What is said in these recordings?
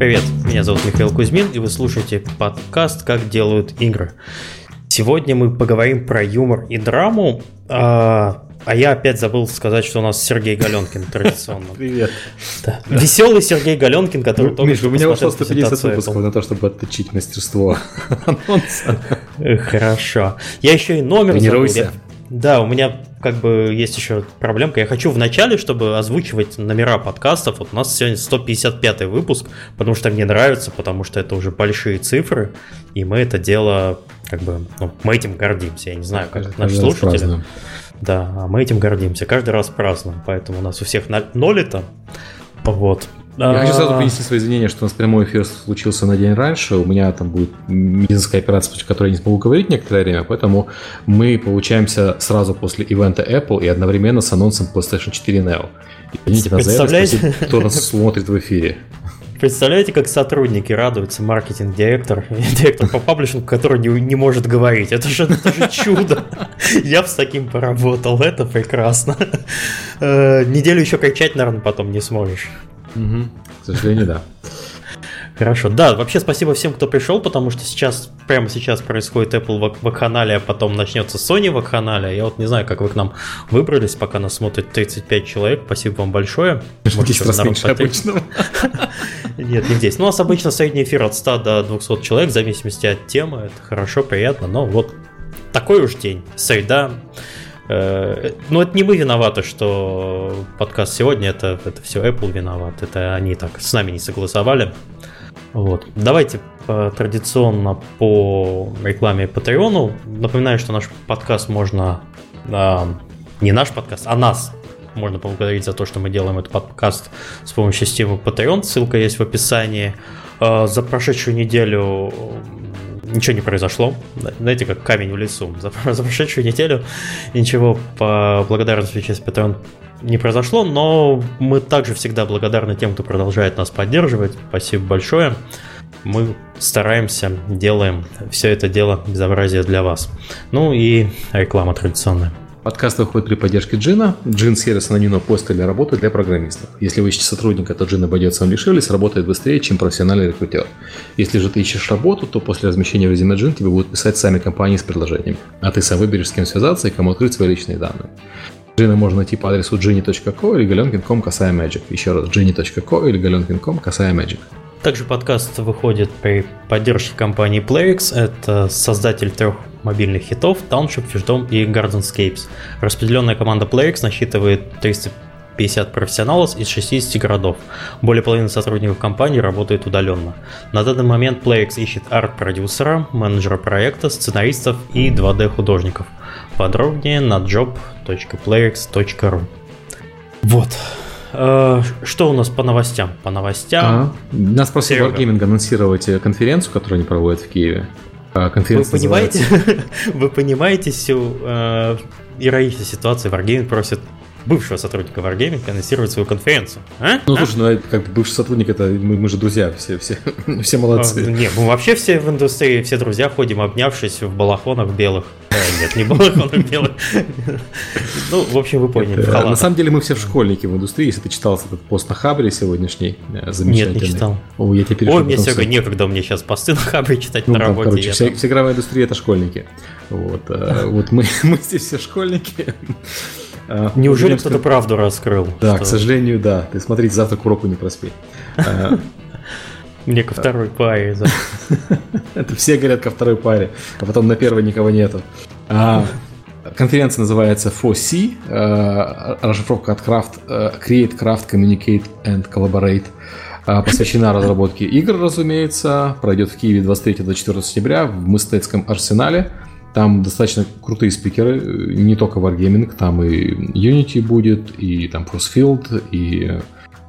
Привет, меня зовут Михаил Кузьмин, и вы слушаете подкаст «Как делают игры». Сегодня мы поговорим про юмор и драму, а, а я опять забыл сказать, что у нас Сергей Галенкин традиционно. Привет. Да. Веселый Сергей Галенкин, который ну, только Миша, у меня ушло 150 выпусков на то, чтобы отточить мастерство анонса. Хорошо. Я еще и номер Тренируйся. Да, у меня как бы есть еще проблемка. Я хочу в начале, чтобы озвучивать номера подкастов. Вот у нас сегодня 155 выпуск, потому что мне нравится, потому что это уже большие цифры, и мы это дело как бы, ну, мы этим гордимся. Я не знаю, как наши слушатели. Празднуем. Да, а мы этим гордимся. Каждый раз празднуем, поэтому у нас у всех ноль это. Вот. Я хочу сразу принести свои извинения, что у нас прямой эфир случился на день раньше. У меня там будет медицинская операция, после которой я не смогу говорить некоторое время, поэтому мы получаемся сразу после ивента Apple и одновременно с анонсом PlayStation 4 Neo. Извините нас за это, кто нас смотрит в эфире. Представляете, как сотрудники радуются, маркетинг-директор, директор по паблишингу, который не, не может говорить. Это же, это же чудо. Я бы с таким поработал, это прекрасно. Э, неделю еще кричать, наверное, потом не сможешь. К сожалению, да. Хорошо. Да, вообще спасибо всем, кто пришел, потому что сейчас, прямо сейчас происходит Apple в канале, а потом начнется Sony в канале. Я вот не знаю, как вы к нам выбрались, пока нас смотрит 35 человек. Спасибо вам большое. Может, раз меньше обычного. Нет, не здесь. Ну, у нас обычно средний эфир от 100 до 200 человек, в зависимости от темы. Это хорошо, приятно, но вот такой уж день. Среда. Э, ну, это не мы виноваты, что подкаст сегодня, это, это все Apple виноват. Это они так с нами не согласовали. Вот. Давайте по, традиционно по рекламе Patreon. Напоминаю, что наш подкаст можно... А, не наш подкаст, а нас можно поблагодарить за то, что мы делаем этот подкаст с помощью системы Patreon. Ссылка есть в описании. А, за прошедшую неделю ничего не произошло. Знаете, как камень в лесу. За, за прошедшую неделю ничего по благодарности через Patreon не произошло, но мы также всегда благодарны тем, кто продолжает нас поддерживать. Спасибо большое. Мы стараемся, делаем все это дело безобразие для вас. Ну и реклама традиционная. Подкаст выходит при поддержке Джина. Джин сервис анонимно поиска для работы для программистов. Если вы ищете сотрудника, то Джин обойдется вам дешевле, сработает быстрее, чем профессиональный рекрутер. Если же ты ищешь работу, то после размещения в резюме Джин тебе будут писать сами компании с предложением. А ты сам выберешь, с кем связаться и кому открыть свои личные данные. Джина можно найти по адресу gini.co или galenkin.com касая magic. Еще раз, gini.co или galenkin.com касая magic. Также подкаст выходит при поддержке компании PlayX. Это создатель трех мобильных хитов Township, Fishdom и Gardenscapes. Распределенная команда PlayX насчитывает 350 профессионалов из 60 городов. Более половины сотрудников компании работают удаленно. На данный момент PlayX ищет арт-продюсера, менеджера проекта, сценаристов и 2D-художников. Подробнее на job.playx.ru Вот. Э, что у нас по новостям? По новостям. А, нас просил Wargaming анонсировать э, конференцию, которую они проводят в Киеве. А, конференция вы понимаете, вы понимаете всю э, ситуацию. Wargaming просит бывшего сотрудника Wargaming анонсировать свою конференцию. А? Ну, а? слушай, ну, как бы бывший сотрудник, это мы, мы же друзья, все, все, все молодцы. А, не, мы вообще все в индустрии, все друзья ходим, обнявшись в балахонах белых. А, нет, не балахонах белых. Ну, в общем, вы поняли. На самом деле мы все школьники в индустрии. Если ты читал этот пост на Хабре сегодняшний, замечательный. Нет, не читал. О, я тебе Ой, мне сегодня некогда мне сейчас посты на Хабре читать ну, на работе. Короче, вся, вся игровая индустрия это школьники. Вот, вот мы, мы здесь все школьники. А, Неужели кто-то правду раскрыл? Да, что... к сожалению, да. Ты смотрите, завтра к уроку не проспи. А, Мне ко второй паре. Это все говорят ко второй паре, а потом на первой никого нету. А, конференция называется 4C, расшифровка от Craft, Create, Craft, Communicate and Collaborate. Посвящена разработке игр, разумеется. Пройдет в Киеве 23-24 сентября в Мыстецком арсенале. Там достаточно крутые спикеры, не только Wargaming, там и Unity будет, и там Crossfield, и э,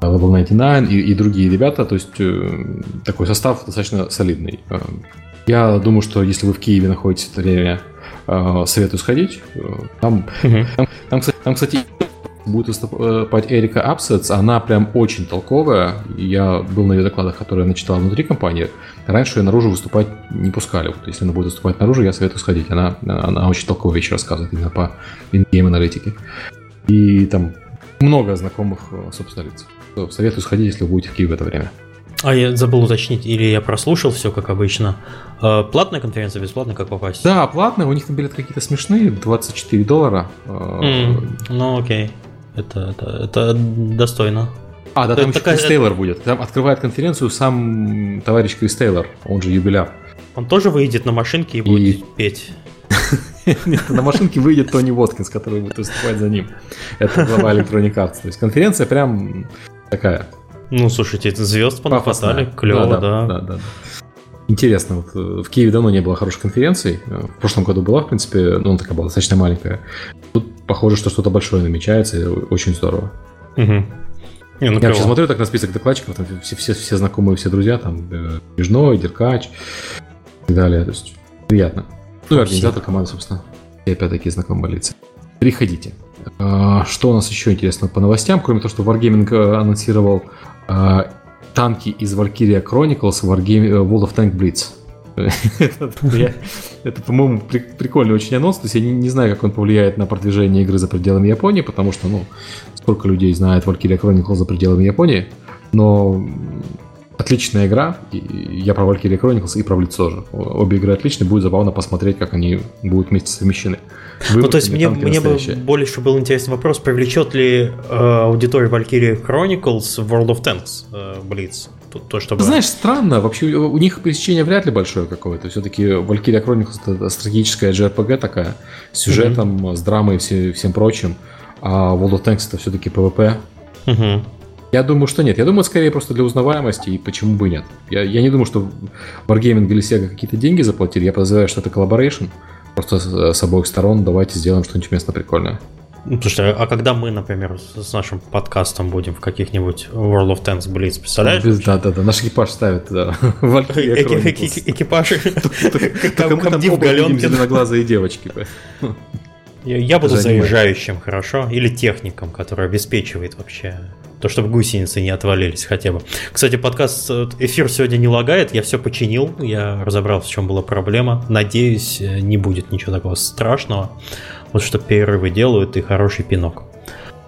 Level 99, и, и другие ребята, то есть э, такой состав достаточно солидный. Э, я думаю, что если вы в Киеве находитесь в это время, советую сходить. Там, там, там, там, кстати, будет выступать Erika Upsets, она прям очень толковая. Я был на ее докладах, которые она читала внутри компании. Раньше ее наружу выступать не пускали. Вот если она будет выступать наружу, я советую сходить. Она, она очень толковые вещи рассказывает именно по ингейм аналитике. И там много знакомых, собственно, лиц. Советую сходить, если вы будете в Киеве в это время. А я забыл уточнить, или я прослушал все как обычно. Э, платная конференция, бесплатная, как попасть? Да, платная, у них там билеты какие-то смешные, 24 доллара. Mm, ну окей, это, это, это достойно. А, да, там это еще такая... Крис Тейлор будет. Там открывает конференцию сам товарищ Крис Тейлор, он же юбиляр. Он тоже выйдет на машинке и будет и... петь. на машинке выйдет Тони Воткинс, который будет выступать за ним. Это глава Electronic Arts. То есть конференция прям такая. Ну, слушайте, это звезд понахватали, клево, да. Да, да, да. Интересно, вот э, в Киеве давно не было хороших конференций. Э, в прошлом году была, в принципе, ну, она такая была достаточно маленькая. Тут похоже, что что-то большое намечается, и очень здорово. Угу. Не, ну, Я вообще смотрю так на список докладчиков, там все, все, все знакомые, все друзья, там Бежной, Деркач и так далее. То есть приятно. Ну и организатор команды, собственно. И опять-таки знакомые лица. Приходите. А, что у нас еще интересно по новостям? Кроме того, что Wargaming э, анонсировал а, танки из Valkyria Chronicles в World of Tank Blitz. это, по-моему, прикольный очень анонс. То есть я не знаю, как он повлияет на продвижение игры за пределами Японии, потому что, ну, сколько людей знает Valkyria Chronicles за пределами Японии, но отличная игра. И я про Valkyrie Chronicles и про Blitz тоже. Обе игры отличные, будет забавно посмотреть, как они будут вместе совмещены. Выбор, ну, то есть мне, мне бы больше был интересный вопрос, привлечет ли э, аудиторию Valkyrie Chronicles World of Tanks э, Blitz? То, то, чтобы... Знаешь, странно, вообще у них пересечение вряд ли большое какое-то. Все-таки Valkyria Chronicles это стратегическая JRPG такая, с сюжетом, mm-hmm. с драмой и все, всем прочим. А World of Tanks это все-таки PvP. Mm-hmm. Я думаю, что нет. Я думаю, скорее просто для узнаваемости, и почему бы нет. Я, я не думаю, что Wargaming или Sega какие-то деньги заплатили. Я подозреваю, что это collaboration. Просто с, с обоих сторон давайте сделаем что-нибудь вместе прикольное. Ну, слушай, а когда мы, например, с нашим подкастом будем в каких-нибудь World of Tanks Blitz, представляешь? Да, да, да, наш экипаж ставит, да. Экипаж. Только мы там оба зеленоглазые девочки. Я буду заезжающим, хорошо? Или техником, который обеспечивает вообще то, чтобы гусеницы не отвалились хотя бы. Кстати, подкаст, э, эфир сегодня не лагает, я все починил, я разобрался, в чем была проблема. Надеюсь, э, не будет ничего такого страшного. Вот что перерывы делают и хороший пинок.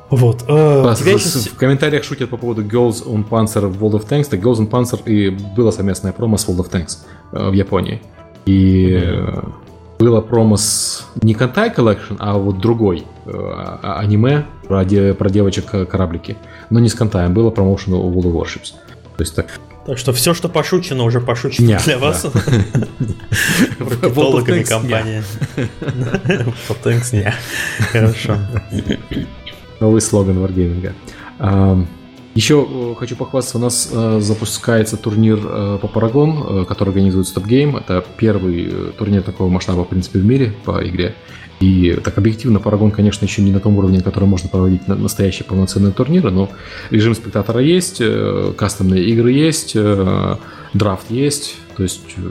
Вот. Э, тебя сейчас... В комментариях шутят по поводу Girls on Panzer в World of Tanks. Так Girls on Panzer и было совместное промо с World of Tanks в Японии. И mm-hmm. Было промо с не Кантай Collection, а вот другой э, а, аниме про, де, про девочек-кораблики. Но не с Кантаем, было промоушен у World of Warships. То есть так. Так что все, что пошучено, уже пошучено Нет, для вас. Маркетологами компании. Потенкс не. Хорошо. Новый слоган Wargaming. Еще э, хочу похвастаться, у нас э, запускается турнир э, по Paragon, который организует Stop Game. Это первый турнир такого масштаба, в принципе, в мире по игре. И так объективно, Парагон, конечно, еще не на том уровне, на котором можно проводить настоящие полноценные турниры, но режим спектатора есть, э, кастомные игры есть, э, драфт есть, то есть э,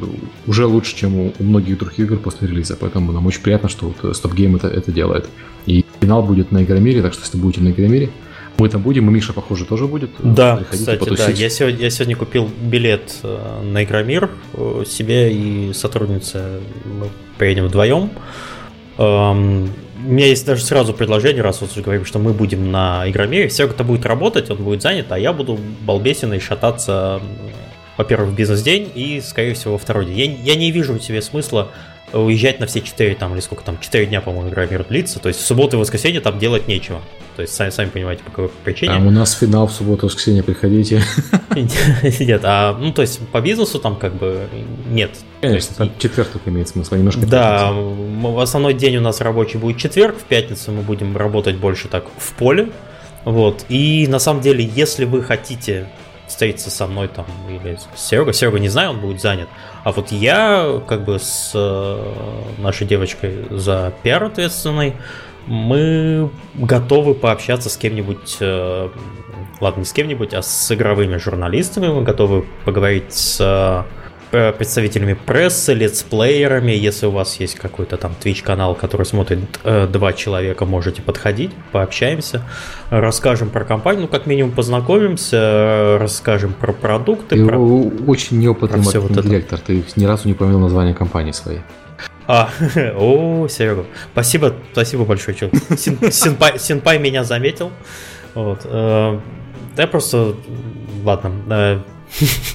уже лучше, чем у многих других игр после релиза, поэтому нам очень приятно, что вот Stop Game это, это делает. И финал будет на Игромире, так что если будете на Игромире, мы там будем, и Миша, похоже, тоже будет. Да, Приходите, кстати, потусить. да. Я сегодня, я сегодня купил билет на Игромир себе и сотруднице. Мы поедем вдвоем. Эм, у меня есть даже сразу предложение, раз вот говорим, что мы будем на Игромире, все это будет работать, он будет занят, а я буду балбесиной шататься, во-первых, в бизнес-день и, скорее всего, во второй день. Я, я не вижу себе смысла уезжать на все 4 там, или сколько там, 4 дня, по-моему, игра мир длится. То есть в субботу и воскресенье там делать нечего. То есть сами, сами понимаете, по какой причине. А у нас финал в субботу и воскресенье, приходите. Нет, а, ну, то есть по бизнесу там как бы нет. Конечно, там четверг только имеет смысл, немножко. Да, основной день у нас рабочий будет четверг, в пятницу мы будем работать больше так в поле. Вот. И на самом деле, если вы хотите встретиться со мной там или с Серегой, Серега не знаю, он будет занят, а вот я, как бы с э, нашей девочкой за пиар ответственной, мы готовы пообщаться с кем-нибудь, э, ладно, не с кем-нибудь, а с игровыми журналистами, мы готовы поговорить с Э, представителями прессы, летсплеерами. Если у вас есть какой-то там Twitch канал, который смотрит э, два человека, можете подходить, пообщаемся, расскажем про компанию, ну как минимум познакомимся, расскажем про продукты. Ты про... очень неопытный про вот директор, ты ни разу не помнил название компании своей. А, о, Серега, спасибо, спасибо большое, чел. Син, синпай, синпай меня заметил. Вот. Э, я просто, ладно, э,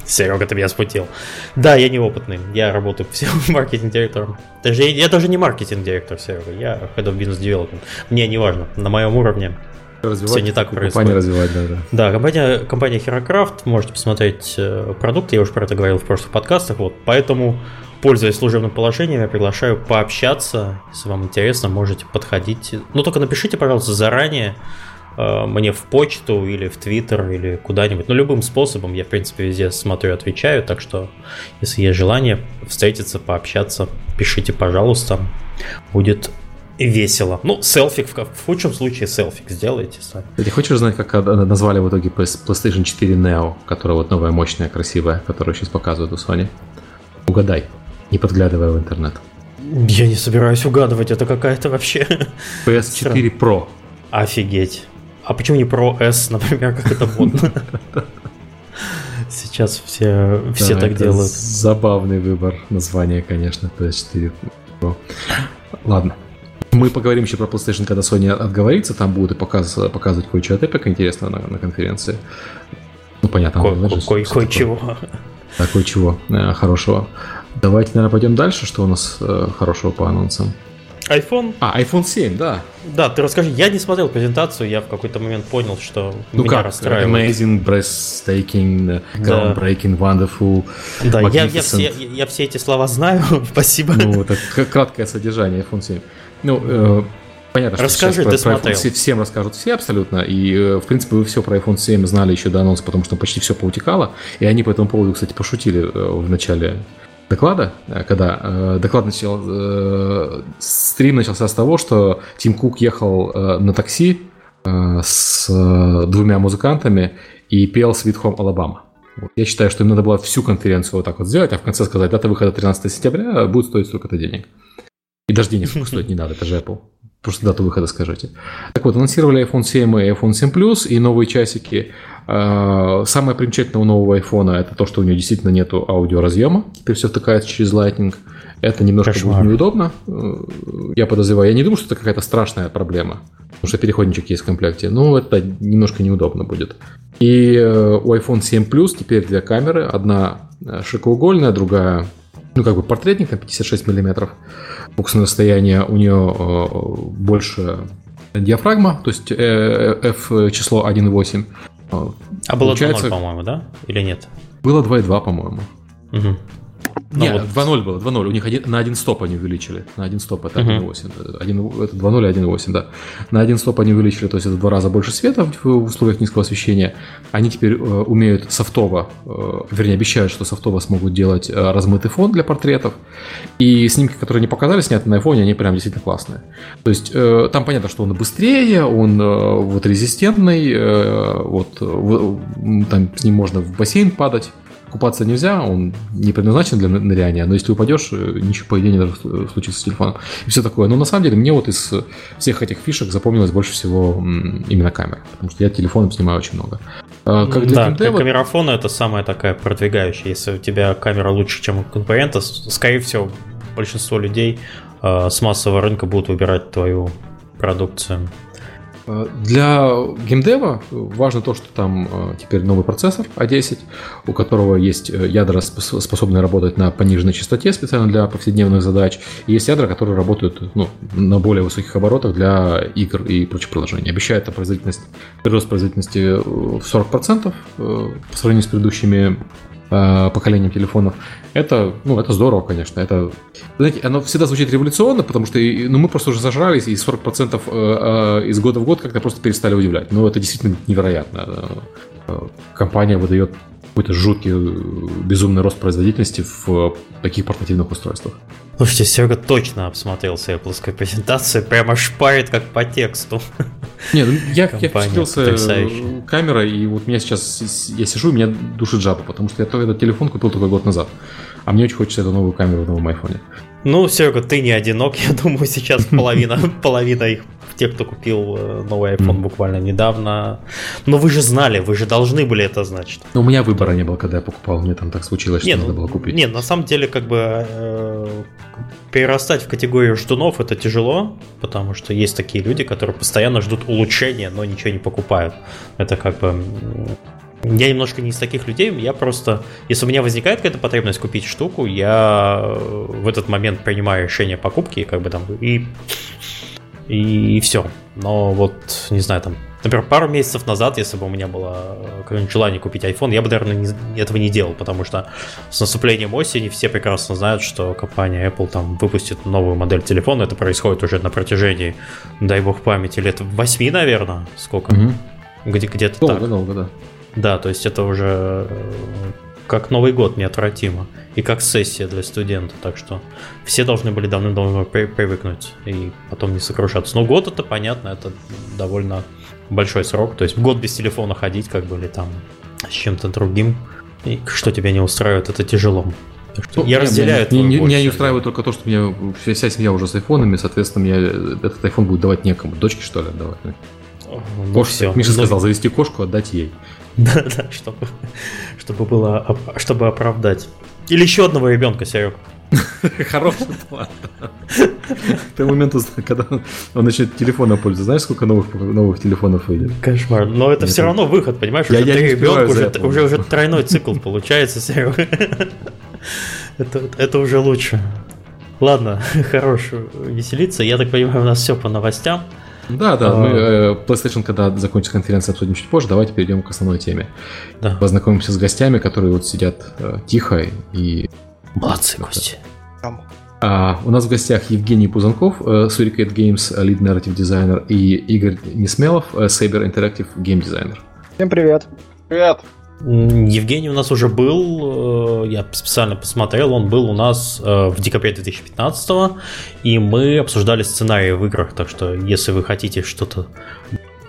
Серега, ты меня спутил. Да, я неопытный. Я работаю всем маркетинг-директором. Даже, я даже не маркетинг-директор, Серега. Я head of business development. Мне не важно. На моем уровне развивать, все не так происходит. Компания развивать, да, да. Да, компания, компания HeroCraft, можете посмотреть э, продукт, я уже про это говорил в прошлых подкастах, вот, поэтому, пользуясь служебным положением, я приглашаю пообщаться, если вам интересно, можете подходить, ну, только напишите, пожалуйста, заранее, мне в почту или в Твиттер или куда-нибудь. Ну, любым способом я, в принципе, везде смотрю и отвечаю. Так что, если есть желание встретиться, пообщаться, пишите, пожалуйста. Будет весело. Ну, селфик, в худшем случае селфик сделайте сами. Ты хочешь узнать, как назвали в итоге PlayStation 4 Neo, которая вот новая, мощная, красивая, которую сейчас показывают у Sony? Угадай, не подглядывая в интернет. Я не собираюсь угадывать, это какая-то вообще... PS4 Pro. Офигеть. А почему не Pro S, например, как это модно? Сейчас все, все да, так делают. Забавный выбор названия, конечно, PS4 Pro. Ладно, мы поговорим еще про PlayStation, когда Sony отговорится, там будут и показывать, показывать кое-что от Epic интересно на, на конференции. Ну, понятно. Кое-чего. Да, кое-чего э, хорошего. Давайте, наверное, пойдем дальше, что у нас э, хорошего по анонсам. iPhone? А, iPhone 7, да. Да, ты расскажи. Я не смотрел презентацию, я в какой-то момент понял, что ну меня как? расстраивает. Amazing, breathtaking, groundbreaking, да. wonderful, Да, я, я, все, я, я все эти слова знаю, спасибо. Ну, это краткое содержание iPhone 7. Ну, э, понятно, Расскажи, что сейчас про, про iPhone 7 всем расскажут все абсолютно. И, э, в принципе, вы все про iPhone 7 знали еще до анонса, потому что почти все поутекало. И они по этому поводу, кстати, пошутили э, в начале доклада, э, когда э, доклад начал, э, стрим начался с того, что Тим Кук ехал на такси с двумя музыкантами и пел Sweet Home Alabama. Я считаю, что им надо было всю конференцию вот так вот сделать, а в конце сказать, дата выхода 13 сентября будет стоить столько-то денег. И даже денег стоить не надо, это же Apple. Просто дату выхода скажите. Так вот, анонсировали iPhone 7 и iPhone 7 Plus и новые часики. А, самое примечательное у нового iPhone это то, что у него действительно нету аудиоразъема. Теперь все втыкается через Lightning. Это немножко Кошмар. будет неудобно. Я подозреваю. Я не думаю, что это какая-то страшная проблема. Потому что переходничек есть в комплекте. Но это немножко неудобно будет. И э, у iPhone 7 Plus теперь две камеры. Одна э, широкоугольная, другая ну, как бы портретник на 56 миллиметров. Фокусное расстояние у нее э, больше диафрагма, то есть э, f число 1,8. А было Получается... 2.0, по-моему, да? Или нет? Было 2.2, по-моему. Угу. Ну, Нет, вот... 2.0 было, 2.0. У них один, на один стоп они увеличили. На один стоп это 1.8. Uh-huh. это 2.0 и 1.8, да. На один стоп они увеличили, то есть это в два раза больше света в, в условиях низкого освещения. Они теперь э, умеют софтово, э, вернее, обещают, что софтово смогут делать э, размытый фон для портретов. И снимки, которые они показали, сняты на iPhone, они прям действительно классные. То есть э, там понятно, что он быстрее, он э, вот резистентный, э, вот в, там с ним можно в бассейн падать купаться нельзя, он не предназначен для ныряния, но если упадешь, э, ничего, по идее, не должно случиться с телефоном. И все такое. Но на самом деле мне вот из всех этих фишек запомнилось больше всего именно камера, потому что я телефоном снимаю очень много. А, как для да, геймдева... камерафона это самая такая продвигающая. Если у тебя камера лучше, чем у конкурента, скорее всего, большинство людей э, с массового рынка будут выбирать твою продукцию. Для геймдева важно то, что там э, теперь новый процессор A10, у которого есть э, ядра, способные работать на пониженной частоте специально для повседневных задач, и есть ядра, которые работают ну, на более высоких оборотах для игр и прочих приложений. Обещает производительность, прирост производительности в 40% э, по сравнению с предыдущими Э, поколением телефонов. Это, ну, это здорово, конечно. Это, знаете, оно всегда звучит революционно, потому что ну, мы просто уже зажрались, и 40% э, э, из года в год как-то просто перестали удивлять. Ну, это действительно невероятно. Компания выдает какой-то жуткий, безумный рост производительности в таких портативных устройствах. Слушайте, Серега точно обсмотрел свою плоскую презентацию, прямо шпарит как по тексту. Не, ну я, я впечатлился камерой, и вот меня сейчас, я сижу, и меня душит жаба, потому что я этот телефон купил только год назад. А мне очень хочется эту новую камеру в новом айфоне. Ну, Серега, ты не одинок, я думаю, сейчас половина, половина их те, кто купил э, новый iPhone буквально недавно. Но вы же знали, вы же должны были это знать. Но у меня выбора не было, когда я покупал, мне там так случилось, что не, надо ну, было купить. Нет, на самом деле, как бы э, перерастать в категорию ждунов это тяжело, потому что есть такие люди, которые постоянно ждут улучшения, но ничего не покупают. Это как бы Я немножко не из таких людей, я просто, если у меня возникает какая-то потребность купить штуку, я в этот момент принимаю решение покупки, как бы там, и, и, и все. Но вот, не знаю, там, например, пару месяцев назад, если бы у меня было какое-нибудь желание купить iPhone, я бы, наверное, не, этого не делал, потому что с наступлением осени все прекрасно знают, что компания Apple там выпустит новую модель телефона. Это происходит уже на протяжении, дай бог памяти, лет 8, наверное, сколько? Мгм. Где, где-то Долго, так. долго, да. Да, то есть это уже э, как Новый год неотвратимо. И как сессия для студента. Так что все должны были давным-давно при- привыкнуть и потом не сокрушаться. Но год это понятно, это довольно большой срок. То есть год без телефона ходить, как бы, или там с чем-то другим. И что тебя не устраивает, это тяжело. Так что Ну, я разделяю Меня, не, боль, меня не устраивает только то, что меня вся, семья уже с айфонами, соответственно, мне этот iPhone будет давать некому. Дочке, что ли, отдавать? Ну все. Миша сказал, завести кошку, отдать ей. Да, да, чтобы, чтобы было, чтобы оправдать. Или еще одного ребенка, Серег. Хороший план. К тому моменту, когда он начнет телефоном пользоваться, знаешь, сколько новых, новых телефонов выйдет? Кошмар. Но это все равно выход, понимаешь? Уже три ребенка, уже, уже тройной цикл получается, Серег. Это, это уже лучше. Ладно, хорош веселиться. Я так понимаю, у нас все по новостям. Да, да, А. мы э, PlayStation, когда закончится конференция, обсудим чуть позже. Давайте перейдем к основной теме. Да. Познакомимся с гостями, которые вот сидят э, тихо и Молодцы, Кости. А, у нас в гостях Евгений Пузанков, э, Suricate Games, Lead Narrative Designer, и Игорь Несмелов, э, Saber Interactive Game Designer. Всем привет. Привет. Евгений у нас уже был, э, я специально посмотрел, он был у нас э, в декабре 2015 и мы обсуждали сценарии в играх, так что если вы хотите что-то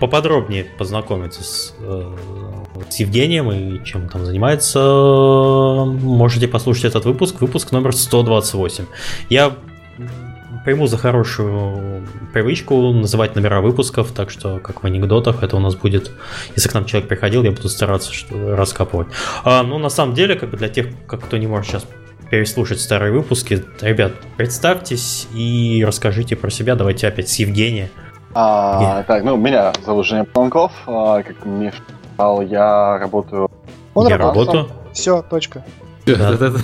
поподробнее познакомиться с, э, с Евгением и чем он там занимается, можете послушать этот выпуск, выпуск номер 128. Я приму за хорошую привычку называть номера выпусков, так что, как в анекдотах, это у нас будет, если к нам человек приходил, я буду стараться что- раскапывать. А, ну, на самом деле, как бы для тех, как кто не может сейчас переслушать старые выпуски, ребят, представьтесь и расскажите про себя. Давайте опять с Евгения. А, так, ну, меня зовут Женя Планков. А, как Миш сказал, я работаю... Он работаю. Все, точка.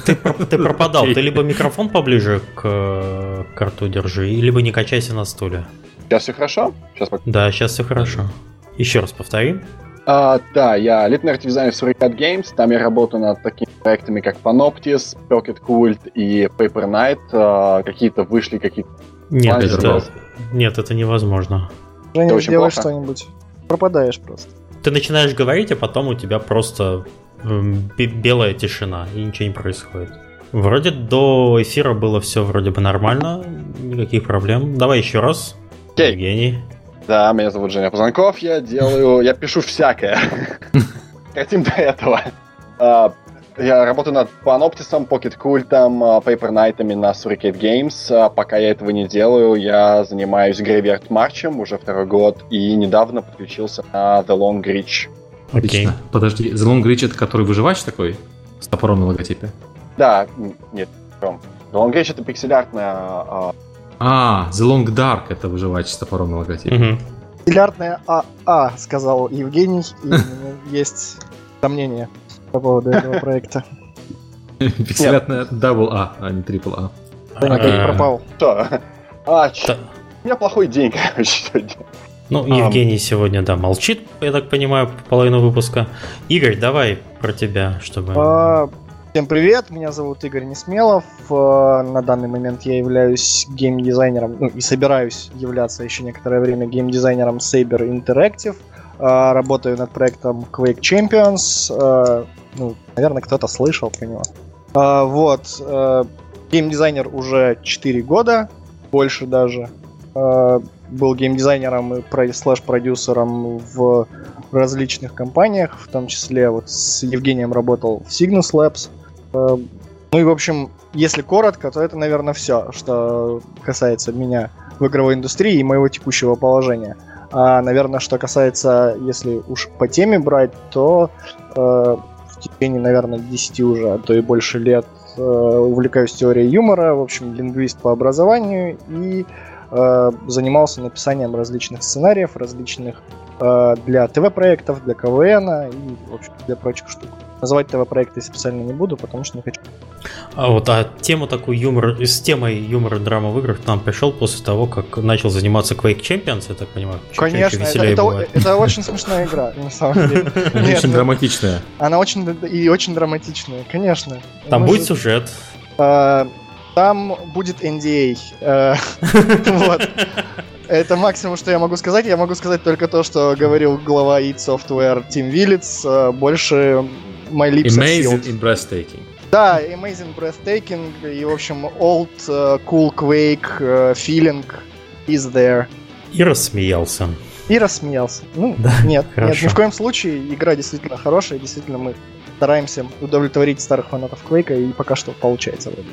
Ты, про- ты пропадал. Ты либо микрофон поближе к э, к рту держи, либо не качайся на стуле. Сейчас все хорошо? Сейчас Да, сейчас все хорошо. Еще раз повтори. А, да, я нарратив дизайнер в Suricate Games. Там я работаю над такими проектами, как Panoptis, Pocket Cult и Paper Knight. А, какие-то вышли, какие-то... Нет, это, нет, это невозможно. Женя, очень сделай плохо. что-нибудь. Пропадаешь просто. Ты начинаешь говорить, а потом у тебя просто белая тишина, и ничего не происходит. Вроде до эфира было все вроде бы нормально, никаких проблем. Давай еще раз. Окей. Евгений. Да, меня зовут Женя Пузанков. Я делаю... Я пишу всякое. Хотим до этого. А, Я работаю над Panoptis, Pocket Cult, Paper Knight на Suricate Games. А Пока я этого не делаю, я занимаюсь Graveyard March уже второй год и недавно подключился на The Long Reach. Окей. Отлично. Подожди, The Long Reach это который выживач такой? С топором на логотипе? Да, нет. The Long Reach это пикселяртная... а, А, The Long Dark это выживач с топором на логотипе. Мгм. Миллиардная АА, сказал Евгений, и есть сомнения по поводу этого проекта. Пикселятная Double A, а не A. Женя, Окей. ты пропал. Что? А, у меня плохой день, короче, сегодня. Ну, А. Евгений сегодня, да, молчит, я так понимаю, половину выпуска. Игорь, давай про тебя, чтобы... А, Всем привет, меня зовут Игорь Несмелов. А, На данный момент я являюсь геймдизайнером, ну и собираюсь являться еще некоторое время геймдизайнером Saber Interactive. А, Работаю над проектом Quake Champions. А, Ну, наверное, кто-то слышал про него. А, Вот. а, Геймдизайнер уже 4 года, больше даже. А, Был геймдизайнером и про- слэш-продюсером в различных компаниях, в том числе вот с Евгением работал в Cygnus Labs. Э, Ну и, в общем, если коротко, то это, наверное, все, что касается меня в игровой индустрии и моего текущего положения. А, наверное, что касается, если уж по теме брать, то э, в течение, наверное, 10 уже, а то и больше лет э, увлекаюсь теорией юмора, в общем, лингвист по образованию и занимался написанием различных сценариев, различных э, для ТВ-проектов, для КВН и, в общем, для прочих штук. Называть ТВ-проекты специально не буду, потому что не хочу. А вот а тему такую юмор, с темой юмора драма в играх нам пришел после того, как начал заниматься Quake Champions, я так понимаю. Конечно, это, это, это очень смешная игра, на самом деле. Очень драматичная. Она очень и очень драматичная, конечно. Там будет сюжет. Там будет NDA. А. Вот. Это максимум, что я могу сказать. Я могу сказать только то, что говорил глава id Software Тим Виллиц. А, больше my lips Amazing and breathtaking. Да, Amazing Breathtaking и, в общем, Old uh, Cool Quake uh, Feeling is there. И рассмеялся. И рассмеялся. Ну, да, нет, хорошо. нет, ни в коем случае. Игра действительно хорошая, действительно мы стараемся удовлетворить старых фанатов Квейка, и пока что получается вроде.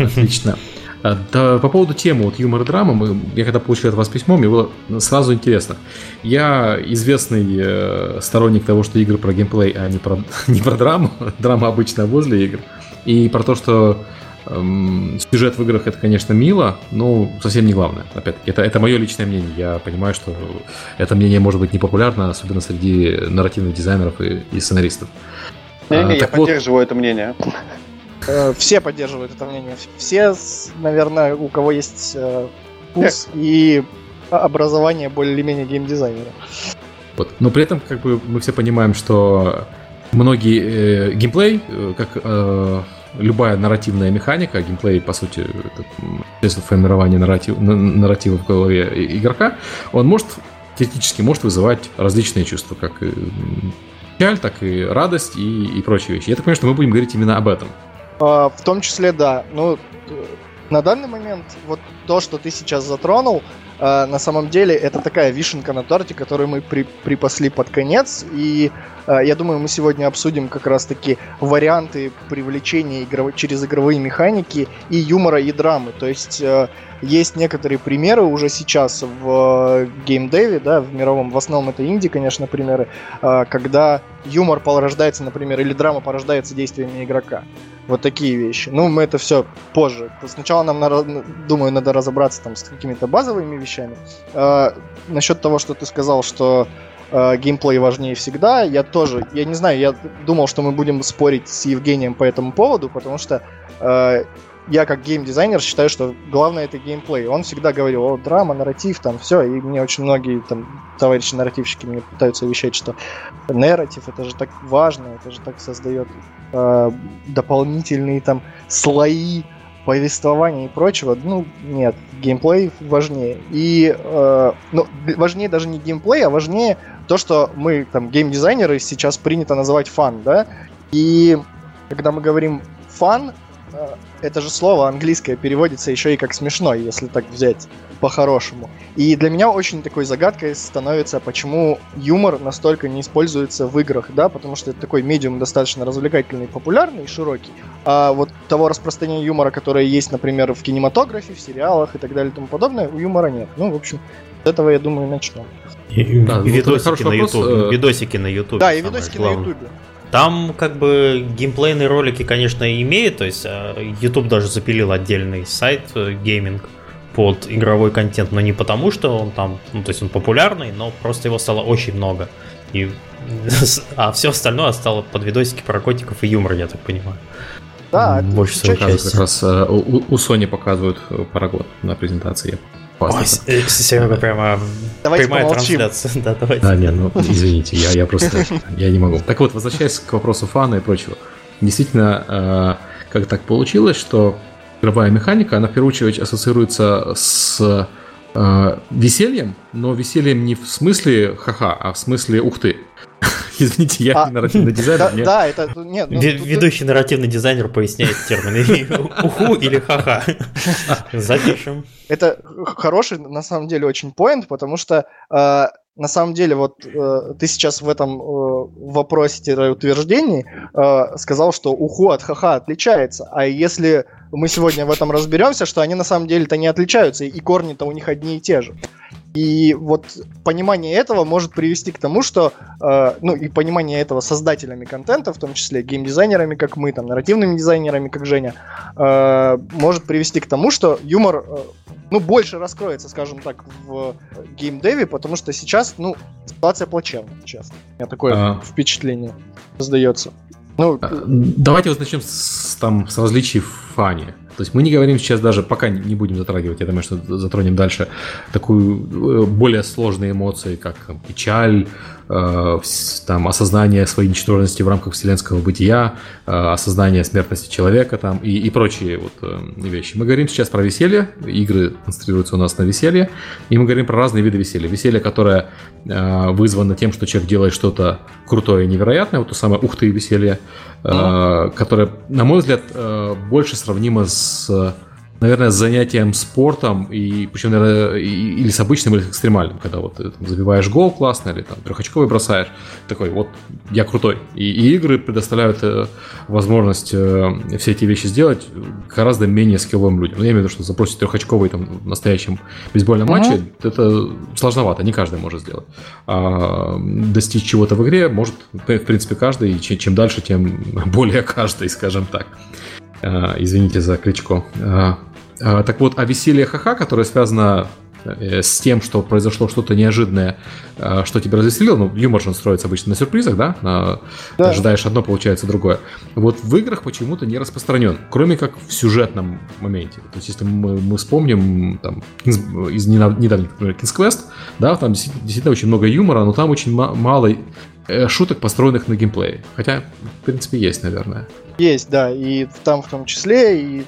Отлично. А, да, по поводу темы вот юмор драмы, мы, я когда получил от вас письмо, мне было сразу интересно. Я известный э, сторонник того, что игры про геймплей, а не про, не про драму. Драма обычно возле игр. И про то, что эм, сюжет в играх это, конечно, мило, но совсем не главное. Опять-таки, это, это мое личное мнение. Я понимаю, что это мнение может быть непопулярно, особенно среди нарративных дизайнеров и, и сценаристов. Не-не, а, я вот, поддерживаю это мнение. Э, все поддерживают это мнение. Все, наверное, у кого есть э, вкус и образование более-менее геймдизайнера. Вот. Но при этом, как бы, мы все понимаем, что многие э, геймплей, э, как э, любая нарративная механика, геймплей, по сути, это средство формирования нарратив, нарратива в голове игрока, он может теоретически может вызывать различные чувства, как и печаль, так и радость и, и прочие вещи. Я так понимаю, что мы будем говорить именно об этом. А, в том числе, да. Ну, на данный момент вот то, что ты сейчас затронул, э, на самом деле это такая вишенка на торте, которую мы при, припасли под конец. И э, я думаю, мы сегодня обсудим как раз-таки варианты привлечения игров... через игровые механики и юмора, и драмы. То есть есть некоторые примеры уже сейчас в геймдеве, да, в мировом, в основном это инди, конечно, примеры, э, когда юмор порождается, например, или драма порождается действиями игрока. Вот такие вещи. Ну, мы это все позже. Сначала нам, думаю, надо разобраться там с какими-то базовыми вещами. Э, насчет того, что ты сказал, что э, геймплей важнее всегда, я тоже, я не знаю, я думал, что мы будем спорить с Евгением по этому поводу, потому что э, я как геймдизайнер считаю, что главное это геймплей. Он всегда говорил, о, драма, нарратив, там все, и мне очень многие там товарищи-нарративщики мне пытаются вещать, что нарратив это же так важно, это же так создает э, дополнительные там слои повествования и прочего. Ну, нет, геймплей важнее. И, э, ну, важнее даже не геймплей, а важнее то, что мы там геймдизайнеры сейчас принято называть фан, да, и когда мы говорим фан, это же слово английское переводится еще и как смешно, если так взять по-хорошему. И для меня очень такой загадкой становится, почему юмор настолько не используется в играх, да, потому что это такой медиум достаточно развлекательный, популярный и широкий. А вот того распространения юмора, которое есть, например, в кинематографе, в сериалах и так далее и тому подобное, у юмора нет. Ну, в общем, с этого, я думаю, начнем. И, да, и видосики, на YouTube, э, видосики на YouTube. Да, и видосики на YouTube. Там как бы геймплейные ролики, конечно, имеет, то есть а, YouTube даже запилил отдельный сайт э, gaming под игровой контент, но не потому, что он там, ну то есть он популярный, но просто его стало очень много. И, а все остальное стало под видосики про котиков и юмор, я так понимаю. Да, больше части. Как раз э, у, у Sony показывают Парагон на презентации. Ой, Серега прямо давайте прямая помолчим. трансляция. Да, давайте. А, нет, ну извините, я, я просто я не могу. Так вот, возвращаясь к вопросу фана и прочего. Действительно, э, как так получилось, что игровая механика, она в первую очередь ассоциируется с э, весельем, но весельем не в смысле ха-ха, а в смысле ух ты. Извините, я а, не нарративный дизайнер. Да, да это нет. Ну, Ведущий нарративный дизайнер поясняет термины уху или ха-ха. Запишем. Это хороший, на самом деле, очень поинт, потому что э, на самом деле, вот э, ты сейчас в этом э, вопросе утверждении э, сказал, что уху от ха-ха отличается. А если мы сегодня в этом разберемся, что они на самом деле-то не отличаются, и корни-то у них одни и те же. И вот понимание этого может привести к тому, что, э, ну и понимание этого создателями контента, в том числе геймдизайнерами, как мы, там, нарративными дизайнерами, как Женя, э, может привести к тому, что юмор, э, ну, больше раскроется, скажем так, в геймдеве, потому что сейчас, ну, ситуация плачевная, честно. У меня такое а... впечатление создается. Ну, а, давайте вот начнем с, там, с различий в фане. То есть мы не говорим сейчас даже, пока не будем затрагивать, я думаю, что затронем дальше, такую э, более сложные эмоции, как печаль, там, осознание своей ничтожности в рамках вселенского бытия, э, осознание смертности человека там, и, и прочие вот, э, вещи. Мы говорим сейчас про веселье, игры концентрируются у нас на веселье, и мы говорим про разные виды веселья. Веселье, которое э, вызвано тем, что человек делает что-то крутое и невероятное, вот то самое ух ты веселье, mm-hmm. которое, на мой взгляд, э, больше сравнимо с наверное, с занятием спортом, и причем, наверное, или с обычным, или с экстремальным, когда вот ты там, забиваешь гол классно, или там трехочковый бросаешь, такой, вот, я крутой. И, и игры предоставляют э, возможность э, все эти вещи сделать гораздо менее скилловым людям. Ну, я имею в виду, что запросить трехочковый там в настоящем бейсбольном матче, это сложновато, не каждый может сделать. А достичь чего-то в игре может, в принципе, каждый, и чем, чем дальше, тем более каждый, скажем так. А, извините за кличко. А, а, так вот, а веселье ха-ха, которое связано э, с тем, что произошло что-то неожиданное, что тебя развеселило, ну, юмор же строится обычно на сюрпризах, да? На, да. ожидаешь одно, получается другое. Вот в играх почему-то не распространен, кроме как в сюжетном моменте. То есть, если мы, мы вспомним там, из недавних, например, King's Quest, да, там действительно очень много юмора, но там очень мало э, шуток, построенных на геймплее. Хотя, в принципе, есть, наверное. Есть, да, и там в том числе, и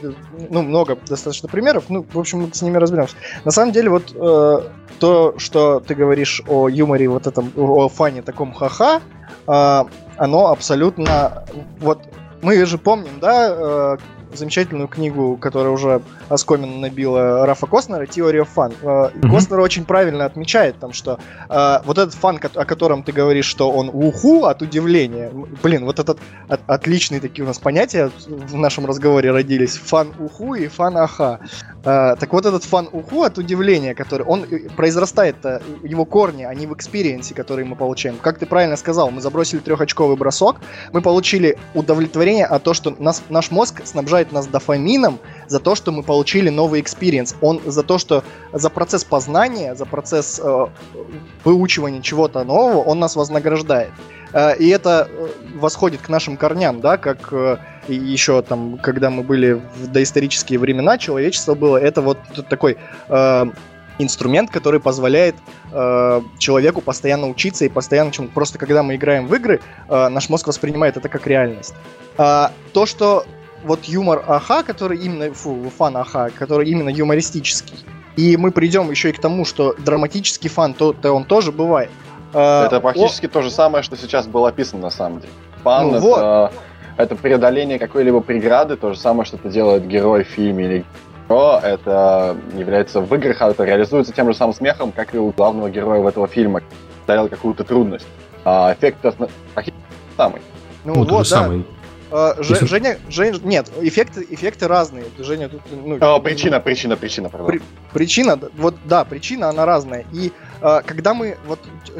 ну, много достаточно примеров. Ну, в общем, мы с ними разберемся. На самом деле, вот э, то, что ты говоришь о юморе, вот этом, о фане таком ха-ха, э, оно абсолютно... Вот мы же помним, да, э, замечательную книгу, которая уже оскомину набила Raph'а «Theory of Fun». Mm-hmm. Костер очень правильно отмечает там, что э, вот этот fun, о котором ты говоришь, что он «уху» от удивления, блин, вот этот от, отличные такие у нас понятия в нашем разговоре родились, fun «уху» и fun «аха». Э, так вот этот fun «уху» от удивления, который, он э, произрастает, его корни, они в experience 'е, который мы получаем. Как ты правильно сказал, мы забросили трехочковый бросок, мы получили удовлетворение от того, что нас, наш мозг снабжает нас дофамином за то, что мы получили новый experience. Он за то, что за процесс познания, за процесс э, выучивания чего-то нового, он нас вознаграждает. Э, и это э, восходит к нашим корням, да, как э, еще там, когда мы были в доисторические времена, человечество было, это вот такой э, инструмент, который позволяет э, человеку постоянно учиться и постоянно чему Просто когда мы играем в игры, э, наш мозг воспринимает это как реальность. А, то, что вот юмор Аха, который именно, фу, фан Аха, который именно юмористический. И мы придем еще и к тому, что драматический фан, то, то он тоже бывает. А, это практически О... то же самое, что сейчас было описано на самом деле. Фан ну, это, вот. это преодоление какой-либо преграды, то же самое, что это делает герой в фильме или О, это является в играх, а это реализуется тем же самым смехом, как и у главного героя в этого фильма, ставил какую-то трудность. А эффект самый. Ну, ну вот, да. самый. Uh, Ж, Женя, Женя, нет, эффекты, эффекты разные. Женя тут, ну, oh, причина, причина, причина, при, причина, вот да, причина она разная. И uh, когда мы, вот,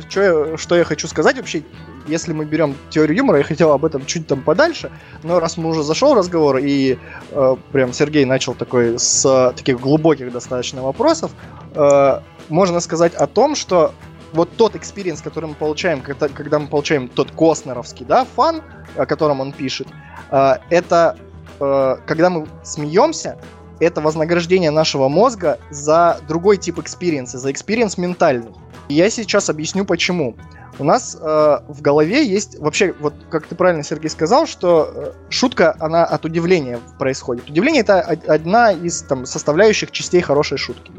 что я, что я хочу сказать вообще, если мы берем теорию юмора, я хотел об этом чуть там подальше, но раз мы уже зашел разговор и uh, прям Сергей начал такой с таких глубоких достаточно вопросов, uh, можно сказать о том, что вот тот experience, который мы получаем, когда, мы получаем тот Костеровский, да, fun, о котором он пишет, э, это э, когда мы смеемся, это вознаграждение нашего мозга за другой тип experience 'а, за experience ментальный. И я сейчас объясню почему. У нас э, в голове есть вообще, вот как ты правильно, Сергей, сказал, что э, шутка, она от удивления происходит. Удивление это одна из там, составляющих частей хорошей шутки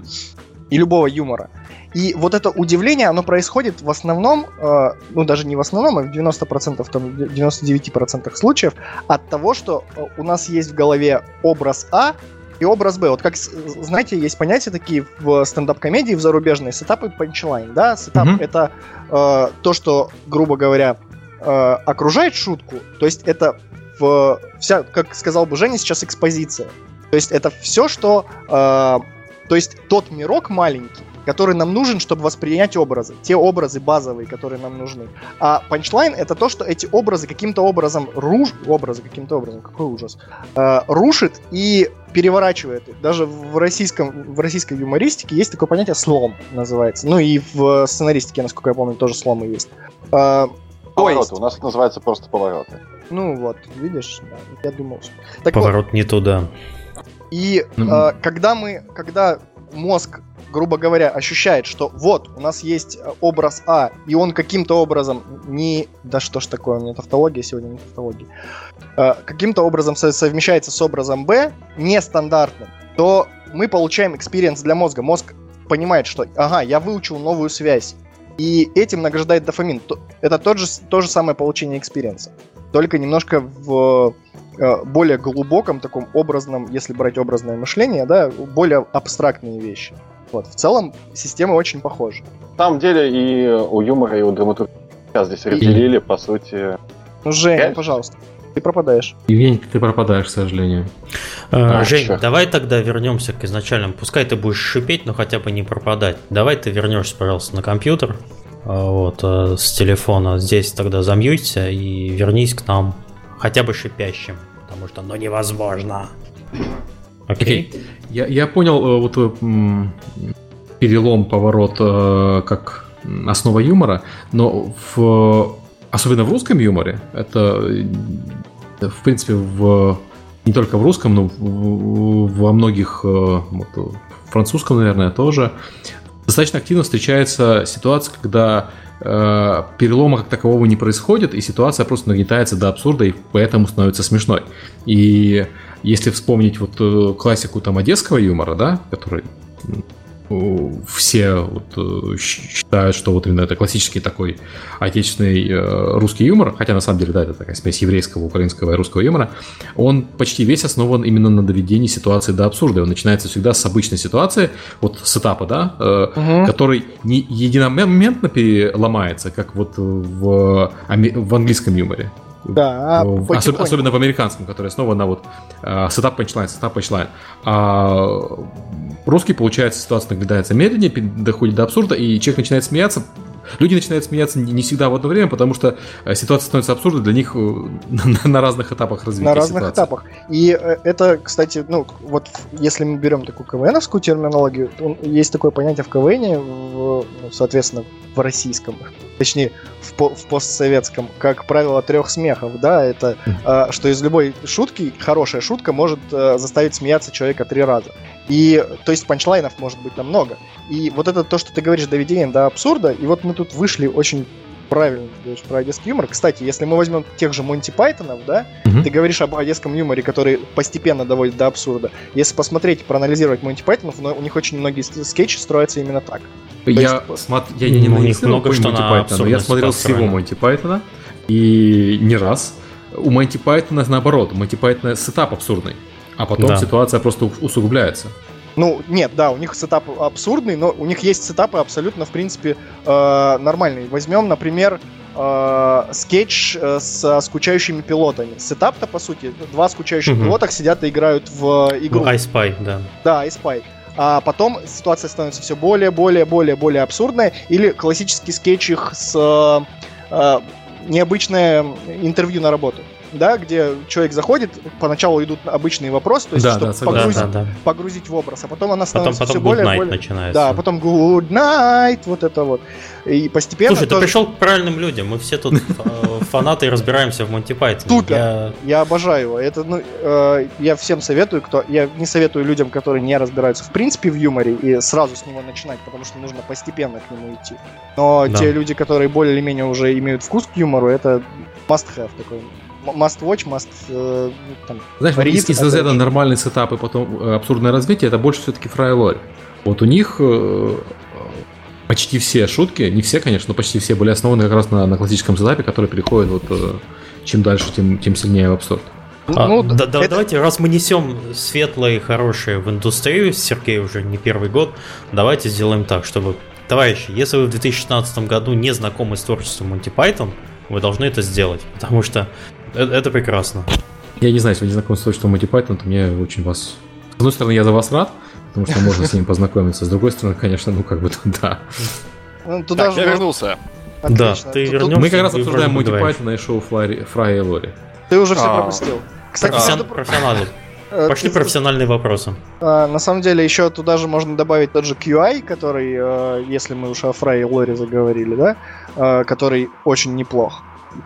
и любого юмора. И вот это удивление, оно происходит в основном, э, ну даже не в основном, а в 90%, там, 99% случаев от того, что э, у нас есть в голове образ А и образ Б. Вот как, знаете, есть понятия такие в стендап-комедии, в зарубежной, setup и punchline, да? Setup mm-hmm. это э, то, что, грубо говоря, э, окружает шутку, то есть это в, вся, как сказал бы Женя, сейчас экспозиция. То есть это все, что... Э, то есть тот мирок маленький, который нам нужен, чтобы воспринять образы. Те образы базовые, которые нам нужны. А панчлайн это то, что эти образы каким-то образом руш... образы каким-то образом, какой ужас, э, рушит и переворачивает их. Даже в, российском, в российской юмористике есть такое понятие слом называется. Ну и в сценаристике, насколько я помню, тоже сломы есть. Э, повороты. Есть... У нас это называется просто повороты. Ну вот, видишь, да, я думал. Что... Так Поворот вот, не туда. И mm-hmm. э, когда мы, когда мозг, грубо говоря, ощущает, что вот, у нас есть э, образ А, и он каким-то образом не... Да что ж такое, у меня тавтология сегодня, не тавтология. Э, каким-то образом совмещается с образом Б, нестандартным, то мы получаем experience для мозга. Мозг понимает, что, ага, я выучил новую связь, и этим награждает дофамин. Это тот же, то же самое получение experience 'а. Только немножко в Э, более глубоком, таком образном, если брать образное мышление, да, более абстрактные вещи. Вот, в целом системы очень похожи. На самом деле и у юмора, и у драматургии здесь разделили, по сути... Ну, Жень, Я... пожалуйста, ты пропадаешь. Евгений, ты пропадаешь, к сожалению. А, а, Жень, что? давай тогда вернемся к изначальному. Пускай ты будешь шипеть, но хотя бы не пропадать. Давай ты вернешься, пожалуйста, на компьютер, а, вот, э, с телефона. Здесь тогда замьюйся и вернись к нам хотя бы шипящим потому что ну невозможно. Окей. Okay. Я, я понял э, вот м, перелом, поворот э, как основа юмора, но в, особенно в русском юморе, это в принципе в, не только в русском, но в, во многих, э, вот, французском, наверное, тоже, достаточно активно встречается ситуация, когда э, перелома как такового не происходит, и ситуация просто нагнетается до абсурда, и поэтому становится смешной. И если вспомнить вот э, классику там одесского юмора, да, который все вот, э, считают, что вот именно это классический такой отечественный э, русский юмор, хотя на самом деле, да, это такая смесь еврейского, украинского и русского юмора, он почти весь основан именно на доведении ситуации до абсурда. Он начинается всегда с обычной ситуации, вот с этапа, да, угу. который не единомоментно переломается, как вот в, в английском юморе. Да, Особ, особенно в американском, который основан на вот uh, setup punchline, setup punchline. А русский, получается, ситуация наблюдается медленнее, доходит до абсурда, и человек начинает смеяться, Люди начинают смеяться не всегда в одно время, потому что э, ситуация становится абсурдной для них э, на разных этапах развития На разных ситуации. этапах. И э, это, кстати, ну, вот если мы берем такую КВНовскую терминологию, есть такое понятие в КВНе, в, ну, соответственно, в российском, точнее, в, в постсоветском, как правило, трех смехов, да, это mm. что из любой шутки, хорошая шутка может заставить смеяться человека три раза. И, то есть, панчлайнов может быть там много. И вот это то, что ты говоришь, доведение до абсурда, и вот мы тут вышли очень правильно ты говоришь про одесский юмор. Кстати, если мы возьмем тех же Монти Пайтонов, да, угу. ты говоришь об одесском юморе, который постепенно доводит до абсурда. Если посмотреть, проанализировать Монти Пайтонов, у них очень многие скетчи строятся именно так. Я, есть... смотр... я не, не у них много что Монти Пайтона, я смотрел всего Монти Пайтона, и не раз. У Монти Пайтона наоборот, у Монти Пайтона setup абсурдный. А потом да. ситуация просто усугубляется. Ну, нет, да, у них setup абсурдный, но у них есть setup ы абсолютно, в принципе, э, нормальные. Возьмем, например, э, скетч э, с скучающими пилотами. Setup-то, по сути, два скучающих угу. пилота сидят и играют в игру. Ну, I Spy, да. Да, I Spy. А потом ситуация становится все более, более, более, более абсурдная. Или классический скетч их с э, необычное интервью на работу да, где человек заходит, поначалу идут обычные вопросы, то есть, да, чтобы да, погрузить, да, да. погрузить в образ, а потом она становится потом, потом все более, более... начинается. Да, потом good night, вот это вот. И постепенно... Слушай, тоже... ты пришел к правильным людям, мы все тут э, фанаты и разбираемся в Монти Пайтоне. Супер! Я обожаю его. Это, ну, э, я всем советую, кто... Я не советую людям, которые не разбираются в принципе в юморе, и сразу с него начинать, потому что нужно постепенно к нему идти. Но те люди, которые более-менее уже имеют вкус к юмору, это must-have такой must watch, must э, там, Знаешь, вот из, из разряда нормальный setup и потом э, абсурдное развитие, это больше все-таки Фрай и Лори. Вот у них э, почти все шутки, не все, конечно, но почти все были основаны как раз на, на классическом сетапе, который переходит вот чем дальше, тем, тем сильнее в абсурд. А, ну, да, да, это... Давайте, раз мы несем светлое и хорошее в индустрию, Сергей уже не первый год, давайте сделаем так, чтобы Товарищи, если вы в 2016 году не знакомы с творчеством Monty Python, вы должны это сделать, потому что это, это прекрасно. Я не знаю, если вы не знакомы с творчеством Monty Python, то мне очень вас... С одной стороны, я за вас рад, потому что можно с ним познакомиться. С другой стороны, конечно, ну как бы да. Ну, туда Так, же я можно- вернулся. Да, Отлично. ты Тут- вернёшься. Мы как раз обсуждаем Монти. Пайтона и шоу Флай- Фрая и Лори. Ты уже все А. пропустил. Кстати, Профессион- между про- профессиональный. э, Пошли профессиональные вопросы. А, на самом деле еще туда же можно добавить тот же QI, который, э, если мы уж о Фрай и Лори заговорили, да, э, который очень неплох.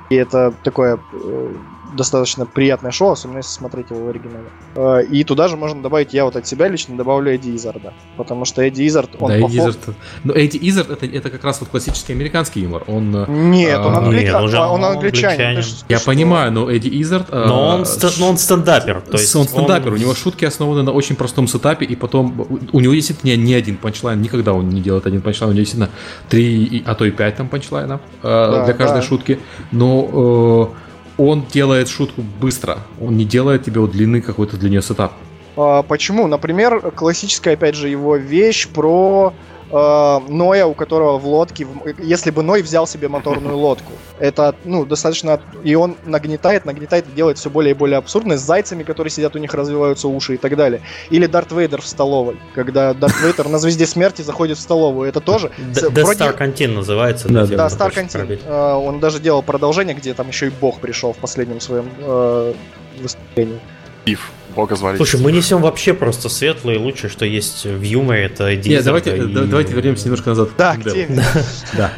И это такое э, достаточно приятное шоу, особенно если смотреть его в оригинале. Э, и туда же можно добавить, я вот от себя лично добавлю Эдди Изарда. Потому что Эдди Изард, он да, по Эдди Иззард... Ну, Эдди Иззард это, это как раз вот классический американский юмор. Он... э, Нет, он, А, англи- нет, он же он англичанин. англичанин. Ты ты Я что? понимаю, но Эдди Иззард... э, Но он, ст- но он стендапер. То есть он стендапер, у него шутки основаны на очень простом сетапе, и потом у- него действительно не, один punchline, никогда он не делает один punchline, у него действительно три, а то и пять там панчлайнов э, для каждой да. шутки, но э, он делает шутку быстро, он не делает тебе вот длины какой-то для нее setup. А, почему? Например, классическая, опять же, его вещь про э, Ноя, у которого в лодке, если бы Ной взял себе моторную лодку. Это, ну, достаточно... И он нагнетает, нагнетает и делает все более и более абсурдно, с зайцами, которые сидят, у них развиваются уши и так далее. Или Дарт Вейдер в столовой, когда Дарт Вейдер на Звезде Смерти заходит в столовую. Это тоже... Д- с- Death вроде- Star Canteen называется. Да, Да, Canteen. пробить. Э, Он даже делал продолжение, где там еще и Бог пришел в последнем своем э, выступлении. Пив. Бога звали. Слушай, мы несем вообще просто светлое и лучшее, что есть в юморе, это Нет, Дизель. давайте, э, да- давайте вернемся немножко назад. Да, к теме. Да.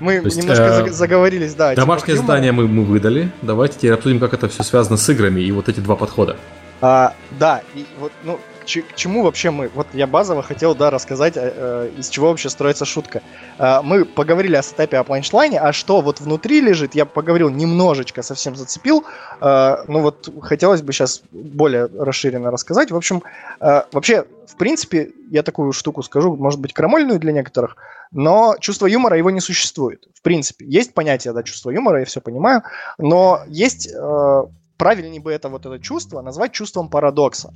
Мы То есть, немножко э, заг- заговорились, да. типа Домашнее юмора. задание мы, мы выдали. Давайте теперь обсудим, как это все связано с играми и вот эти два подхода. А, да, и вот, ну, к, че- к чему вообще мы? Вот я базово хотел, да, рассказать, э, э, из чего вообще строится шутка. А, мы поговорили о сетапе, о панчлайне, а что вот внутри лежит, я поговорил немножечко, совсем зацепил. Ну вот хотелось бы сейчас более расширенно рассказать. В общем, вообще, в принципе, я такую штуку скажу, может быть, крамольную для некоторых, но чувство юмора его не существует. В принципе, есть понятие, да, чувство юмора, я все понимаю, но есть э, правильнее бы это вот это чувство назвать чувством парадокса.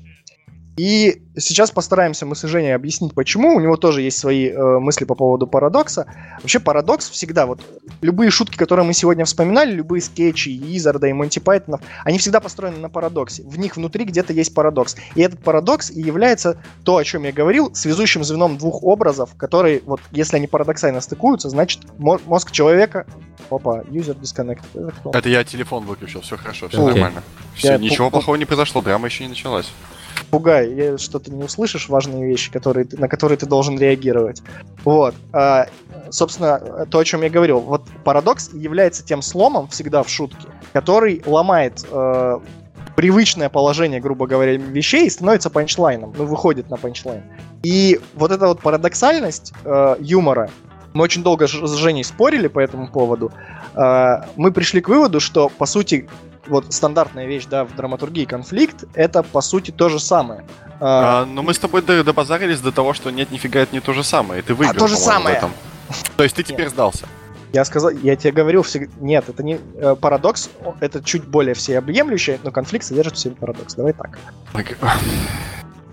И сейчас постараемся мы с Женей объяснить, почему. У него тоже есть свои э, мысли по поводу парадокса. Вообще парадокс всегда, вот любые шутки, которые мы сегодня вспоминали, любые скетчи и Изарда, и Монти Пайтонов, они всегда построены на парадоксе. В них внутри где-то есть парадокс. И этот парадокс и является то, о чем я говорил, связующим звеном двух образов, которые, вот, если они парадоксально стыкуются, значит, мо- мозг человека... Опа, user disconnect. Это я телефон выключил, все хорошо, все Окей. нормально. Все, Я ничего плохого не произошло, драма еще не началась. Пугай, что ты не услышишь важные вещи, которые, на которые ты должен реагировать. Вот. А, собственно, то, о чем я говорил. Вот парадокс является тем сломом всегда в шутке, который ломает э, привычное положение, грубо говоря, вещей и становится панчлайном, ну, выходит на панчлайн. И вот эта вот парадоксальность э, юмора, мы очень долго с Женей спорили по этому поводу, э, мы пришли к выводу, что, по сути, вот стандартная вещь, да, в драматургии конфликт, это, по сути, то же самое. А, А, но мы с тобой до- добазарились до того, что нет, нифига, это не то же самое. И ты выиграл, то же по-моему, в самое. этом. То есть ты теперь сдался. Я сказал, я тебе говорил всегда, нет, это не э, парадокс, это чуть более всеобъемлющее, но конфликт содержит в себе парадокс. Давай так. Так,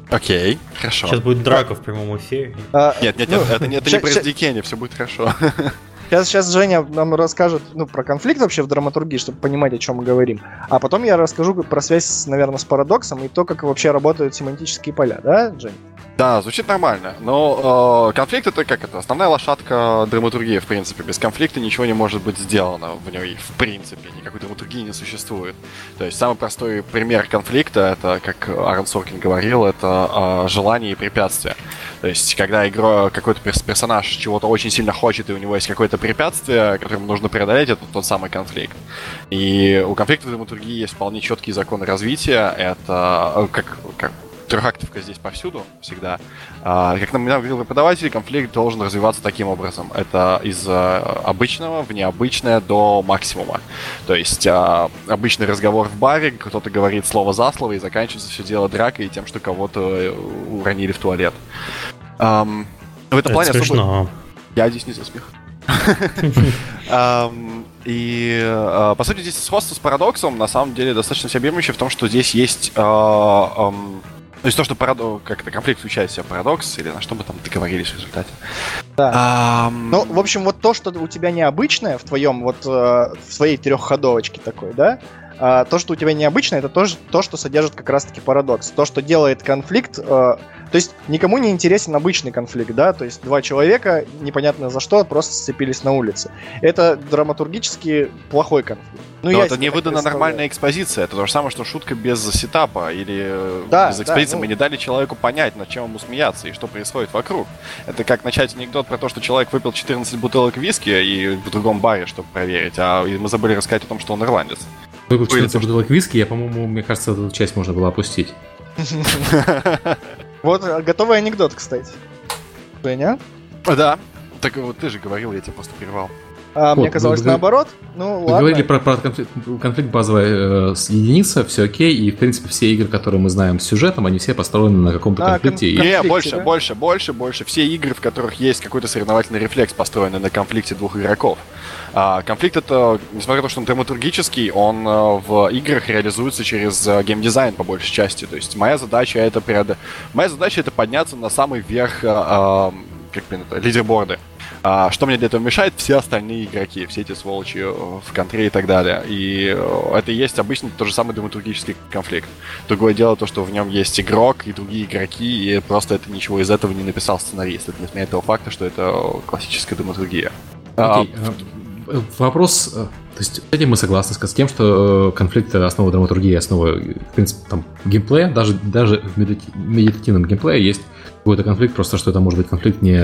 Окей, хорошо. Сейчас будет драка в прямом эфире. А, Нет, нет, ну, нет, это, не- это не ща- про SDK, все будет хорошо. Сейчас, сейчас Женя нам расскажет ну, про конфликт вообще в драматургии, чтобы понимать, о чем мы говорим. А потом я расскажу про связь, наверное, с парадоксом и то, как вообще работают семантические поля, да, Жень? Да, звучит нормально, но э, конфликт это как это? Основная лошадка драматургии, в принципе. Без конфликта ничего не может быть сделано в ней, в принципе. Никакой драматургии не существует. То есть самый простой пример конфликта, это, как Аарон Соркин говорил, это э, желание и препятствие. То есть, когда игра, какой-то перс- персонаж чего-то очень сильно хочет, и у него есть какое-то препятствие, которое нужно преодолеть, это тот самый конфликт. И у конфликта драматургии есть вполне четкие законы развития. Это э, как, как трехактовка здесь повсюду всегда. А, как нам говорил преподаватель, конфликт должен развиваться таким образом. Это из а, обычного в необычное до максимума. То есть а, обычный разговор в баре, кто-то говорит слово за слово, и заканчивается все дело дракой и тем, что кого-то э, уронили в туалет. В этом Это плане особо... смешно. Я здесь не за смех. И, э, по сути, здесь сходство с парадоксом, на самом деле, достаточно всеобъемлющее в том, что здесь есть... То есть то, что парадокс, как это конфликт включает в себя парадокс, или на что мы там договорились в результате. Да. Ам, Ну, в общем, вот то, что у тебя необычное в твоем, вот э, в своей трехходовочке такой, да, а, то, что у тебя необычное, это тоже то, что содержит как раз-таки парадокс. То, что делает конфликт э, То есть никому не интересен обычный конфликт, да, то есть два человека, непонятно за что, просто сцепились на улице. Это драматургически плохой конфликт. Ну, Но это не выдана нормальная экспозиция. Это то же самое, что шутка без сетапа или э, да, без экспозиции. Да, ну... Мы не дали человеку понять, над чем ему смеяться и что происходит вокруг. Это как начать анекдот про то, что человек выпил 14 бутылок виски и в другом баре, чтобы проверить, а мы забыли рассказать о том, что он ирландец. Выпил 14 бутылок виски, я, по-моему, мне кажется, эту часть можно было опустить. Вот э, готовый анекдот, кстати. Женя? Да. Так вот ты же говорил, я тебя просто прервал. А, вот, мне казалось вы, наоборот. Ну, вы ладно. говорили про, про конфликт, конфликт базовая э, единица, все окей, и в принципе все игры, которые мы знаем с сюжетом, они все построены на каком-то а, конфликте. Кон- Не, больше, да? больше, больше, больше. Все игры, в которых есть какой-то соревновательный рефлекс, построены на конфликте двух игроков. А, конфликт это, несмотря на то, что он драматургический, он э, в играх реализуется через э, геймдизайн по большей части. То есть моя задача это преод... моя задача это подняться на самый верх э, как принято, лидерборды. А, что мне для этого мешает? Все остальные игроки, все эти сволочи в контре и так далее. И это и есть обычно тот же самый драматургический конфликт. Другое дело то, что в нем есть игрок и другие игроки, и просто это ничего из этого не написал сценарист. Это не отменяет того факта, что это классическая драматургия. Okay. А, вопрос, э, то есть с этим мы согласны с тем, что конфликт это основа драматургии, основа, в принципе, там, геймплея, даже, даже в медитативном геймплее есть какой-то конфликт, просто что это может быть конфликт не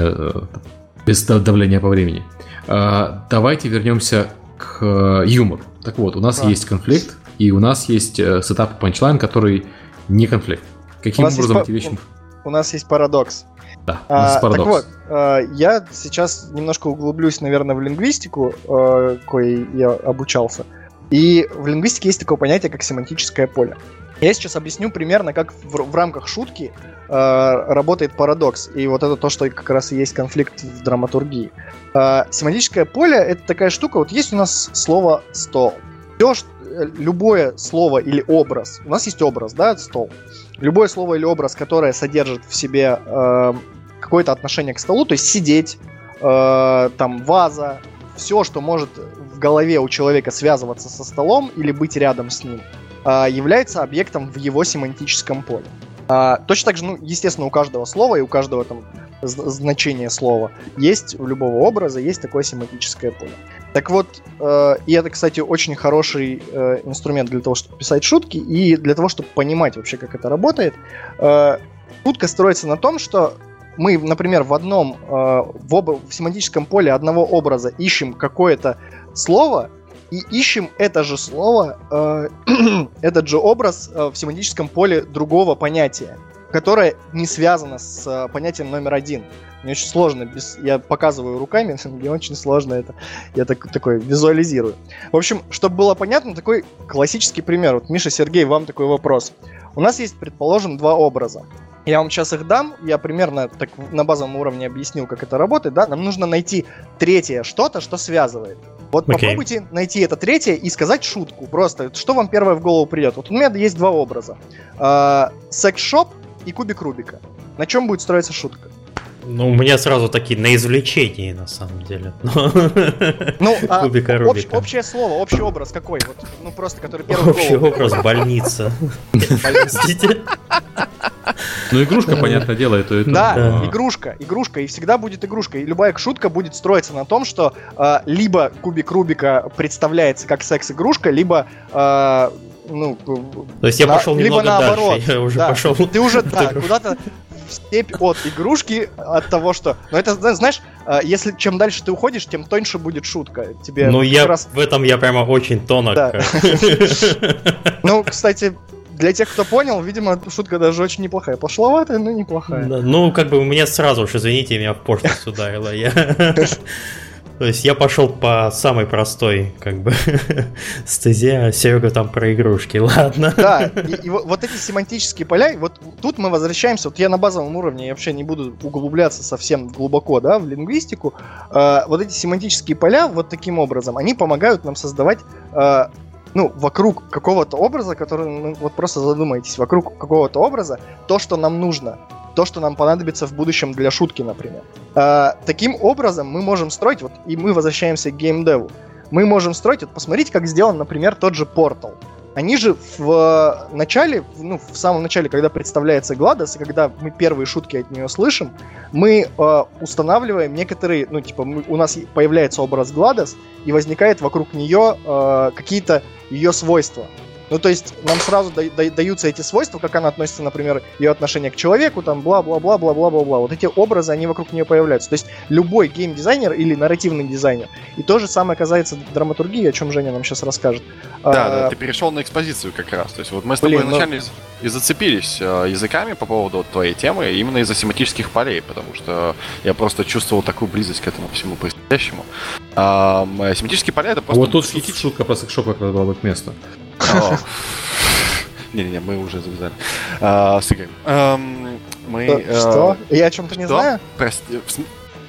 без давления по времени. А, давайте вернемся к э, юмору. Так вот, у нас да. есть конфликт, и у нас есть э, setup punchline, который не конфликт. Каким образом эти вещи... У нас есть парадокс. Да, а. Так вот, а, я сейчас немножко углублюсь, наверное, в лингвистику, а, кое я обучался. И в лингвистике есть такое понятие, как семантическое поле. Я сейчас объясню примерно, как в, в рамках шутки э, работает парадокс. И вот это то, что как раз и есть конфликт в драматургии. Э, семантическое поле — это такая штука, вот есть у нас слово «стол». Все, э, любое слово или образ, у нас есть образ, да, стол. Любое слово или образ, которое содержит в себе э, какое-то отношение к столу, то есть сидеть, э, там, ваза, все, что может в голове у человека связываться со столом или быть рядом с ним — а, является объектом в его семантическом поле. А, точно так же, ну, естественно, у каждого слова и у каждого там значения слова есть, у любого образа есть такое семантическое поле. Так вот, э, и это, кстати, очень хороший э, инструмент для того, чтобы писать шутки и для того, чтобы понимать вообще, как это работает. Э, шутка строится на том, что мы, например, в одном, э, в, об... в семантическом поле одного образа ищем какое-то слово, и ищем это же слово, э, этот же образ э, в семантическом поле другого понятия, которое не связано с э, понятием номер один. Мне очень сложно, без... я показываю руками, мне очень сложно это, я так, такой визуализирую. В общем, чтобы было понятно, такой классический пример. Вот, Миша, Сергей, вам такой вопрос. У нас есть, предположим, два образа. Я вам сейчас их дам, я примерно так на базовом уровне объяснил, как это работает, да? Нам нужно найти третье что-то, что связывает. Вот okay. попробуйте найти это третье и сказать шутку. Просто, что вам первое в голову придет? Вот у меня есть два образа. А, секс-шоп и кубик Рубика. На чем будет строиться шутка? Ну, у меня сразу такие на извлечении, на самом деле. Ну, а общ, общее слово, общий образ какой? Вот, ну, просто, который первый Общий образ больница. Простите. Ну, игрушка, понятное дело, это да, игрушка, игрушка, и всегда будет игрушка. И любая шутка будет строиться на том, что э, либо кубик Рубика представляется как секс-игрушка, либо э, ну, то есть я на, пошел немного либо наоборот, дальше, я уже да, пошел. Ты уже да, куда-то в степь от игрушки, от того, что... Но это, знаешь, а, если чем дальше ты уходишь, тем тоньше будет шутка. Тебе ну, я раз... в этом я прямо очень тонок. Да. Ну, кстати, для тех, кто понял, видимо, шутка даже очень неплохая. Пошловатая, но неплохая. Да, ну, как бы мне сразу уж, извините, меня в пошлость ударило. Я... То есть я пошел по самой простой, как бы, стезе, а Серега там про игрушки, ладно. Да, и, и вот эти семантические поля, вот тут мы возвращаемся, вот я на базовом уровне, я вообще не буду углубляться совсем глубоко, да, в лингвистику. Э, вот эти семантические поля вот таким образом, они помогают нам создавать э, ну, вокруг какого-то образа, который, ну, вот просто задумайтесь, вокруг какого-то образа, то, что нам нужно, то, что нам понадобится в будущем для шутки, например. А, таким образом мы можем строить, вот, и мы возвращаемся к геймдеву, мы можем строить, вот посмотрите, как сделан, например, тот же Portal. Они же в начале, ну, в самом начале, когда представляется Гладос, и когда мы первые шутки от нее слышим, мы э, устанавливаем некоторые, ну, типа, мы, у нас появляется образ Гладос, и возникает вокруг нее э, какие-то ее свойства. Ну, то есть нам сразу да- да- даются эти свойства, как она относится, например, ее отношение к человеку, там, бла-бла-бла-бла-бла-бла-бла. Вот эти образы, они вокруг нее появляются. То есть любой геймдизайнер или нарративный дизайнер. И то же самое касается драматургии, о чем Женя нам сейчас расскажет. Да, А, да, ты перешел на экспозицию как раз. То есть вот мы с Блин, тобой ну- изначально и- и зацепились э, языками по поводу вот твоей темы именно из-за семантических полей, потому что я просто чувствовал такую близость к этому всему происходящему. А, семантические поля это А просто... вот тут шутка про секшоп как раз была бы к месту. Не-не-не, мы уже завязали. А, С Игорем. Эм, Мы... что? э? Я о чем-то не знаю? Прости,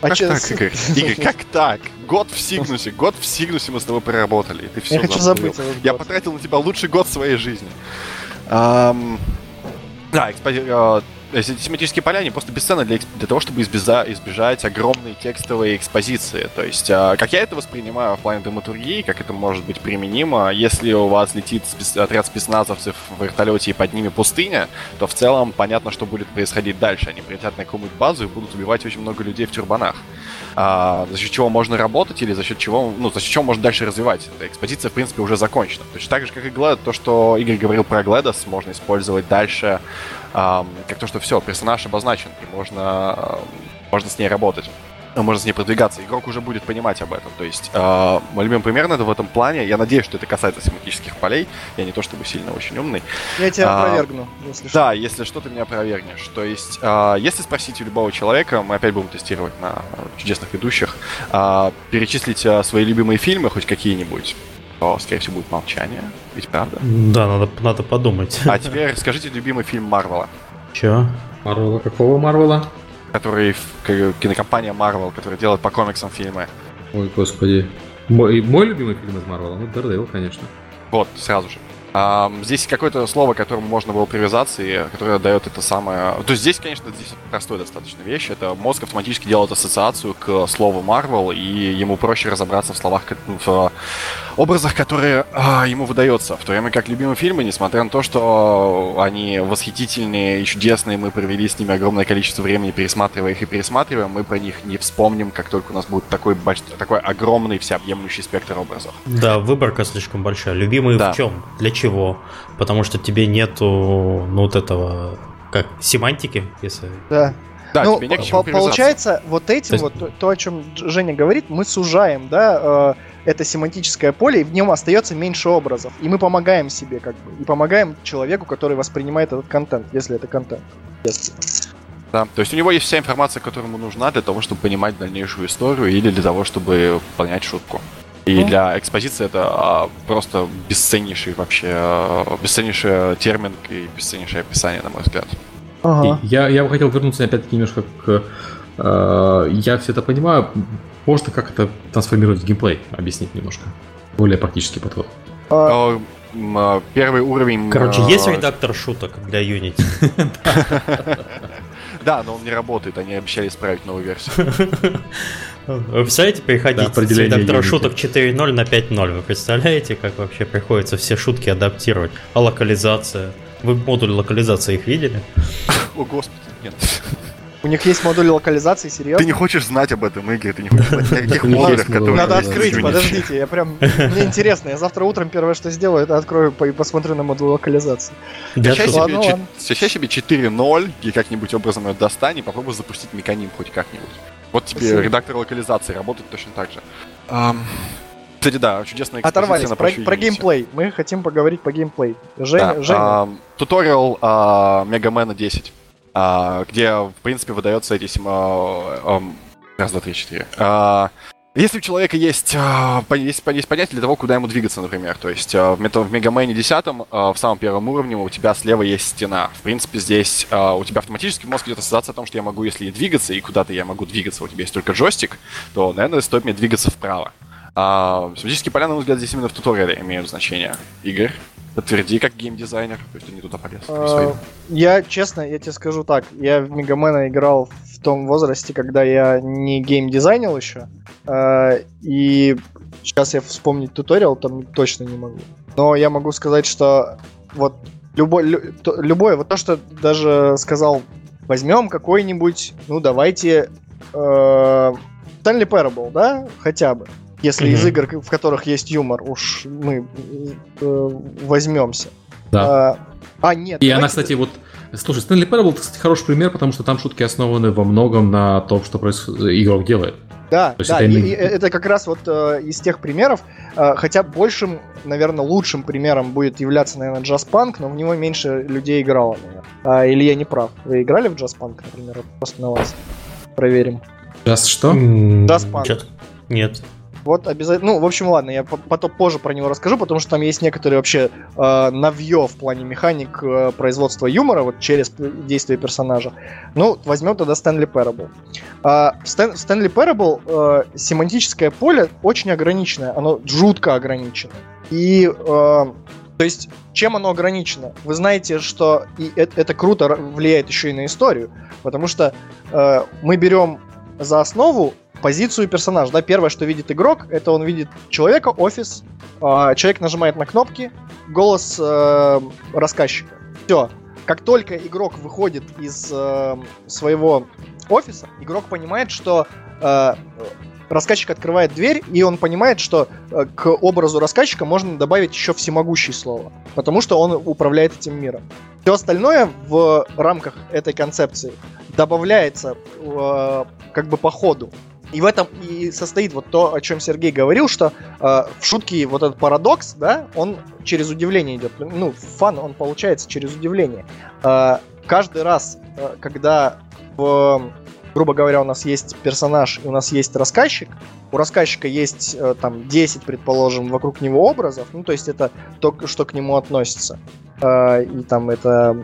А как так, Игорь? Игорь, как так? Год в Сигнусе, год в Сигнусе мы с тобой проработали, и ты все Я хочу забыть Я потратил на тебя лучший год своей жизни. Ам, Да, экспози- эти тематические поля, они просто бесценны для, для того, чтобы избежа- избежать огромной текстовой экспозиции. То есть, э, как я это воспринимаю в плане драматургии, как это может быть применимо, если у вас летит спец- отряд спецназовцев в вертолете и под ними пустыня, то в целом понятно, что будет происходить дальше. Они прилетят на какую-нибудь базу и будут убивать очень много людей в тюрбанах. А, за счет чего можно работать или за счет чего, ну, за счет чего можно дальше развивать. Эта экспозиция, в принципе, уже закончена. Точно так же, как и Глэд, то, что Игорь говорил про Глэдос, можно использовать дальше, ам, как то, что все, персонаж обозначен, и можно, ам, можно с ней работать. Ну, Можно с ней продвигаться. Игрок уже будет понимать об этом. То есть, э, мой любимый пример это в этом плане. Я надеюсь, что это касается семантических полей. Я не то чтобы сильно очень умный. Я тебя А, опровергну, если что. Да, если что, ты меня опровергнешь. То есть, а, если спросить у любого человека, мы опять будем тестировать на чудесных ведущих, а, перечислить а, свои любимые фильмы, хоть какие-нибудь, то, скорее всего, будет молчание. Ведь правда? Да, надо, надо подумать. А теперь скажите любимый фильм Марвела, Че? Марвела какого Марвела? который кинокомпания Marvel, которая делает по комиксам фильмы. Ой, господи. Мой, мой любимый фильм из Марвела? Ну, Daredevil, конечно. Вот, сразу же. Здесь какое-то слово, к которому можно было привязаться, и которое дает это самое... То есть здесь, конечно, здесь простой достаточно вещь. Это мозг автоматически делает ассоциацию к слову Marvel, и ему проще разобраться в словах, в образах, которые а, ему выдается. В то время как любимые фильмы, несмотря на то, что они восхитительные и чудесные, мы провели с ними огромное количество времени, пересматривая их и пересматривая, мы про них не вспомним, как только у нас будет такой, больш- такой огромный всеобъемлющий спектр образов. Да, выборка слишком большая. Любимые Да. в чем? Для чего? Потому что тебе нету, ну, вот этого, как, семантики, если... Да. Да, ну, тебе не к по- чему по- привязаться. получается, вот этим То есть- вот, то, то, о чем Женя говорит, мы сужаем, да, э, это семантическое поле, и в нем остается меньше образов. И мы помогаем себе, как бы, и помогаем человеку, который воспринимает этот контент, если это контент. Если. Да, то есть у него есть вся информация, которая ему нужна для того, чтобы понимать дальнейшую историю или для того, чтобы понять шутку. И Ну. для экспозиции это а, просто бесценнейший вообще, а, бесценнейший термин и бесценнейшее описание, на мой взгляд. Ага. И Я, я бы хотел вернуться опять-таки немножко к... э, я все это понимаю. Можно как это трансформировать в геймплей? Объяснить немножко. Более практический подход. А, А, Первый уровень... Короче, есть редактор шуток для Unity? Да, но он не работает, они обещали исправить новую версию. Вы представляете, переходить Да, с редактора шуток 4.0 на 5.0? Вы представляете, как вообще приходится все шутки адаптировать? А локализация? Вы модуль локализации их видели? О, господи, нет. У них есть модуль локализации, серьезно? Ты не хочешь знать об этом, Игорь, ты не хочешь знать о них модулях, которые... Надо открыть, подождите, я прям... Мне интересно, я завтра утром первое, что сделаю, это открою и посмотрю на модуль локализации. Ладно, себе, чет- ладно. скачай себе 4.0 и как-нибудь образом ее достань и попробуй запустить механизм хоть как-нибудь. Вот тебе редактор локализации работает точно так же. Кстати, да, чудесная Оторвались, на про, про геймплей. Мы хотим поговорить по геймплей. Женя, Да, Женя. туториал а, Мегамена 10, а, где, в принципе, выдается эти... а, раз, два, три, четыре. А, Если у человека есть, а, есть, есть понятие для того, куда ему двигаться, например, то есть а, в, мета- в Мегамене 10 а, в самом первом уровне у тебя слева есть стена. В принципе, здесь а, у тебя автоматически мозг идет ассоциация о том, что я могу, если и двигаться, и куда-то я могу двигаться, у тебя есть только джойстик, то, наверное, стоит мне двигаться вправо. А, поля, на мой взгляд, здесь именно в туториале имеют значение. Игорь, подтверди, как геймдизайнер, то есть ты не туда полез. А. Я, честно, я тебе скажу так, я в Мегамена играл в том возрасте, когда я не геймдизайнил еще, а, и сейчас я вспомнить туториал там точно не могу. Но я могу сказать, что вот любой, лю, то, любое, вот то, что даже сказал, возьмем какой-нибудь, ну давайте э, Stanley Parable, да, хотя бы. Если mm-hmm. из игр, в которых есть юмор, уж мы э, возьмемся. Да. А, а нет. И давайте... она, кстати, вот Слушай, Stanley Parable, кстати, хороший пример, потому что там шутки основаны во многом на том, что происходит, игрок делает. Да, да, это, и, и, это как раз вот э, из тех примеров, э, хотя большим, наверное, лучшим примером будет являться, наверное, Punk, но в него меньше людей играло, наверное. А, или я не прав? Вы играли в Punk, например? Просто на вас проверим. Джаз что? Punk. Нет. Вот обязательно. Ну, в общем, ладно, я потом позже про него расскажу, потому что там есть некоторые вообще э, навье в плане механик э, производства юмора вот через действие персонажа. Ну, возьмем тогда Стэнли Parable. Э, Стэнли Parable э, семантическое поле очень ограниченное, оно жутко ограничено. И э, то есть, чем оно ограничено? Вы знаете, что и это, это круто влияет еще и на историю, потому что э, мы берем за основу позицию персонажа. Да, первое, что видит игрок, это он видит человека, офис, э, человек нажимает на кнопки, голос э, рассказчика. Все. Как только игрок выходит из э, своего офиса, игрок понимает, что э, рассказчик открывает дверь, и он понимает, что к образу рассказчика можно добавить еще всемогущее слово, потому что он управляет этим миром. Все остальное в рамках этой концепции добавляется э, как бы по ходу. И в этом и состоит вот то, о чем Сергей говорил, что э, в шутке вот этот парадокс, да, он через удивление идет. Ну, фан, он получается через удивление. Э, каждый раз, э, когда в, грубо говоря, у нас есть персонаж и у нас есть рассказчик, у рассказчика есть э, там 10, предположим, вокруг него образов, ну, то есть это то, что к нему относится. Э, и там это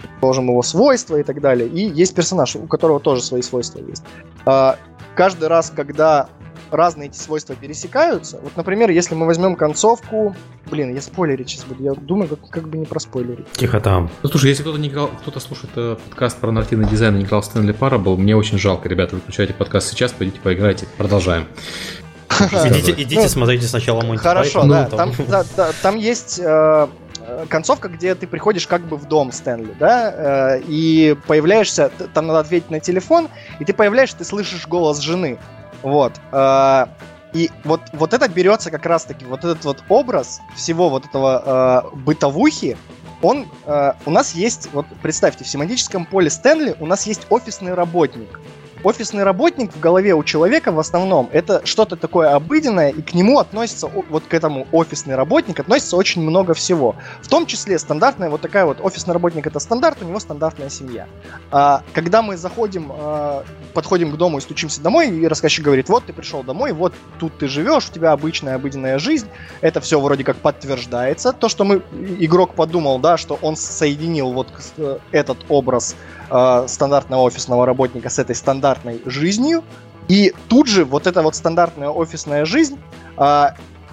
предположим, его свойства и так далее. И есть персонаж, у которого тоже свои свойства есть. Э, каждый раз, когда разные эти свойства пересекаются. Вот, например, если мы возьмем концовку... Блин, я спойлерить сейчас буду. Я думаю, как, как бы не проспойлерить. Тихо там. Ну, слушай, если кто-то не играл, кто-то слушает э, подкаст про нарративный дизайн и не играл в Стэнли Parable, мне очень жалко, ребята. Выключайте подкаст сейчас, пойдите поиграйте. Продолжаем. Идите, идите ну, смотрите сначала Монти Хорошо, да. Ну, там, да, да, там есть э, концовка, где ты приходишь как бы в дом Стэнли, да, э, и появляешься, там надо ответить на телефон, и ты появляешься, ты слышишь голос жены, вот. Э, и вот, вот это берется как раз-таки, вот этот вот образ всего вот этого э, бытовухи, он, э, у нас есть, вот представьте, в семантическом поле Стэнли у нас есть офисный работник офисный работник в голове у человека в основном это что-то такое обыденное, и к нему относится, вот к этому офисный работник относится очень много всего. В том числе стандартная вот такая вот офисный работник это стандарт, у него стандартная семья. А, когда мы заходим, а, подходим к дому и стучимся домой, и рассказчик говорит, вот ты пришел домой, вот тут ты живешь, у тебя обычная обыденная жизнь, это все вроде как подтверждается. То, что мы, игрок подумал, да, что он соединил вот этот образ э, стандартного офисного работника с этой стандартной жизнью. И тут же вот эта вот стандартная офисная жизнь э,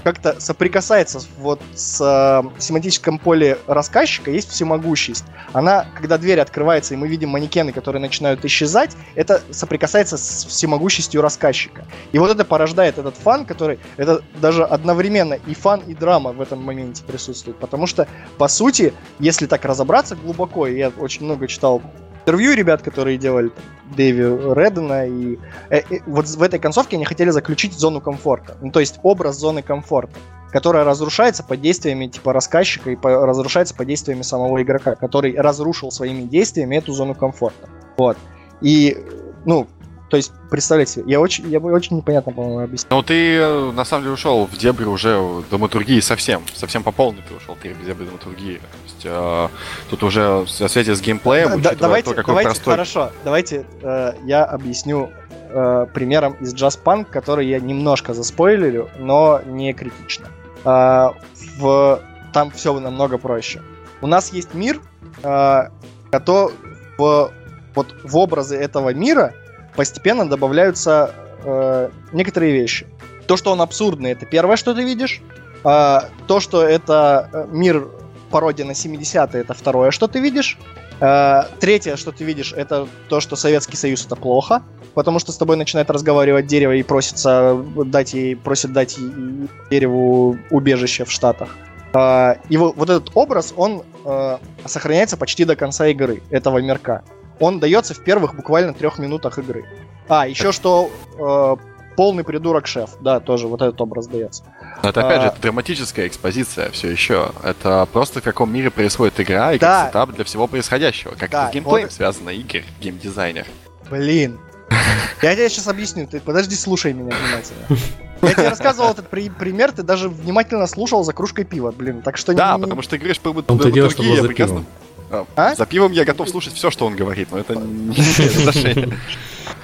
как-то соприкасается вот с э, семантическом поле рассказчика, есть всемогущесть. Она, когда дверь открывается, и мы видим манекены, которые начинают исчезать, это соприкасается с всемогущестью рассказчика. И вот это порождает этот фан, который... Это даже одновременно и фан, и драма в этом моменте присутствует. Потому что, по сути, если так разобраться глубоко, я очень много читал интервью ребят, которые делали Дэви Реддена, и э, э, вот в этой концовке они хотели заключить зону комфорта. Ну, то есть образ зоны комфорта, которая разрушается под действиями типа рассказчика и по, разрушается под действиями самого игрока, который разрушил своими действиями эту зону комфорта. Вот. И, ну, то есть, представляете себе, я очень, я очень непонятно, по-моему, объяснил. Ну, ты, э, на самом деле, ушел в дебри уже драматургии совсем. Совсем по полной ты ушел ты в дебри драматургии. То есть, э, тут уже в свете с геймплеем, да, давайте, то, какой давайте, простой... Хорошо, давайте э, я объясню э, примером из Just Punk, который я немножко заспойлерю, но не критично. Э, в... Там все намного проще. У нас есть мир, э, который в, вот в образы этого мира постепенно добавляются э, некоторые вещи. То, что он абсурдный, это первое, что ты видишь. А, то, что это э, мир пародия на 70-е, это второе, что ты видишь. Э, третье, что ты видишь, это то, что Советский Союз это плохо, потому что с тобой начинает разговаривать дерево и просится дать ей, просит дать дереву убежище в Штатах. Э, и вот, этот образ, он э, сохраняется почти до конца игры, этого мирка. Он дается в первых буквально трех минутах игры. А, еще что э, полный придурок шеф, да, тоже вот этот образ дается. Но это опять А. же это драматическая экспозиция все еще. Это просто в каком мире происходит игра и Да. как сетап для всего происходящего. Как Да, это с геймплеем вот- связано игр, геймдизайнер. Блин. Я тебе сейчас объясню, ты подожди, слушай меня внимательно. Я тебе рассказывал этот при- пример, ты даже внимательно слушал за кружкой пива, блин, так что Да, не- потому что ты говоришь про было я за прекрасно-. А, А? За пивом я готов слушать все, что он говорит, но это не имеет отношения.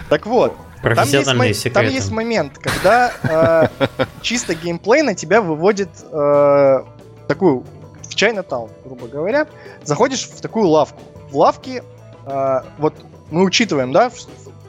Так вот, там есть, там есть момент, когда э, чисто геймплей на тебя выводит э, такую в Чайнатаун, грубо говоря, заходишь в такую лавку. В лавке, э, вот мы учитываем, да,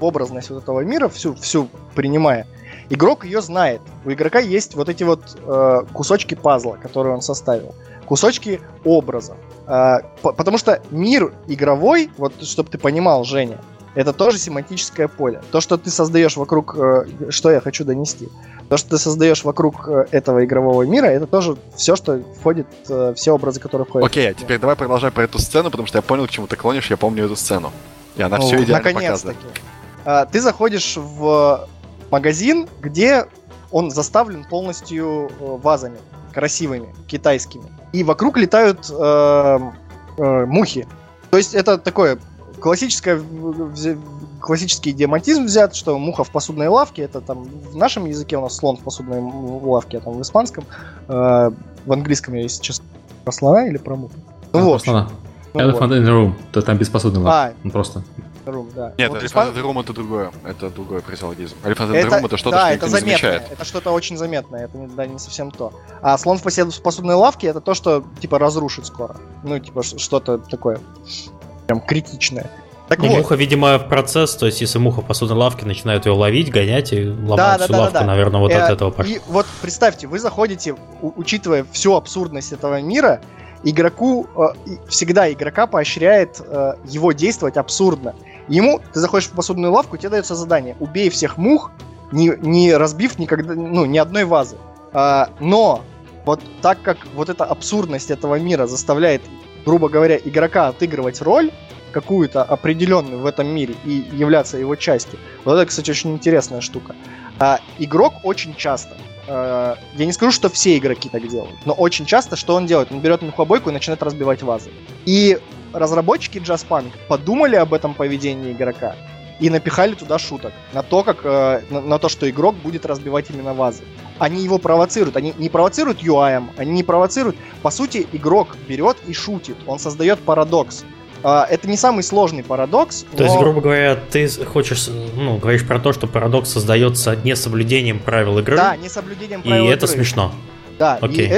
образность вот этого мира, всю, всю принимая. Игрок ее знает. У игрока есть вот эти вот э, кусочки пазла, которые он составил. Кусочки образа. По- потому что мир игровой, вот чтобы ты понимал, Женя, это тоже семантическое поле. То, что ты создаешь вокруг, э, что я хочу донести, то, что ты создаешь вокруг э, этого игрового мира, это тоже все, что входит, э, все образы, которые входят. Окей, а теперь давай продолжай про эту сцену, потому что я понял, к чему ты клонишь, я помню эту сцену. И она Ну, все идеально показывает. наконец-таки. А, Ты заходишь в магазин, где он заставлен полностью вазами красивыми, китайскими. И вокруг летают э, э, мухи. То есть это такое классическое, взя- классический идиоматизм взят, что муха в посудной лавке, это там в нашем языке у нас слон в посудной лавке, а там в испанском, э, в английском я, если честно, про слона или про муху? Ну, в общем, Просто ну Elephant вот. in the room. То там беспосудный лак. А, Он просто. Room, да. Нет, Вот Elephant the Room это другое. Это другой фразеологизм. Elephant Room это что-то, да, что это никто не замечает. Это что-то очень заметное. Это не, да, не совсем то. А слон в посудной лавке это то, что типа разрушит скоро. Ну, типа что-то такое прям критичное. Так Ну, вот. муха, видимо, в процесс, то есть если муха в посудной лавке начинает ее ловить, гонять и ломать Да, да, всю да, да, лавку, да. наверное, вот Э, от этого пошло. И вот представьте, вы заходите, учитывая всю абсурдность этого мира, игроку э, всегда игрока поощряет э, его действовать абсурдно. Ему ты заходишь в посудную лавку, тебе дается задание: убей всех мух, не, не разбив никогда, ну, ни одной вазы. А, но вот так как вот эта абсурдность этого мира заставляет, грубо говоря, игрока отыгрывать роль какую-то определенную в этом мире и являться его частью. Вот это, кстати, очень интересная штука. А, игрок очень часто, э, я не скажу, что все игроки так делают, но очень часто что он делает? Он берет мухобойку и начинает разбивать вазы. И разработчики Jazzpunk подумали об этом поведении игрока и напихали туда шуток на то, как э, на, на то, что игрок будет разбивать именно вазы. Они его провоцируют, они не провоцируют UI, они не провоцируют. По сути, игрок берет и шутит, он создает парадокс. А, это не самый сложный парадокс. То есть, но- грубо говоря, ты хочешь, ну, говоришь про то, что парадокс создается несоблюдением правил игры, Да, не соблюдением и правил это игры. смешно. Да, Окей. и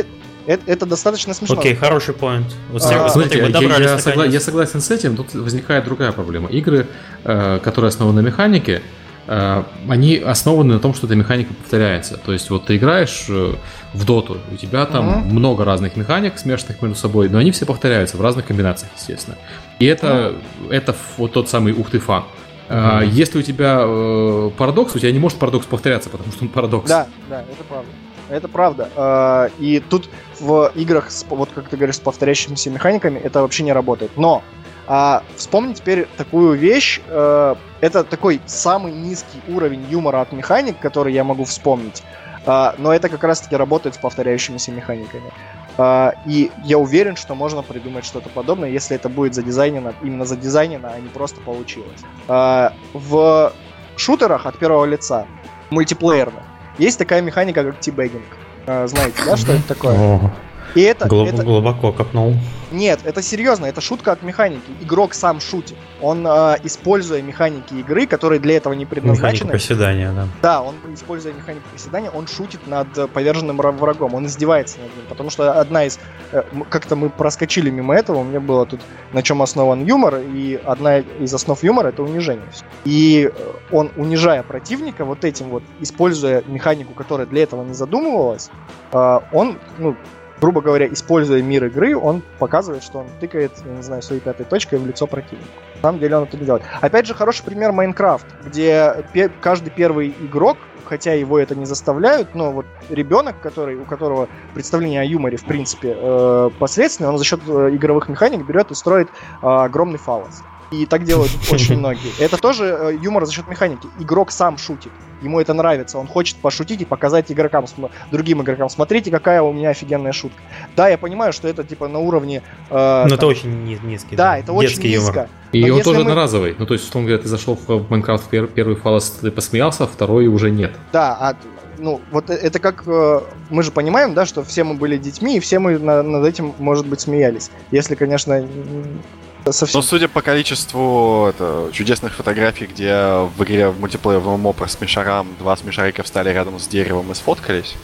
э- э- это достаточно смешно. Окей, хороший поинт. Вот А, смотри, Смотрите, я, добрались я согла- я согласен с этим, тут возникает другая проблема. Игры, э, которые основаны на механике, э, они основаны на том, что эта механика повторяется. То есть вот ты играешь э, в доту, у тебя там Мгм. много разных механик, смешанных между собой, но они все повторяются в разных комбинациях, естественно. И это, это ф- вот тот самый ух ты фан. Мгм. Если у тебя э, парадокс, у тебя не может парадокс повторяться, потому что он парадокс. Да, да, это правда. Это правда. А, И тут в играх, вот как ты говоришь, с повторяющимися механиками, это вообще не работает. Но а, вспомни теперь такую вещь. э, Это такой самый низкий уровень юмора от механик, который я могу вспомнить. А, Но это как раз-таки работает с повторяющимися механиками. А, И я уверен, что можно придумать что-то подобное, если это будет задизайнено, именно задизайнено, а не просто получилось. А, В шутерах от первого лица, мультиплеерных, есть такая механика, как тибэггинг. А, Знаете, да, что это такое? И это, глуб- это- глубоко копнул. нет, это серьезно, это шутка от механики. Игрок сам шутит. Он, а, используя механики игры, которые для этого не предназначены, приседания, да. да, он, используя механику приседания, он шутит над э, поверженным вра- врагом, он издевается над ним. Потому что одна из... э, Как-то мы проскочили мимо этого, у меня было тут на чем основан юмор, и одна из основ юмора — это унижение. И э, он, унижая противника вот этим вот, используя механику, которая для этого не задумывалась, э, он, ну, грубо говоря, используя мир игры, он показывает, что он тыкает, я не знаю, своей пятой точкой в лицо противника. На самом деле он это не делает. Опять же, хороший пример Майнкрафт, где пе- каждый первый игрок, хотя его это не заставляют, но вот ребенок, который, у которого представление о юморе, в принципе, э, посредственное, он за счет э, игровых механик берет и строит э, огромный фалос. И так делают очень многие. Это тоже э, юмор за счет механики. Игрок сам шутит. Ему это нравится. Он хочет пошутить и показать игрокам, см- другим игрокам. Смотрите, какая у меня офигенная шутка. Да, я понимаю, что это типа на уровне... э, Ну, там, это очень ни- низкий. Да, это очень детский юмор. низко. И Но он тоже мы- одноразовый. Ну, то есть, условно говоря, ты зашел в Майнкрафт пер- первый фалос, ты посмеялся, а второй уже нет. Да, а, ну, вот э- это как... э, мы же понимаем, да, что все мы были детьми, и все мы на- над этим, может быть, смеялись. Если, конечно, совсем... Но судя по количеству это, чудесных фотографий, где в игре в мультиплеер в ММО про смешарам два смешарика встали рядом с деревом и сфоткались.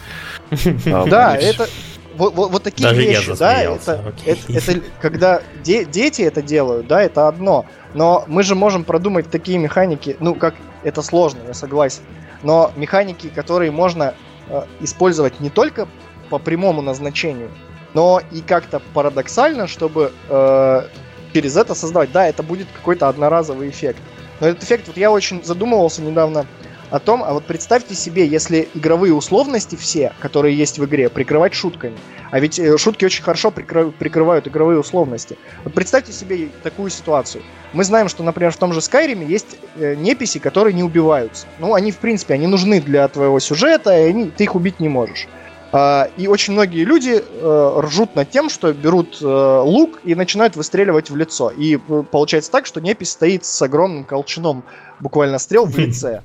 а, Да, это... Вот, вот- вот такие Даже я вещи, да, засмеялся, это, это, это когда де- дети это делают, да, это одно. Но мы же можем продумать такие механики, ну, как это сложно, я согласен. Но механики, которые можно э, использовать не только по прямому назначению, но и как-то парадоксально, чтобы э, через это создавать. Да, это будет какой-то одноразовый эффект. Но этот эффект, вот я очень задумывался недавно о том, а вот представьте себе, если игровые условности все, которые есть в игре, прикрывать шутками. А ведь э, шутки очень хорошо прикры- прикрывают игровые условности. Вот представьте себе такую ситуацию. Мы знаем, что, например, в том же Скайриме есть э, неписи, которые не убиваются. Ну, они, в принципе, они нужны для твоего сюжета, и они, ты их убить не можешь. А, И очень многие люди э, ржут над тем, что берут э, лук и начинают выстреливать в лицо. И э, получается так, что непись стоит с огромным колчаном буквально стрел в лице.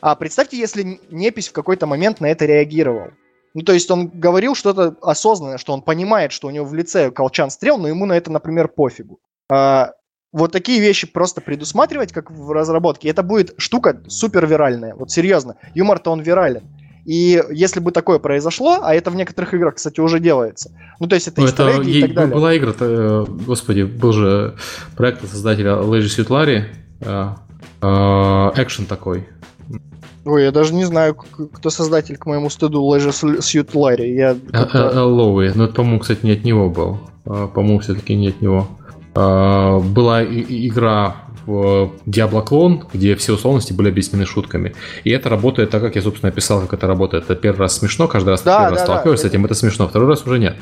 А представьте, если непись в какой-то момент на это реагировал. Ну, то есть он говорил что-то осознанное, что он понимает, что у него в лице колчан стрел, но ему на это, например, пофигу. А, вот такие вещи просто предусматривать, как в разработке, это будет штука супер виральная. Вот серьезно, юмор-то он вирален. И если бы такое произошло, а это в некоторых играх, кстати, уже делается, ну, то есть это Ну, это и так далее. была игра, э, господи, был же проект создателя Suit Larry, э, экшен такой. Ой, я даже не знаю, кто создатель, к моему стыду, Suit Larry. Я Э, Лоуи, но это, по-моему, кстати, не от него был. По-моему, все-таки не от него. Была игра в Diablo Clone, где все условности были объяснены шутками. И это работает так, как я, собственно, описал, как это работает. Это первый раз смешно, каждый раз Да, первый да, раз да. сталкиваешься с этим, это смешно, второй раз уже нет.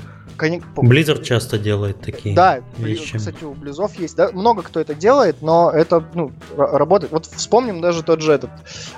Blizzard часто делает такие Да, вещи. кстати, у Близов есть, да, много кто это делает, но это, ну, работает. Вот вспомним даже тот же этот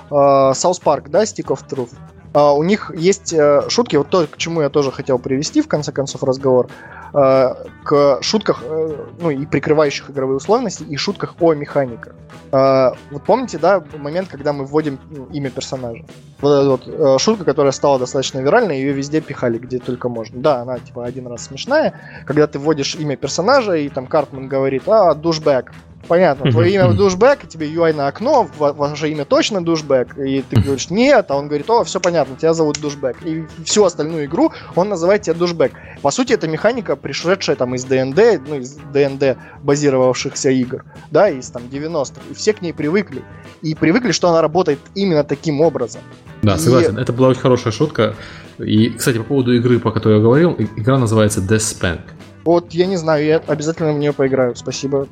э, South Park, да, Stick of Truth. А, у них есть э, шутки, вот то, к чему я тоже хотел привести, в конце концов, разговор, э, к шутках, э, ну, и прикрывающих игровые условности, и шутках о механиках. Э, вот помните, да, момент, когда мы вводим ну, имя персонажа? Вот эта вот э, шутка, которая стала достаточно виральной, ее везде пихали, где только можно. Да, она, типа, один раз смешная, когда ты вводишь имя персонажа, и там Картман говорит, а, душбэк. Понятно, твое имя душбэк, и тебе UI на окно, ва- ваше имя точно душбэк, и ты говоришь нет, а он говорит, о, все понятно, тебя зовут душбэк. И всю остальную игру он называет тебя душбэк. По сути, это механика, пришедшая там из ДНД, ну, из ДНД базировавшихся игр, да, из там 90-х, и все к ней привыкли. И привыкли, что она работает именно таким образом. Да, И- согласен. Это была очень хорошая шутка. И, кстати, по поводу игры, по которой я говорил, и- игра называется Death Spank. Вот, я не знаю, я обязательно в нее поиграю. Спасибо.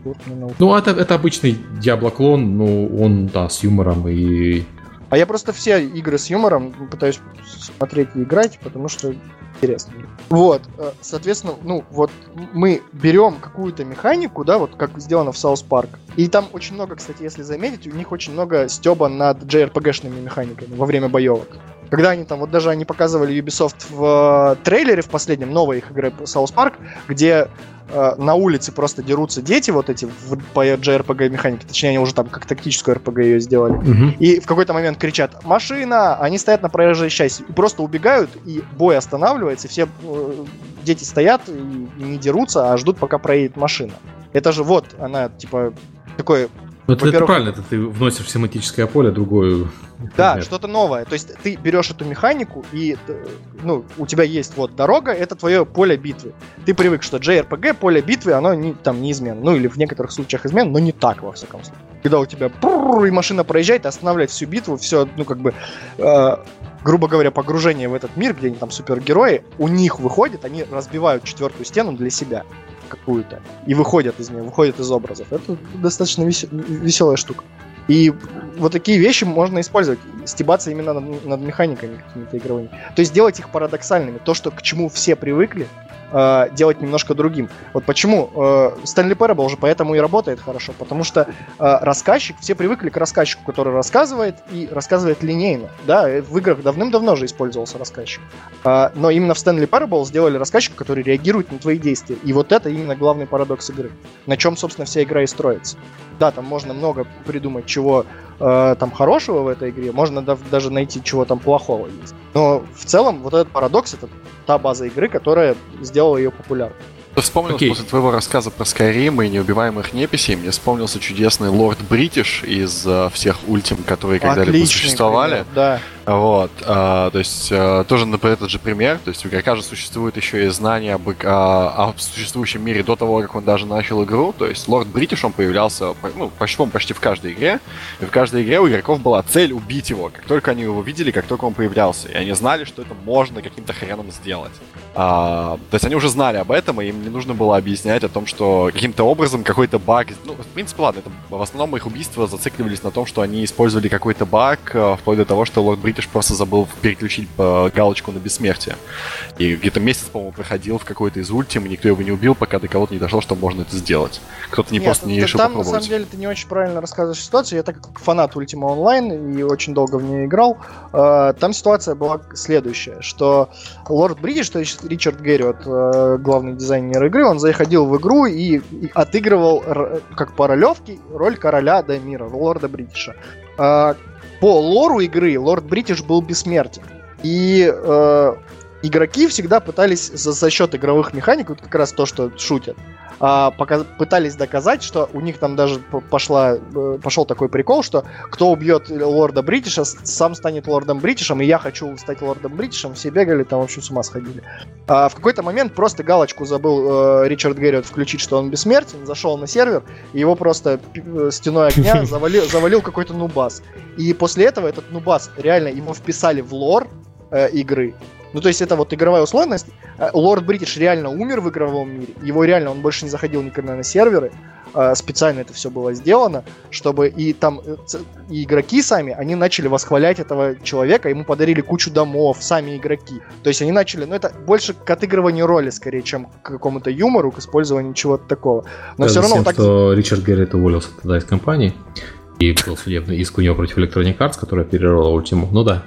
Ну, это, это обычный Diablo клон, ну, он, да, с юмором и... А я просто все игры с юмором пытаюсь смотреть и играть, потому что интересно. Вот, э, соответственно, ну вот мы берем какую-то механику, да, вот как сделано в South Park, и там очень много, кстати, если заметить, у них очень много стеба над JRPG-шными механиками во время боевок. Когда они там, вот даже они показывали Ubisoft в э, трейлере в последнем, новой их игры South Park, где э, на улице просто дерутся дети вот эти в, по JRPG механике, точнее они уже там как тактическую RPG ее сделали. Мгм. И в какой-то момент кричат «Машина!» Они стоят на проезжей части и просто убегают, и бой останавливается, и все э, дети стоят и не дерутся, а ждут, пока проедет машина. Это же вот, она, типа, такое Ну, это, правильно, это ты вносишь в семантическое поле другую... Да, предмет. что-то новое. То есть ты берешь эту механику, и э, ну, у тебя есть вот дорога, это твое поле битвы. Ты привык, что JRPG, поле битвы, оно не, там неизменно. Ну или в некоторых случаях изменно, но не так, во всяком случае. Когда у тебя и машина проезжает, останавливает всю битву, все, ну как бы... э, грубо говоря, погружение в этот мир, где они там супергерои, у них выходит, они разбивают четвертую стену для себя какую-то и выходят из нее, выходят из образов. Это достаточно вес... веселая штука. И вот такие вещи можно использовать, стебаться именно над, над механиками какими-то игровыми. То есть делать их парадоксальными. То, что к чему все привыкли, э, делать немножко другим. Вот почему э, Стэнли Парабл же поэтому и работает хорошо, потому что э, рассказчик, все привыкли к рассказчику, который рассказывает и рассказывает линейно. Да, э, в играх давным-давно же использовался рассказчик. Э, но именно в Стэнли Парабл сделали рассказчика, который реагирует на твои действия. И вот это именно главный парадокс игры. На чем, собственно, вся игра и строится. Да, там можно много придумать, чего э, там хорошего в этой игре, можно да, даже найти, чего там плохого есть. Но в целом вот этот парадокс это та база игры, которая сделала ее популярной. Ты вспомнил okay. после твоего рассказа про Skyrim и неубиваемых неписей, мне вспомнился чудесный Лорд Бритиш из uh, всех ультим, которые когда-либо существовали. Пример, да. Вот, а, то есть а, тоже, например, этот же пример, то есть у игрока же существует еще и знание об, а, о существующем мире до того, как он даже начал игру, то есть Лорд Бритиш, он появлялся, ну, почти, почти в каждой игре, и в каждой игре у игроков была цель убить его, как только они его видели, как только он появлялся, и они знали, что это можно каким-то хреном сделать. А, то есть они уже знали об этом, и им не нужно было объяснять о том, что каким-то образом какой-то баг, ну, в принципе, ладно, это, в основном их убийства зацикливались на том, что они использовали какой-то баг, вплоть до того, что Лорд Бритиш просто забыл переключить галочку на бессмертие. И где-то месяц, по-моему, проходил в какой-то из ультим, и никто его не убил, пока до кого-то не дошло, что можно это сделать. Кто-то не Нет, просто не решил там, попробовать. на самом деле, ты не очень правильно рассказываешь ситуацию. Я так как фанат Ultima Online и очень долго в нее играл, э, там ситуация была следующая, что Лорд Бритиш, то есть Ричард Герриот, э, главный дизайнер игры, он заходил в игру и, и отыгрывал как по ролевке роль короля Дамира, лорда Бритиша. Э, по лору игры Лорд Бритиш был бессмертен. И э, игроки всегда пытались за, за счет игровых механик, вот как раз то, что шутят, а, пока, пытались доказать, что у них там даже пошла, э, пошел такой прикол, что кто убьет лорда Бритиша, сам станет лордом Бритишем, и я хочу стать лордом Бритишем, все бегали, там вообще с ума сходили. А, в какой-то момент просто галочку забыл э, Ричард Герриот включить, что он бессмертен, зашел на сервер, и его просто э, стеной огня завалил, завалил какой-то нубас. И после этого этот нубас реально его вписали в лор э, игры, ну, то есть это вот игровая условность. Э, Лорд Бритиш реально умер в игровом мире. Его реально, он больше не заходил никогда на серверы. Э, специально это все было сделано, чтобы и там э, и игроки сами, они начали восхвалять этого человека, ему подарили кучу домов, сами игроки. То есть они начали, ну это больше к отыгрыванию роли скорее, чем к какому-то юмору, к использованию чего-то такого. Но да, все равно тем, так... что Ричард Геррит уволился тогда из компании, и был судебный иск у него против Electronic Arts, которая перервала Ultima. Ну да.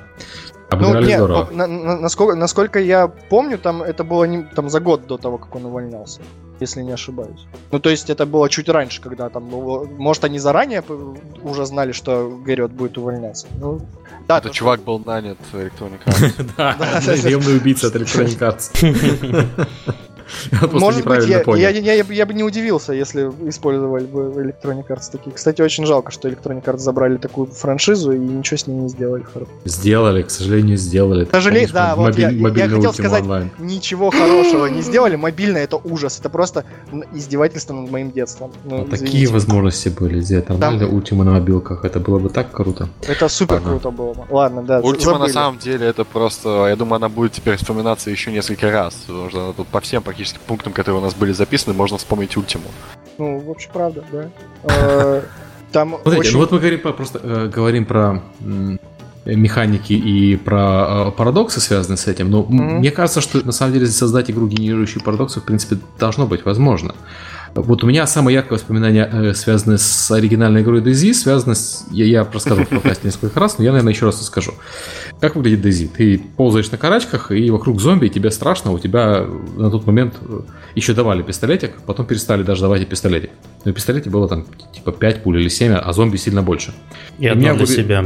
Обыграли ну, нет, здорово. На, на, насколько, насколько я помню, там это было не, там за год до того, как он увольнялся, если не ошибаюсь. Ну, то есть это было чуть раньше, когда там, может, они заранее уже знали, что Герриот будет увольняться. Ну, да, это чувак был нанят Electronic Arts. Да, наемный убийца от Electronic Arts. Может быть, я, я, я, я, я бы не удивился, если использовали бы Electronic Arts такие. Кстати, очень жалко, что Electronic Arts забрали такую франшизу и ничего с ней не сделали. Сделали, к сожалению, сделали. К сожалению, да, вот я, я хотел сказать, онлайн. ничего хорошего не сделали. Мобильно это ужас, это просто издевательство над моим детством. Ну, а такие возможности были сделать нормально. Ultima на мобилках, это было бы так круто. Это супер Ладно. круто было бы. Ладно, да. Ultima на самом деле это просто, я думаю, она будет теперь вспоминаться еще несколько раз, потому что она тут по всем практически пунктам, которые у нас были записаны, можно вспомнить Ультиму. Ну, в общем, правда, да. Э, там Смотрите, ну вот мы говорим просто э, говорим про механики и про э, парадоксы, связанные с этим. Но мне кажется, что на самом деле создать игру, генерирующую парадоксы, в принципе, должно быть возможно. Вот у меня самое яркое воспоминание, э, связанное с оригинальной игрой DayZ, связано с... Я, я рассказывал в подкасте несколько раз, но я, наверное, еще раз расскажу. Как выглядит DayZ? Ты ползаешь на карачках, и вокруг зомби, и тебе страшно, у тебя на тот момент э, еще давали пистолетик, потом перестали даже давать и пистолетик. Но пистолете было там типа 5 пуль или 7, а зомби сильно больше. И, и одно для вы... себя.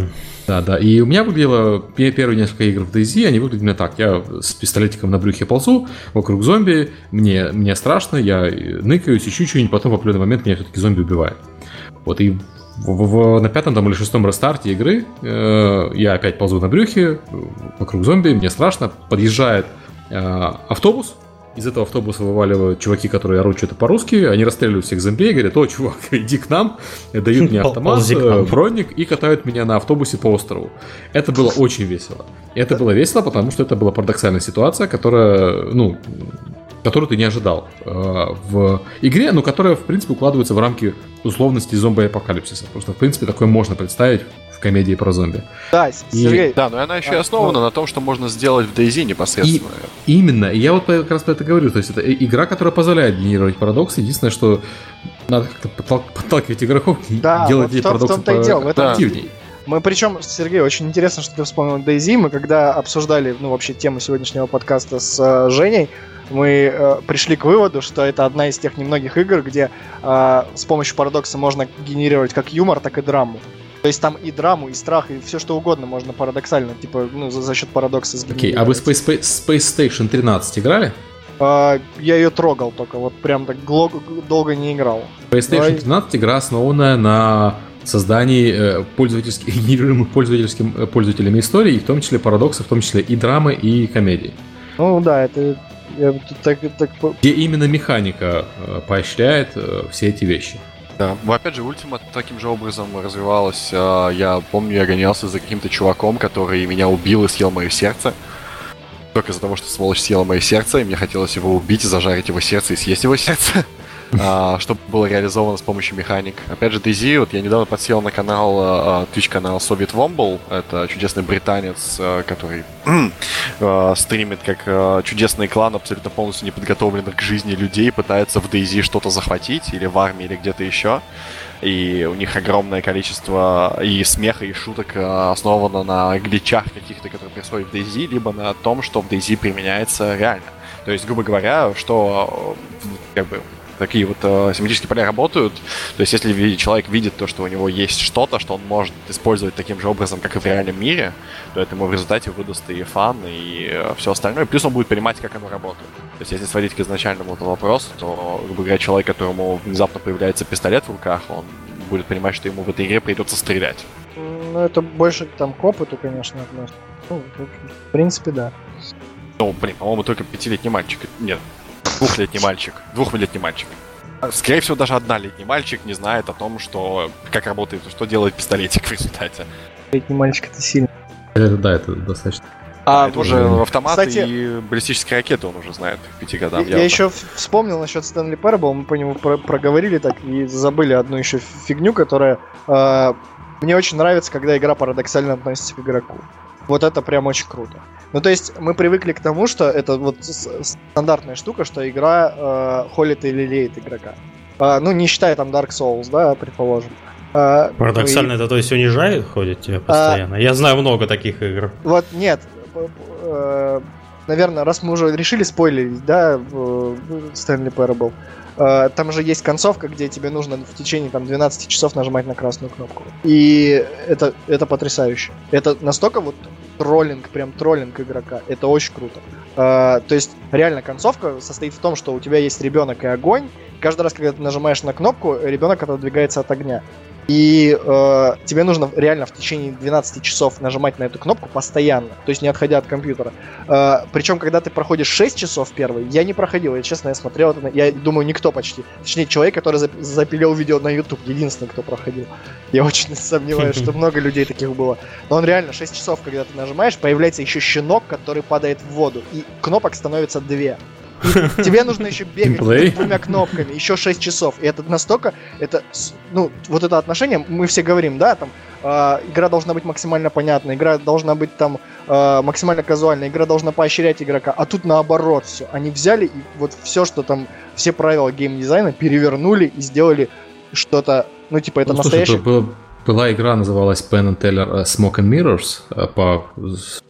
Да, да. И у меня выглядело первые несколько игр в DayZ, они выглядели так. Я с пистолетиком на брюхе ползу, вокруг зомби, мне, мне страшно, я ныкаюсь, ищу что-нибудь, потом в определенный момент меня все-таки зомби убивает. Вот и в, в, на пятом там, или шестом рестарте игры э, я опять ползу на брюхе, вокруг зомби, мне страшно, подъезжает э, автобус, из этого автобуса вываливают чуваки, которые орут что-то по-русски, они расстреливают всех зомби и говорят, о, чувак, иди к нам, дают мне автомат, э, броник и катают меня на автобусе по острову. Это было очень весело. И это было весело, потому что это была парадоксальная ситуация, которая, ну, которую ты не ожидал э, в игре, но которая, в принципе, укладывается в рамки условности зомби-апокалипсиса. Просто, в принципе, такое можно представить в комедии про зомби. Да, И- Сергей, Да, но она еще и А, основана на том, что можно сделать в DayZ непосредственно. Именно. И я вот как раз про это говорю. То есть это и- игра, которая позволяет генерировать парадоксы. Единственное, что надо как-то подтал- подталкивать игроков и Да, делать вот эти в том- в парадоксы том-то и дело, в этом- активней. Мы причем, Сергей, очень интересно, что ты вспомнил DayZ. Мы когда обсуждали, ну, вообще тему сегодняшнего подкаста с э, Женей, мы э, пришли к выводу, что это одна из тех немногих игр, где э, с помощью парадокса можно генерировать как юмор, так и драму. То есть там и драму, и страх, и все что угодно можно парадоксально, типа, ну, за, за счет парадокса Окей, а вы. Space, Space, Space Station 13 играли? А, я ее трогал только, вот прям так долго не играл. Space Давай. Station 13 игра основанная на создании э, пользовательских, генерируемых пользовательским, э, пользователями историй, и в том числе парадоксов, в том числе и драмы, и комедии. Ну да, это я так, так Где именно механика э, поощряет все эти вещи. Да. Ну, опять же, Ультима таким же образом развивалась. А, Я помню, я гонялся за каким-то чуваком, который меня убил и съел мое сердце. Только из-за того, что сволочь съела мое сердце, и мне хотелось его убить, зажарить его сердце и съесть его сердце. А, что было реализовано с помощью механик. Опять же, DayZ, вот я недавно подсел на канал, а, Twitch канал Soviet Womble, это чудесный британец, а, который а, стримит как а, чудесный клан, абсолютно полностью неподготовленных к жизни людей, пытается в DayZ что-то захватить, или в армии, или где-то еще. И у них огромное количество и смеха, и шуток а, основано на гличах каких-то, которые происходят в DayZ, либо на том, что в DayZ применяется реально. То есть, грубо говоря, что как бы такие вот э, семантические поля работают. То есть, если человек видит то, что у него есть что-то, что он может использовать таким же образом, как и в реальном мире, то это ему в результате выдаст и фан, и все остальное. Плюс он будет понимать, как оно работает. То есть, если сводить к изначальному вот вопросу, то, грубо говоря, человек, которому внезапно появляется пистолет в руках, он будет понимать, что ему в этой игре придется стрелять. Ну, это больше там к опыту, конечно, относится. Ну, в принципе, да. Ну, блин, по-моему, только пятилетний мальчик. Нет, двухлетний мальчик. Двухлетний мальчик. А, Скорее всего, даже однолетний мальчик не знает о том, что как работает, что делает пистолетик в результате. Летний мальчик это сильно. Это, да, это достаточно. А, это уже автоматы кстати- и баллистические ракеты он уже знает к пяти годам. Я, явно. еще вспомнил насчет Стэнли Парабл, мы по нему про- проговорили так и забыли одну еще фигню, которая э, мне очень нравится, когда игра парадоксально относится к игроку. Вот это прям очень круто. Ну, то есть, мы привыкли к тому, что это вот стандартная штука, что игра э, холит и лелеет игрока. А, ну, не считая там Dark Souls, да, предположим. А, Парадоксально, это то есть унижает, ходит тебя постоянно. Я знаю много таких игр. Вот нет. э, Наверное, раз мы уже решили спойлерить, да, Stanley Parable, э, там же есть концовка, где тебе нужно в течение там 12 часов нажимать на красную кнопку. И это, это потрясающе. Это настолько вот троллинг, прям троллинг игрока. Это очень круто. Э, То есть, реально, концовка состоит в том, что у тебя есть ребенок и огонь. Каждый раз, когда ты нажимаешь на кнопку, ребенок отодвигается от огня. И э, тебе нужно реально в течение 12 часов нажимать на эту кнопку постоянно, то есть не отходя от компьютера. Э, причем, когда ты проходишь 6 часов первый, я не проходил, я честно, я смотрел это, на- я думаю, никто почти. Точнее, человек, который зап- запилил видео на YouTube, единственный, кто проходил. Я очень сомневаюсь, что много людей таких было. Но он реально 6 часов, когда ты нажимаешь, появляется еще щенок, который падает в воду, и кнопок становится две. И тебе нужно еще бегать между двумя кнопками, еще 6 часов. И это настолько, это, ну, вот это отношение, мы все говорим, да, там, э, игра должна быть максимально понятна, игра должна быть там э, максимально казуальная, игра должна поощрять игрока, а тут наоборот все. Они взяли и вот все, что там, все правила геймдизайна перевернули и сделали что-то, ну, типа, это Ну, слушай, настоящий... была, была игра, называлась Penn and Teller э, Smoke and Mirrors э, по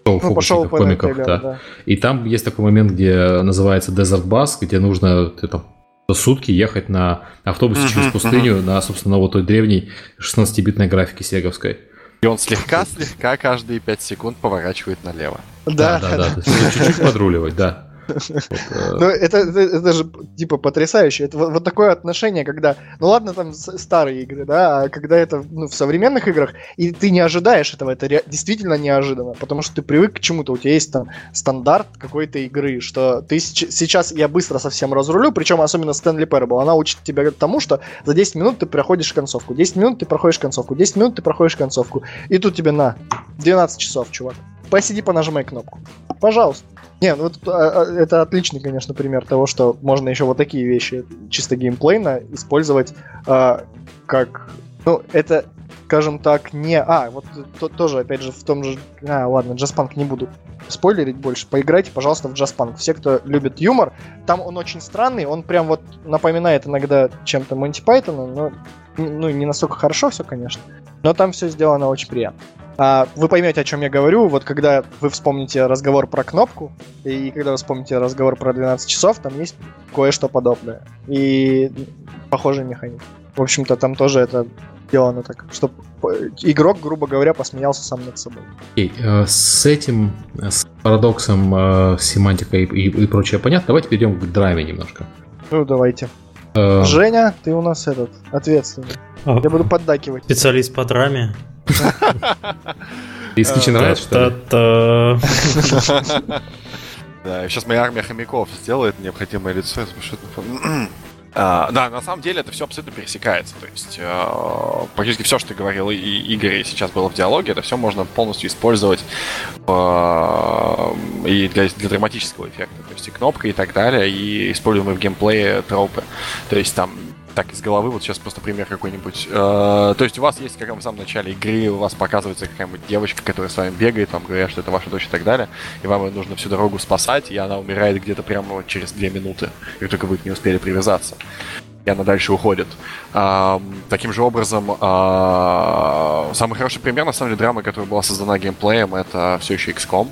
шоу Ну, пошел фокусников комиков. да. да. И там есть такой момент, где называется Desert Bus, где нужно ты там сутки ехать на автобусе Мгм, через пустыню на, собственно, вот той древней 16-битной графике сеговской. И он слегка-слегка каждые 5 секунд поворачивает налево. Да, да, да. есть Чуть-чуть подруливать, да. Ну, это, это, это же, типа, потрясающе. Это вот, вот такое отношение, когда... Ну, ладно, там старые игры, да, а когда это ну, в современных играх, и ты не ожидаешь этого, это ре- действительно неожиданно, потому что ты привык к чему-то, у тебя есть там стандарт какой-то игры, что ты сейчас, я быстро совсем разрулю, причем особенно Стэнли Parable, она учит тебя тому, что за 10 минут ты проходишь концовку, 10 минут ты проходишь концовку, 10 минут ты проходишь концовку, и тут тебе на, 12 часов, чувак. Посиди, понажимай кнопку. Пожалуйста. Не, ну а, а, это отличный, конечно, пример того, что можно еще вот такие вещи чисто геймплейно использовать э, как... Ну, это, скажем так, не... А, вот то, тоже, опять же, в том же... А, ладно, Джаспанк не буду спойлерить больше. Поиграйте, пожалуйста, в Джаспанк. Все, кто любит юмор, там он очень странный, он прям вот напоминает иногда чем-то Монти Пайтона, но ну, не настолько хорошо все, конечно. Но там все сделано очень приятно. А, вы поймете, о чем я говорю, вот когда вы вспомните разговор про кнопку, и когда вы вспомните разговор про 12 часов, там есть кое-что подобное. И похожий механизм. В общем-то, там тоже это сделано так, чтобы игрок, грубо говоря, посмеялся сам над собой. Okay, э, с этим, с парадоксом, э, семантикой и, и, и прочее понятно. Давайте перейдем к драме немножко. Ну, давайте. Э... Женя, ты у нас этот, ответственный. А, я буду поддакивать. Специалист по драме. Ты исключен нравится, что Да, сейчас моя армия хомяков сделает необходимое лицо. А, да, на самом деле это все абсолютно пересекается. То есть э, практически все, что ты говорил, и Игорь сейчас было в диалоге, это все можно полностью использовать э, и для, для драматического эффекта. То есть и кнопка и так далее, и используемые в геймплее тропы. То есть там так из головы, вот сейчас просто пример какой-нибудь. Э, то есть у вас есть, как в самом начале игры, у вас показывается какая-нибудь девочка, которая с вами бегает, вам говорят, что это ваша дочь и так далее, и вам ее нужно всю дорогу спасать, и она умирает где-то прямо вот через две минуты, как только вы не успели привязаться. И она дальше уходит. А, таким же образом, а, самый хороший пример, на самом деле, драмы, которая была создана геймплеем, это все еще XCOM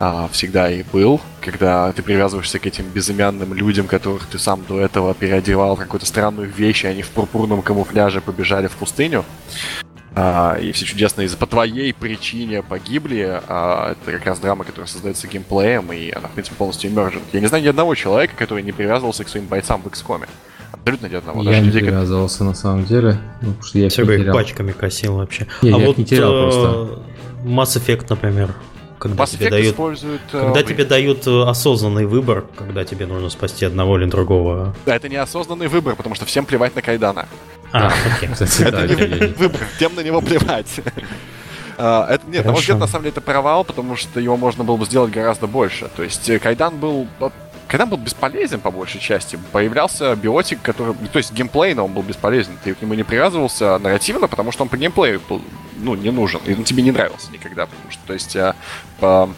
а, всегда и был, когда ты привязываешься к этим безымянным людям, которых ты сам до этого переодевал в какую-то странную вещь, и они в пурпурном камуфляже побежали в пустыню. А, и все чудесно из-за по твоей причине погибли. А, это как раз драма, которая создается геймплеем, и она, в принципе, полностью иммержен. Я не знаю ни одного человека, который не привязывался к своим бойцам в XCOM. Абсолютно ни одного. Я Даже не людей, привязывался, на самом деле. Ну, потому что я Все их пачками косил вообще. Не, а я вот не терял э, просто. Mass Effect, например когда Mass тебе дают, используют, э, когда тебе дают э, осознанный выбор, когда тебе нужно спасти одного или другого. Да, это не осознанный выбор, потому что всем плевать на Кайдана. А, окей. Это не выбор, тем на него плевать. А, это, нет, на мой взгляд, на самом деле, это провал, потому что его можно было бы сделать гораздо больше. То есть э, Кайдан был когда был бесполезен по большей части, появлялся биотик, который... То есть геймплейно он был бесполезен. Ты к нему не привязывался нарративно, потому что он по геймплею был, ну, не нужен. И он тебе не нравился никогда. Потому что, то есть, а, по...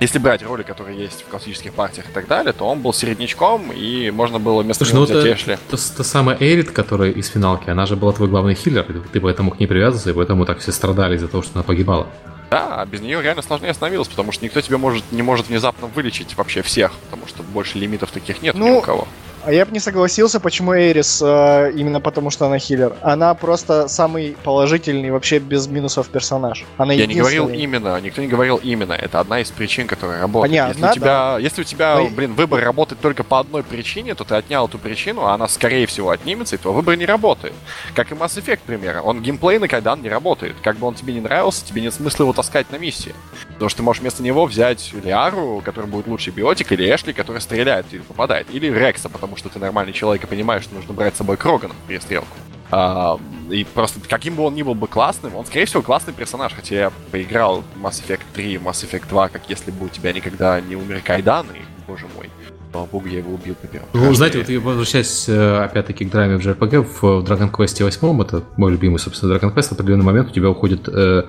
Если брать роли, которые есть в классических партиях и так далее, то он был середнячком, и можно было вместо Слушай, него ну, взять Эшли. Та, та самая Эрит, которая из финалки, она же была твой главный хиллер, и ты поэтому к ней привязывался, и поэтому так все страдали из-за того, что она погибала. Да, а без нее реально сложнее становилось, потому что никто тебе может, не может внезапно вылечить вообще всех, потому что больше лимитов таких нет ну, ни у кого. А я бы не согласился, почему Эрис, э, именно потому что она хиллер. Она просто самый положительный, вообще без минусов персонаж. Она я не говорил именно, никто не говорил именно. Это одна из причин, которая работает. Понятно, если, у тебя, да. если у тебя, Но... блин, выбор работает только по одной причине, то ты отнял эту причину, а она, скорее всего, отнимется, и твой выбор не работает. Как и Mass Effect, например. Он геймплей на Кайдан не работает. Как бы он тебе не нравился, тебе нет смысла его таскать на миссии. Потому что ты можешь вместо него взять Лиару, который будет лучший биотик, или Эшли, который стреляет и попадает, или Рекса, потому что ты нормальный человек и понимаешь, что нужно брать с собой Крогана в перестрелку. А, и просто каким бы он ни был бы классным, он, скорее всего, классный персонаж. Хотя я поиграл в Mass Effect 3, Mass Effect 2, как если бы у тебя никогда не умер Кайдан, и, боже мой, слава богу, я его убил по первому. Ну, знаете, вот возвращаясь э, опять-таки к драме в JRPG, в Dragon Quest 8, это мой любимый, собственно, Dragon Quest, в определенный момент у тебя уходит э,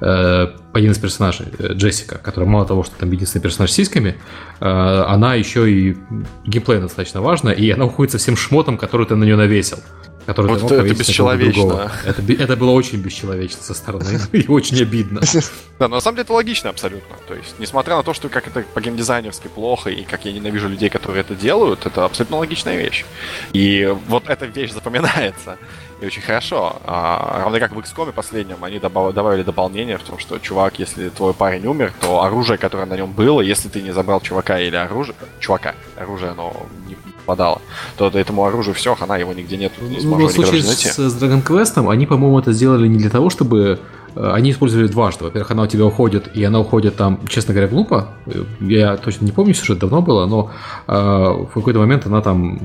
э, один из персонажей, Джессика, которая мало того, что там единственный персонаж с сиськами, она еще и геймплей достаточно важна, и она уходит со всем шмотом, который ты на нее навесил. Который Вот это- бесчеловечно. Это, это было очень бесчеловечно со стороны и очень обидно. Да, но на самом деле это логично абсолютно. То есть, несмотря на то, что как это по геймдизайнерски плохо, и как я ненавижу людей, которые это делают, это абсолютно логичная вещь. И вот эта вещь запоминается. И очень хорошо. А, равно как в XCOM последнем, они добав- добавили дополнение в том, что, чувак, если твой парень умер, то оружие, которое на нем было, если ты не забрал чувака или оружие... Чувака, оружие, оно не попадало, то этому оружию все, хана, его нигде нет, не Ну, сможешь в случае с, с Dragon Quest, они, по-моему, это сделали не для того, чтобы... э, Они использовали дважды. Во-первых, она у тебя уходит, и она уходит там, честно говоря, глупо. Э, Я точно не помню, сюжет давно было, но э, в какой-то момент она там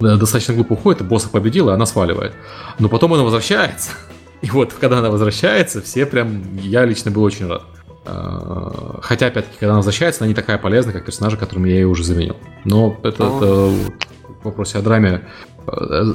э, достаточно глупо уходит, босса победила, и она сваливает. Но потом она возвращается. И вот, когда она возвращается, все прям... Я лично был очень рад. Хотя, опять-таки, когда она возвращается, она не такая полезная, как персонажи, которыми я ее уже заменил. Но это, Ну. это в вопросе о драме. э,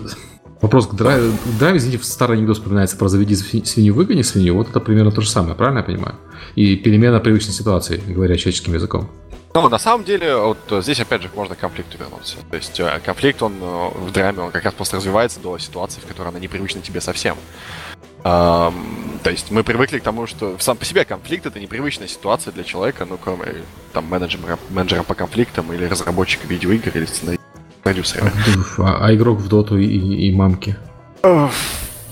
Вопрос к дра- к драме, извините, старый анекдот вспоминается про заведи сви- свинью, выгони свинью. Вот это примерно то же самое, правильно я понимаю? И перемена привычной ситуации, говоря человеческим языком. Ну, на самом деле, вот здесь опять же можно к конфликту вернуться. То есть э, конфликт, он э, в драме, он как раз просто развивается до ситуации, в которой она непривычна тебе совсем. То есть мы привыкли к тому, что сам по себе конфликт это непривычная ситуация для человека, ну, кроме там менеджера, менеджера по конфликтам или разработчика видеоигр или сценариста, продюсера. А, а игрок в доту и, и мамки.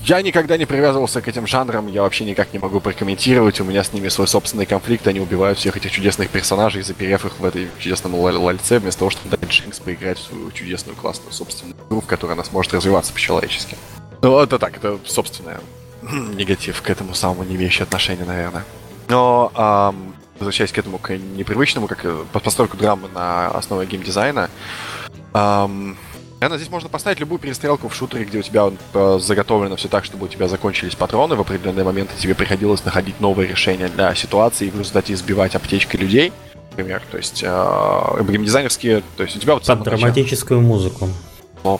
Я никогда не привязывался к этим жанрам, я вообще никак не могу прокомментировать, у меня с ними свой собственный конфликт, они убивают всех этих чудесных персонажей, заперев их в этой чудесном лаль- лальце, вместо того, чтобы дать Джинкс поиграть в свою чудесную классную собственную игру, в которой она сможет развиваться по-человечески. Ну, это так, это собственное негатив к этому самому не имеющее отношения, наверное. Но, ам, возвращаясь к этому, к непривычному, как э, по- постройку драмы на основе геймдизайна, ам, Наверное, здесь можно поставить любую перестрелку в шутере, где у тебя э, заготовлено все так, чтобы у тебя закончились патроны в определенные моменты, тебе приходилось находить новые решения для ситуации и в результате избивать аптечкой людей, например. То есть э, геймдизайнерские, то есть у тебя вот... Под самого начала- драматическую музыку. Ам,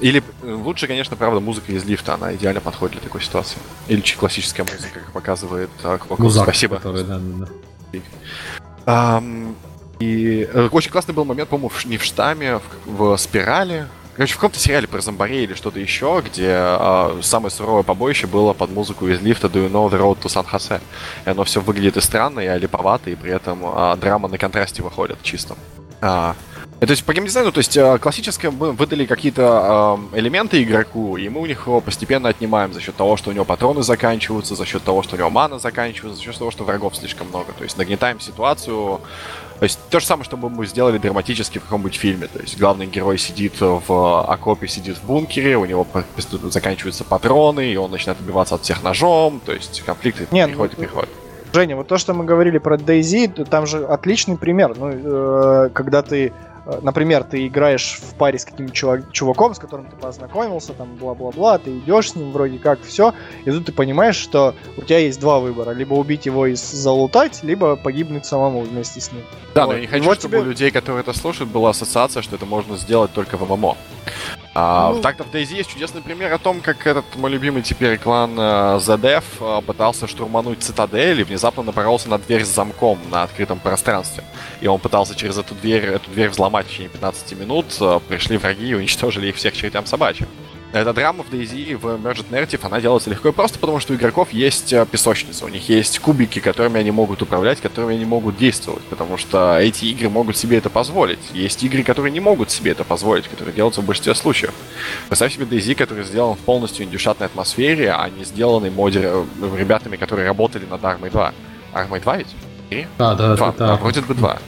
или э, лучше, конечно, правда, музыка из лифта, она идеально подходит для такой ситуации. Или классическая музыка, как показывает э, Кваков. Музак, Спасибо. который, да, да, да. И э, очень классный был момент, по-моему, не в штамме, в, в спирали. Короче, в каком-то сериале про зомбарей или что-то еще, где а, самое суровое побоище было под музыку из лифта Do You Know The Road to San Jose. И оно все выглядит и странно, и олиповато, и при этом а, драма на контрасте выходит чистом. А, э, то есть по геймдизайну, то есть э, классическое мы выдали какие-то э, элементы игроку, и мы у них его постепенно отнимаем за счет того, что у него патроны заканчиваются, за счет того, что у него мана заканчивается, за счет того, что врагов слишком много. То есть нагнетаем ситуацию. То есть то же самое, что мы сделали драматически в каком-нибудь фильме. То есть главный герой сидит в окопе, сидит в бункере, у него заканчиваются патроны, и он начинает убиваться от всех ножом. То есть конфликты Не, ну, приходят и приходят. Женя, вот то, что мы говорили про DayZ, то там же отличный пример. Ну, э, когда ты, э, например, ты играешь в паре с каким-нибудь чувак- чуваком, с которым ты познакомился, там, бла-бла-бла, ты идешь с ним вроде как, все, и тут ты понимаешь, что у тебя есть два выбора. Либо убить его и залутать, либо погибнуть самому вместе с ним. Да, Вот. но я не хочу, вот чтобы тебе- у людей, которые это слушают, была ассоциация, что это можно сделать только в ММО. А, Ну. в Tactic Daisy есть чудесный пример о том, как этот мой любимый теперь клан э, ZDF э, пытался штурмануть цитадель и внезапно напоролся на дверь с замком на открытом пространстве. И он пытался через эту дверь, эту дверь взломать в течение 15 минут. э, Пришли враги и уничтожили их всех чертям собачьим. Эта драма в DayZ в Emergent Narrative, она делается легко и просто, потому что у игроков есть э, песочница, у них есть кубики, которыми они могут управлять, которыми они могут действовать, потому что эти игры могут себе это позволить. Есть игры, которые не могут себе это позволить, которые делаются в большинстве случаев. Представь себе DayZ, который сделан в полностью индюшатной атмосфере, а не сделанный модер... э, ребятами, которые работали над Armой 2. Armой 2 ведь? Три? Да, да, Два. да, А, вроде бы два.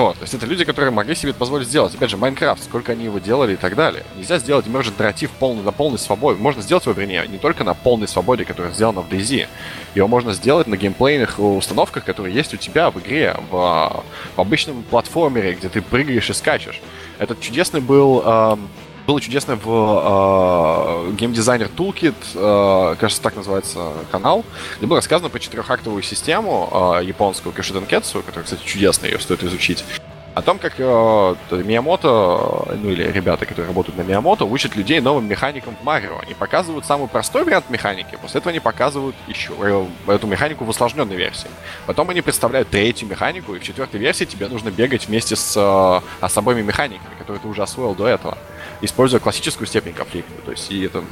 Вот, то есть это люди, которые могли себе это позволить сделать. Опять же, Майнкрафт, сколько они его делали и так далее. Нельзя сделать Emergent нарратив полный, на полной свободе. Можно сделать его, вернее, не только на полной свободе, которая сделана в DayZ. Его можно сделать на геймплейных установках, которые есть у тебя в игре, в, в обычном платформере, где ты прыгаешь и скачешь. Этот чудесный был... эм, было чудесно в э, Designer Toolkit, э, кажется, так называется канал, где было рассказано про четырехактовую систему э, японскую Кашиден Кетсу, которая, кстати, чудесная, ее стоит изучить. О том, как э, ну или ребята, которые работают на Миямото, учат людей новым механикам в Марио. Они показывают самый простой вариант механики, после этого они показывают еще э, эту механику в усложненной версии. Потом они представляют третью механику, и в четвертой версии тебе нужно бегать вместе с э, особыми механиками, которые ты уже освоил до этого. Используя классическую степень конфликта. То есть и это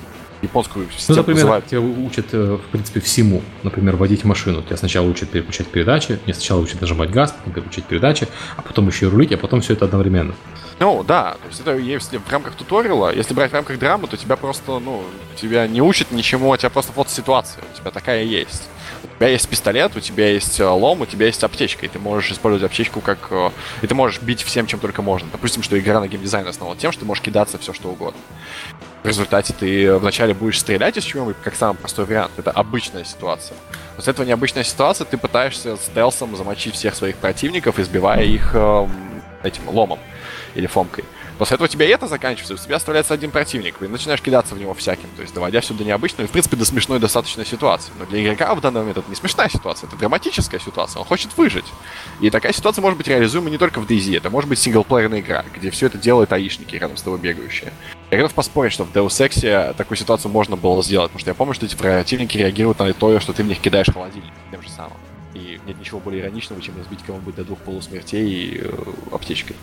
японскую Ну, систему например, называют тебя учат, э, в принципе, всему. Например, водить машину. Тебя сначала учат переключать передачи, не сначала учат нажимать газ, потом переключать передачи, а потом еще и рулить, а потом все это одновременно. Ну, да, то есть это если в рамках туториала, если брать в рамках драмы, то тебя просто, ну, тебя не учат ничему, а тебя просто вот ситуация, у тебя такая есть. У тебя есть пистолет, у тебя есть э, лом, у тебя есть аптечка, и ты можешь использовать аптечку как... э, И ты можешь бить всем, чем только можно. Допустим, что игра на геймдизайне основана тем, что ты можешь кидаться все, что угодно. В результате ты вначале будешь стрелять из чего-нибудь, как самый простой вариант. Это обычная ситуация. После этого необычная ситуация, ты пытаешься стелсом замочить всех своих противников, избивая их эм, этим ломом или фомкой. После этого у тебя и это заканчивается, у тебя оставляется один противник, и начинаешь кидаться в него всяким, то есть доводя все до необычной, в принципе, до смешной достаточной ситуации. Но для игрока в данный момент это не смешная ситуация, это драматическая ситуация, он хочет выжить. И такая ситуация может быть реализуема не только в DayZ, это может быть синглплеерная игра, где все это делают аишники рядом с тобой бегающие. Я готов поспорить, что в Deus Ex такую ситуацию можно было сделать, потому что я помню, что эти противники реагируют на то, что ты в них кидаешь холодильник тем же самым. И нет ничего более ироничного, чем разбить кого-нибудь до двух полусмертей э, аптечкой.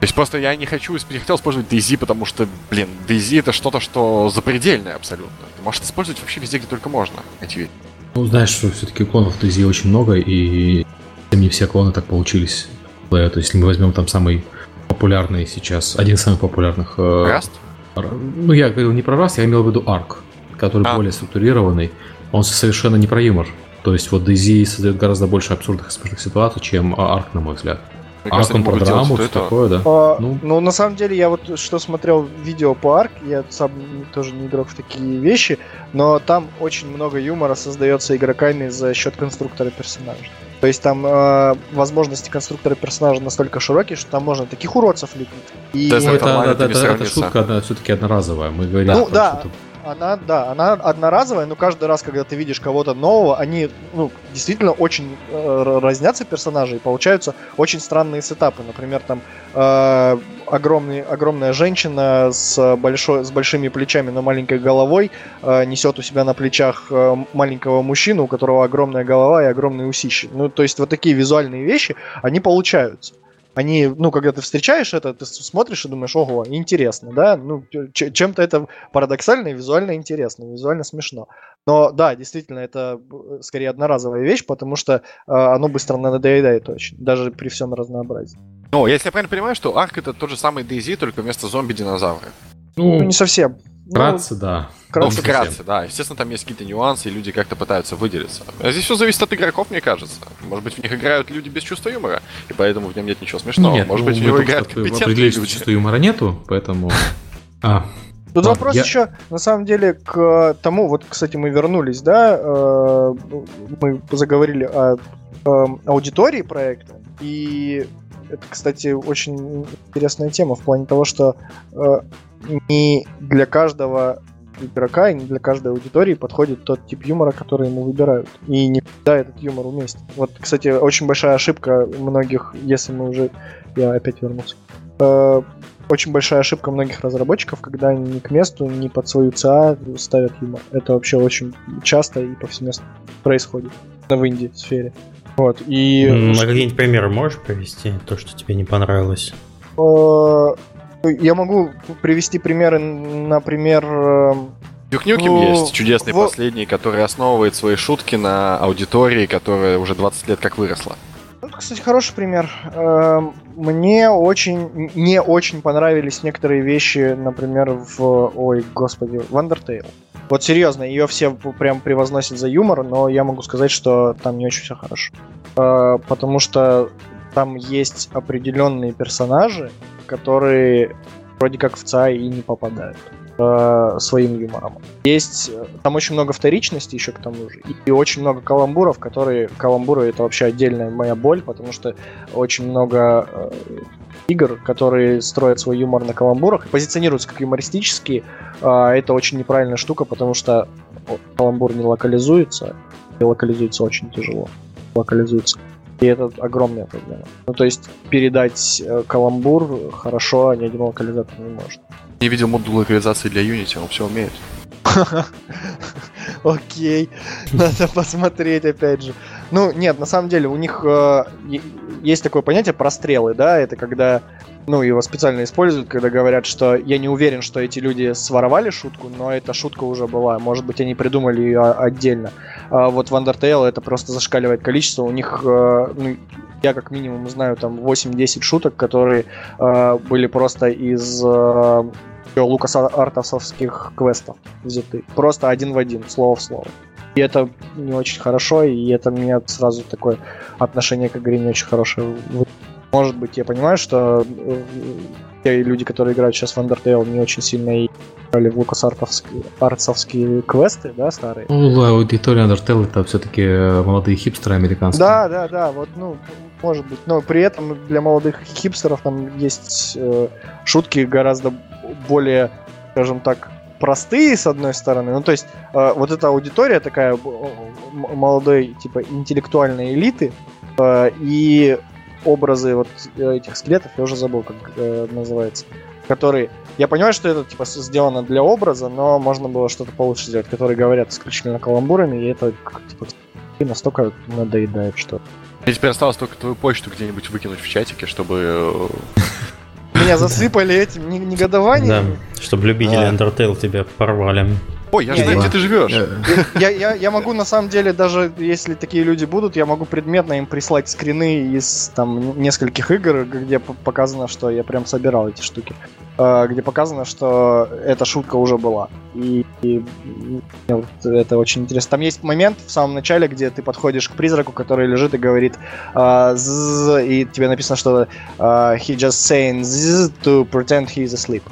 То есть просто я не хочу, не хотел использовать DayZ, потому что, блин, DayZ это что-то, что запредельное абсолютно. Ты можешь использовать вообще везде, где только можно эти. Ну, знаешь, что все-таки клонов DayZ очень много, и не все клоны так получились. То есть, если мы возьмем там самый популярный сейчас, один из самых популярных... э, Rust? р- Ну, я говорил не про раз, я имел в виду Ark, который А. более структурированный. Он совершенно не про юмор. То есть вот DayZ создает гораздо больше абсурдных и смешных ситуаций, чем Ark, на мой взгляд. Мне Ark кажется, он они про могут делать что такое, да. А, Ну. ну, на самом деле, я вот что смотрел видео по Арк, я сам тоже не игрок в такие вещи, но там очень много юмора создается игроками за счет конструктора персонажа. То есть там э, возможности конструктора персонажа настолько широкие, что там можно таких уродцев лепить. И Да, Ну, это это, это, это это- шутка все-таки одноразовая. Мы говорим Ну, да. что-то- она, да, она одноразовая, но каждый раз, когда ты видишь кого-то нового, они ну, действительно очень э, разнятся персонажи и получаются очень странные сетапы. Например, там э, огромный, огромная женщина с, большой, с большими плечами, но маленькой головой э, несет у себя на плечах э, маленького мужчину, у которого огромная голова и огромные усищи. Ну, то есть вот такие визуальные вещи, они получаются они, ну, когда ты встречаешь это, ты смотришь и думаешь, ого, интересно, да, ну, чем-то это парадоксально и визуально интересно, визуально смешно. Но да, действительно, это э, скорее одноразовая вещь, потому что э, оно быстро надоедает очень, даже при всем разнообразии. Ну, если я правильно понимаю, что Арк это тот же самый DayZ, только вместо зомби-динозавра. Ну, Ну, не совсем. Ну, вкратце, да. вкратце. ну, вкратце, да. Естественно, там есть какие-то нюансы, и люди как-то пытаются выделиться. А здесь все зависит от игроков, мне кажется. Может быть, в них играют люди без чувства юмора, и поэтому в нем нет ничего смешного. Нет, Может ну, быть, в него играют компетентные определили, что люди. чувства юмора нету, поэтому... А, Тут Ладно, вопрос я- еще, на самом деле, к тому, вот, кстати, мы вернулись, да, э, мы заговорили о эм, аудитории проекта, и это, кстати, очень интересная тема в плане того, что э, не для каждого игрока и не для каждой аудитории подходит тот тип юмора, который ему выбирают. И не всегда этот юмор уместен. Вот, кстати, очень большая ошибка многих, если мы уже... Я опять вернулся. Э, очень большая ошибка многих разработчиков, когда они ни к месту, ни под свою ЦА ставят юмор. Это вообще очень часто и повсеместно происходит в инди-сфере. Вот, и... М, А какие-нибудь примеры можешь привести? То, что тебе не понравилось? э, я могу привести примеры, например, э, Duke Nukem Ну, есть чудесный во- последний, который основывает свои шутки на аудитории, которая уже 20 лет как выросла. Ну, кстати, хороший пример. Эм, Мне очень, не очень понравились некоторые вещи, например, в, ой, господи, в Undertale. Вот серьезно, ее все прям превозносят за юмор, но я могу сказать, что там не очень все хорошо. Э, Потому что там есть определенные персонажи, которые вроде как в ЦА и не попадают э, своим юмором. Есть э, там очень много вторичности еще к тому же, и очень много каламбуров, которые каламбуры это вообще отдельная моя боль, потому что очень много э, игр, которые строят свой юмор на каламбурах позиционируются как юмористические, а это очень неправильная штука, потому что каламбур не локализуется, и локализуется очень тяжело. Локализуется. И это огромная проблема. Ну, то есть передать э, каламбур хорошо ни один локализатор не может. Не видел модуль локализации для Unity, он все умеет. Окей, надо посмотреть опять же. Ну, нет, на самом деле, у них э, есть такое понятие прострелы, да, это когда, ну, его специально используют, когда говорят, что я не уверен, что эти люди своровали шутку, но эта шутка уже была, может быть, они придумали ее отдельно. А вот в Undertale это просто зашкаливает количество, у них, э, ну, я как минимум знаю там 8-10 шуток, которые э, были просто из э, Лукас Артовских квестов взяты. Просто один в один, слово в слово. И это не очень хорошо, и это мне сразу такое отношение к игре не очень хорошее. Может быть, я понимаю, что э, те люди, которые играют сейчас в Undertale, не очень сильно играли в Лукас Артсовские квесты, да, старые. Ну, аудитория Undertale это все-таки э, молодые хипстеры американские. Да, да, да, вот, ну, может быть. Но при этом для молодых хипстеров там есть э, шутки гораздо более, скажем так, простые, с одной стороны. Ну, то есть, э, вот эта аудитория такая молодой, типа, интеллектуальной элиты, э, и образы вот этих скелетов, я уже забыл, как э, называется, которые... Я понимаю, что это, типа, сделано для образа, но можно было что-то получше сделать, которые говорят исключительно каламбурами, и это, типа, настолько надоедает, что... Мне теперь осталось только твою почту где-нибудь выкинуть в чатике, чтобы меня засыпали этим негодованием. Да, чтобы любители а. Undertale тебя порвали. Ой, я знаю, где ты живешь. Я, я, я могу, на самом деле, даже если такие люди будут, я могу предметно им прислать скрины из там нескольких игр, где показано, что я прям собирал эти штуки. Э, где показано, что эта шутка уже была. И, и вот это очень интересно. Там есть момент в самом начале, где ты подходишь к призраку, который лежит и говорит, э, и тебе написано, что э, he just saying to pretend he is asleep.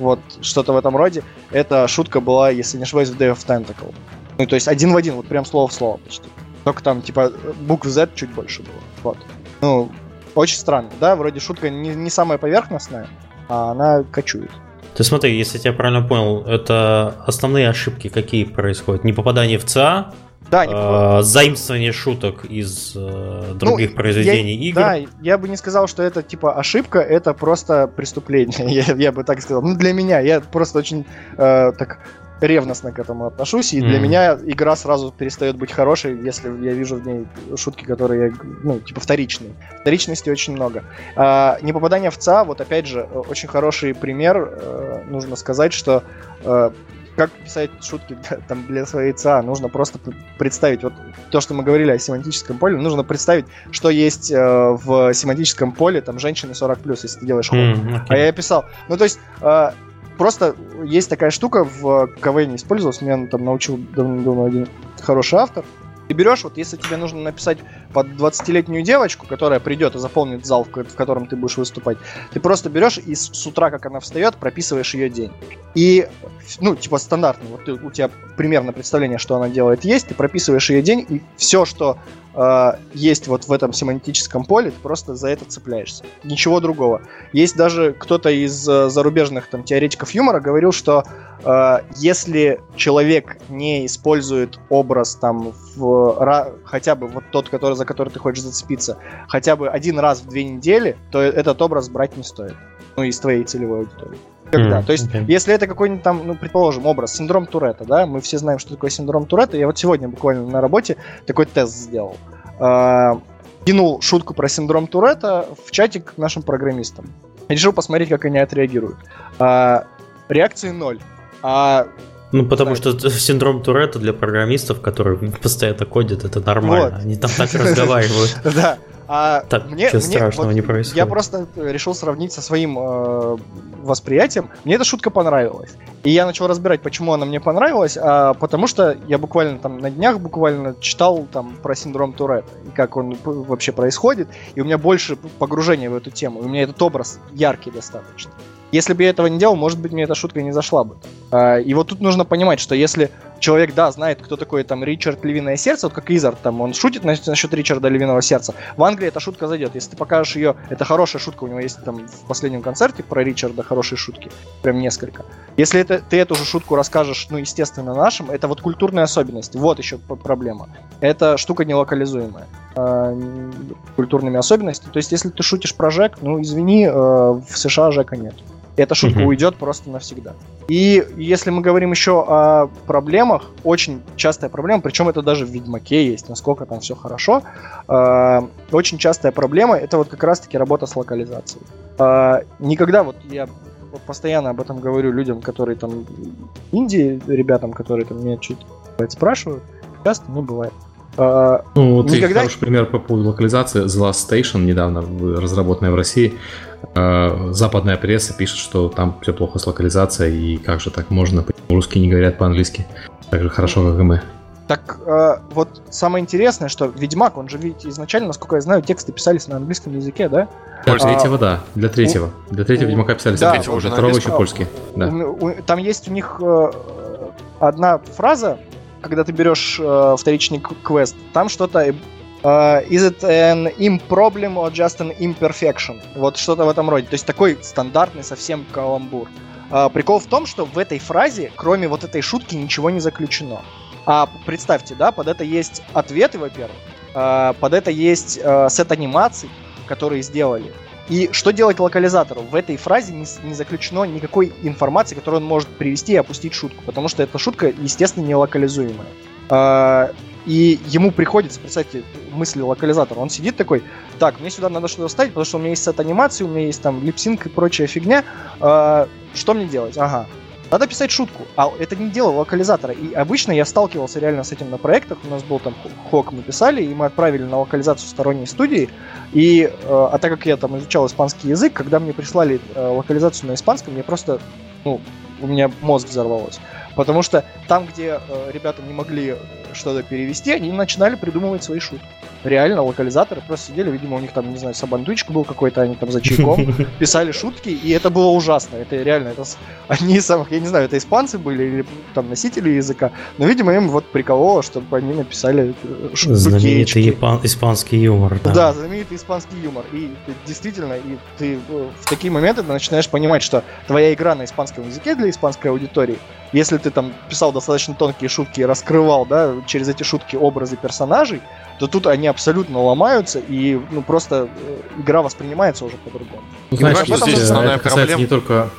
Вот что-то в этом роде. Эта шутка была, если не ошибаюсь, в Day of Tentacle. Ну, то есть один в один, вот прям слово в слово почти. Только там, типа, букв Z чуть больше было. Вот. Ну, очень странно, да? Вроде шутка не, не самая поверхностная, а она кочует. Ты смотри, если я тебя правильно понял, это основные ошибки какие происходят? Не попадание в ЦА, да, не э, заимствование шуток из э, других ну, произведений я, игр. Да, я бы не сказал, что это типа ошибка, это просто преступление. я, я бы так сказал. Ну, для меня, я просто очень э, так ревностно к этому отношусь, и mm. для меня игра сразу перестает быть хорошей, если я вижу в ней шутки, которые, ну, типа вторичные. Вторичности очень много. А, непопадание в ЦА, вот опять же, очень хороший пример, э, нужно сказать, что э, как писать шутки там, для своей ЦА, нужно просто представить, вот то, что мы говорили о семантическом поле, нужно представить, что есть э, в семантическом поле, там, женщины 40+, если ты делаешь ход. Mm, okay. А я писал, ну, то есть, э, Просто есть такая штука в КВН использовалась, меня там научил давно один хороший автор. Ты берешь, вот если тебе нужно написать под 20-летнюю девочку, которая придет и заполнит зал, в котором ты будешь выступать, ты просто берешь и с, с утра, как она встает, прописываешь ее день. И, ну, типа стандартно, вот ты, у тебя примерно представление, что она делает, есть, ты прописываешь ее день, и все, что э, есть вот в этом семантическом поле, ты просто за это цепляешься. Ничего другого. Есть даже кто-то из э, зарубежных там теоретиков юмора говорил, что если человек не использует образ там в, хотя бы вот тот, который, за который ты хочешь зацепиться, хотя бы один раз в две недели, то этот образ брать не стоит. Ну, из твоей целевой аудитории. Когда? Mm, То есть, okay. если это какой-нибудь там, ну, предположим, образ, синдром Туретта, да, мы все знаем, что такое синдром Туретта. Я вот сегодня буквально на работе такой тест сделал. Э, кинул шутку про синдром Туретта в чатик к нашим программистам. Решил посмотреть, как они отреагируют. Э, реакции ноль. А ну, потому что синдром Туретта для программистов, которые постоянно кодят, это нормально. Вот. Они там так разговаривают. Да. А так, мне, ничего мне, страшного вот, не происходит. Я просто решил сравнить со своим э, восприятием. Мне эта шутка понравилась. И я начал разбирать, почему она мне понравилась, а потому что я буквально там на днях буквально читал там про синдром Туретта и как он вообще происходит, и у меня больше погружения в эту тему. У меня этот образ яркий достаточно. Если бы я этого не делал, может быть, мне эта шутка не зашла бы. А, и вот тут нужно понимать, что если человек, да, знает, кто такой там Ричард Львиное Сердце, вот как Изард, там, он шутит насчет Ричарда Львиного Сердца, в Англии эта шутка зайдет. Если ты покажешь ее, это хорошая шутка, у него есть там в последнем концерте про Ричарда хорошие шутки, прям несколько. Если это, ты эту же шутку расскажешь, ну, естественно, нашим, это вот культурная особенность. Вот еще проблема. Это штука нелокализуемая э, культурными особенностями. То есть, если ты шутишь про Жек, ну, извини, э, в США Жека нет. Эта шутка Мгм. уйдет просто навсегда. И если мы говорим еще о проблемах, очень частая проблема, причем это даже в Ведьмаке есть, насколько там все хорошо, э, очень частая проблема это вот как раз-таки работа с локализацией. Э, никогда вот я постоянно об этом говорю людям, которые там инди, ребятам, которые там меня чуть спрашивают, часто, ну, бывает. Э, Ну, вот Никогда- хороший пример по поводу локализации. The Last Station, недавно разработанная в России. Э, Западная пресса пишет, что там все плохо с локализацией, и как же так можно? Почему Русские не говорят по-английски так же хорошо, как и мы. Так э, вот самое интересное, что Ведьмак, он же ведь изначально, насколько я знаю, тексты писались на английском языке, да? Для Польский. третьего, да. Для третьего. Для третьего у- Ведьмака писали да, для третьего уже на второго еще польский. Да. У- у- там есть у них э, одна фраза, когда ты берешь э, вторичный квест, там что-то э, is it an im or just an imperfection? Вот что-то в этом роде. То есть такой стандартный совсем каламбур. А, прикол в том, что в этой фразе, кроме вот этой шутки, ничего не заключено. А представьте, да, под это есть ответы, во-первых, а, под это есть сет анимаций, которые сделали. И что делать локализатору? В этой фразе не, не заключено никакой информации, которую он может привести и опустить шутку, потому что эта шутка, естественно, не локализуемая. И ему приходится, представьте, мысли локализатора. Он сидит такой, так, мне сюда надо что-то вставить, потому что у меня есть сет анимации, у меня есть там липсинг и прочая фигня. А, что мне делать? Ага. Надо писать шутку, а это не дело локализатора. И обычно я сталкивался реально с этим на проектах. У нас был там хок, мы писали, и мы отправили на локализацию сторонней студии. И, э, а так как я там изучал испанский язык, когда мне прислали э, локализацию на испанском, мне просто, ну, у меня мозг взорвалось. Потому что там, где э, ребята не могли что-то перевести, они начинали придумывать свои шутки. Реально, локализаторы просто сидели, видимо, у них там, не знаю, сабантуйчик был какой-то, они там за чайком писали шутки, и это было ужасно. Это реально, это из самых, я не знаю, это испанцы были или там носители языка, но, видимо, им вот прикололо, чтобы они написали э, ш- Знаменитый япон- испанский юмор. Да. Да, знаменитый испанский юмор. И ты действительно, и ты э, в такие моменты ты начинаешь понимать, что твоя игра на испанском языке для испанской аудитории, если ты там писал достаточно тонкие шутки и раскрывал, да, через эти шутки образы персонажей, то тут они абсолютно ломаются, и ну просто э, игра воспринимается уже по-другому. Ну, знаешь, понимаешь, здесь основная это касается проблема- не только...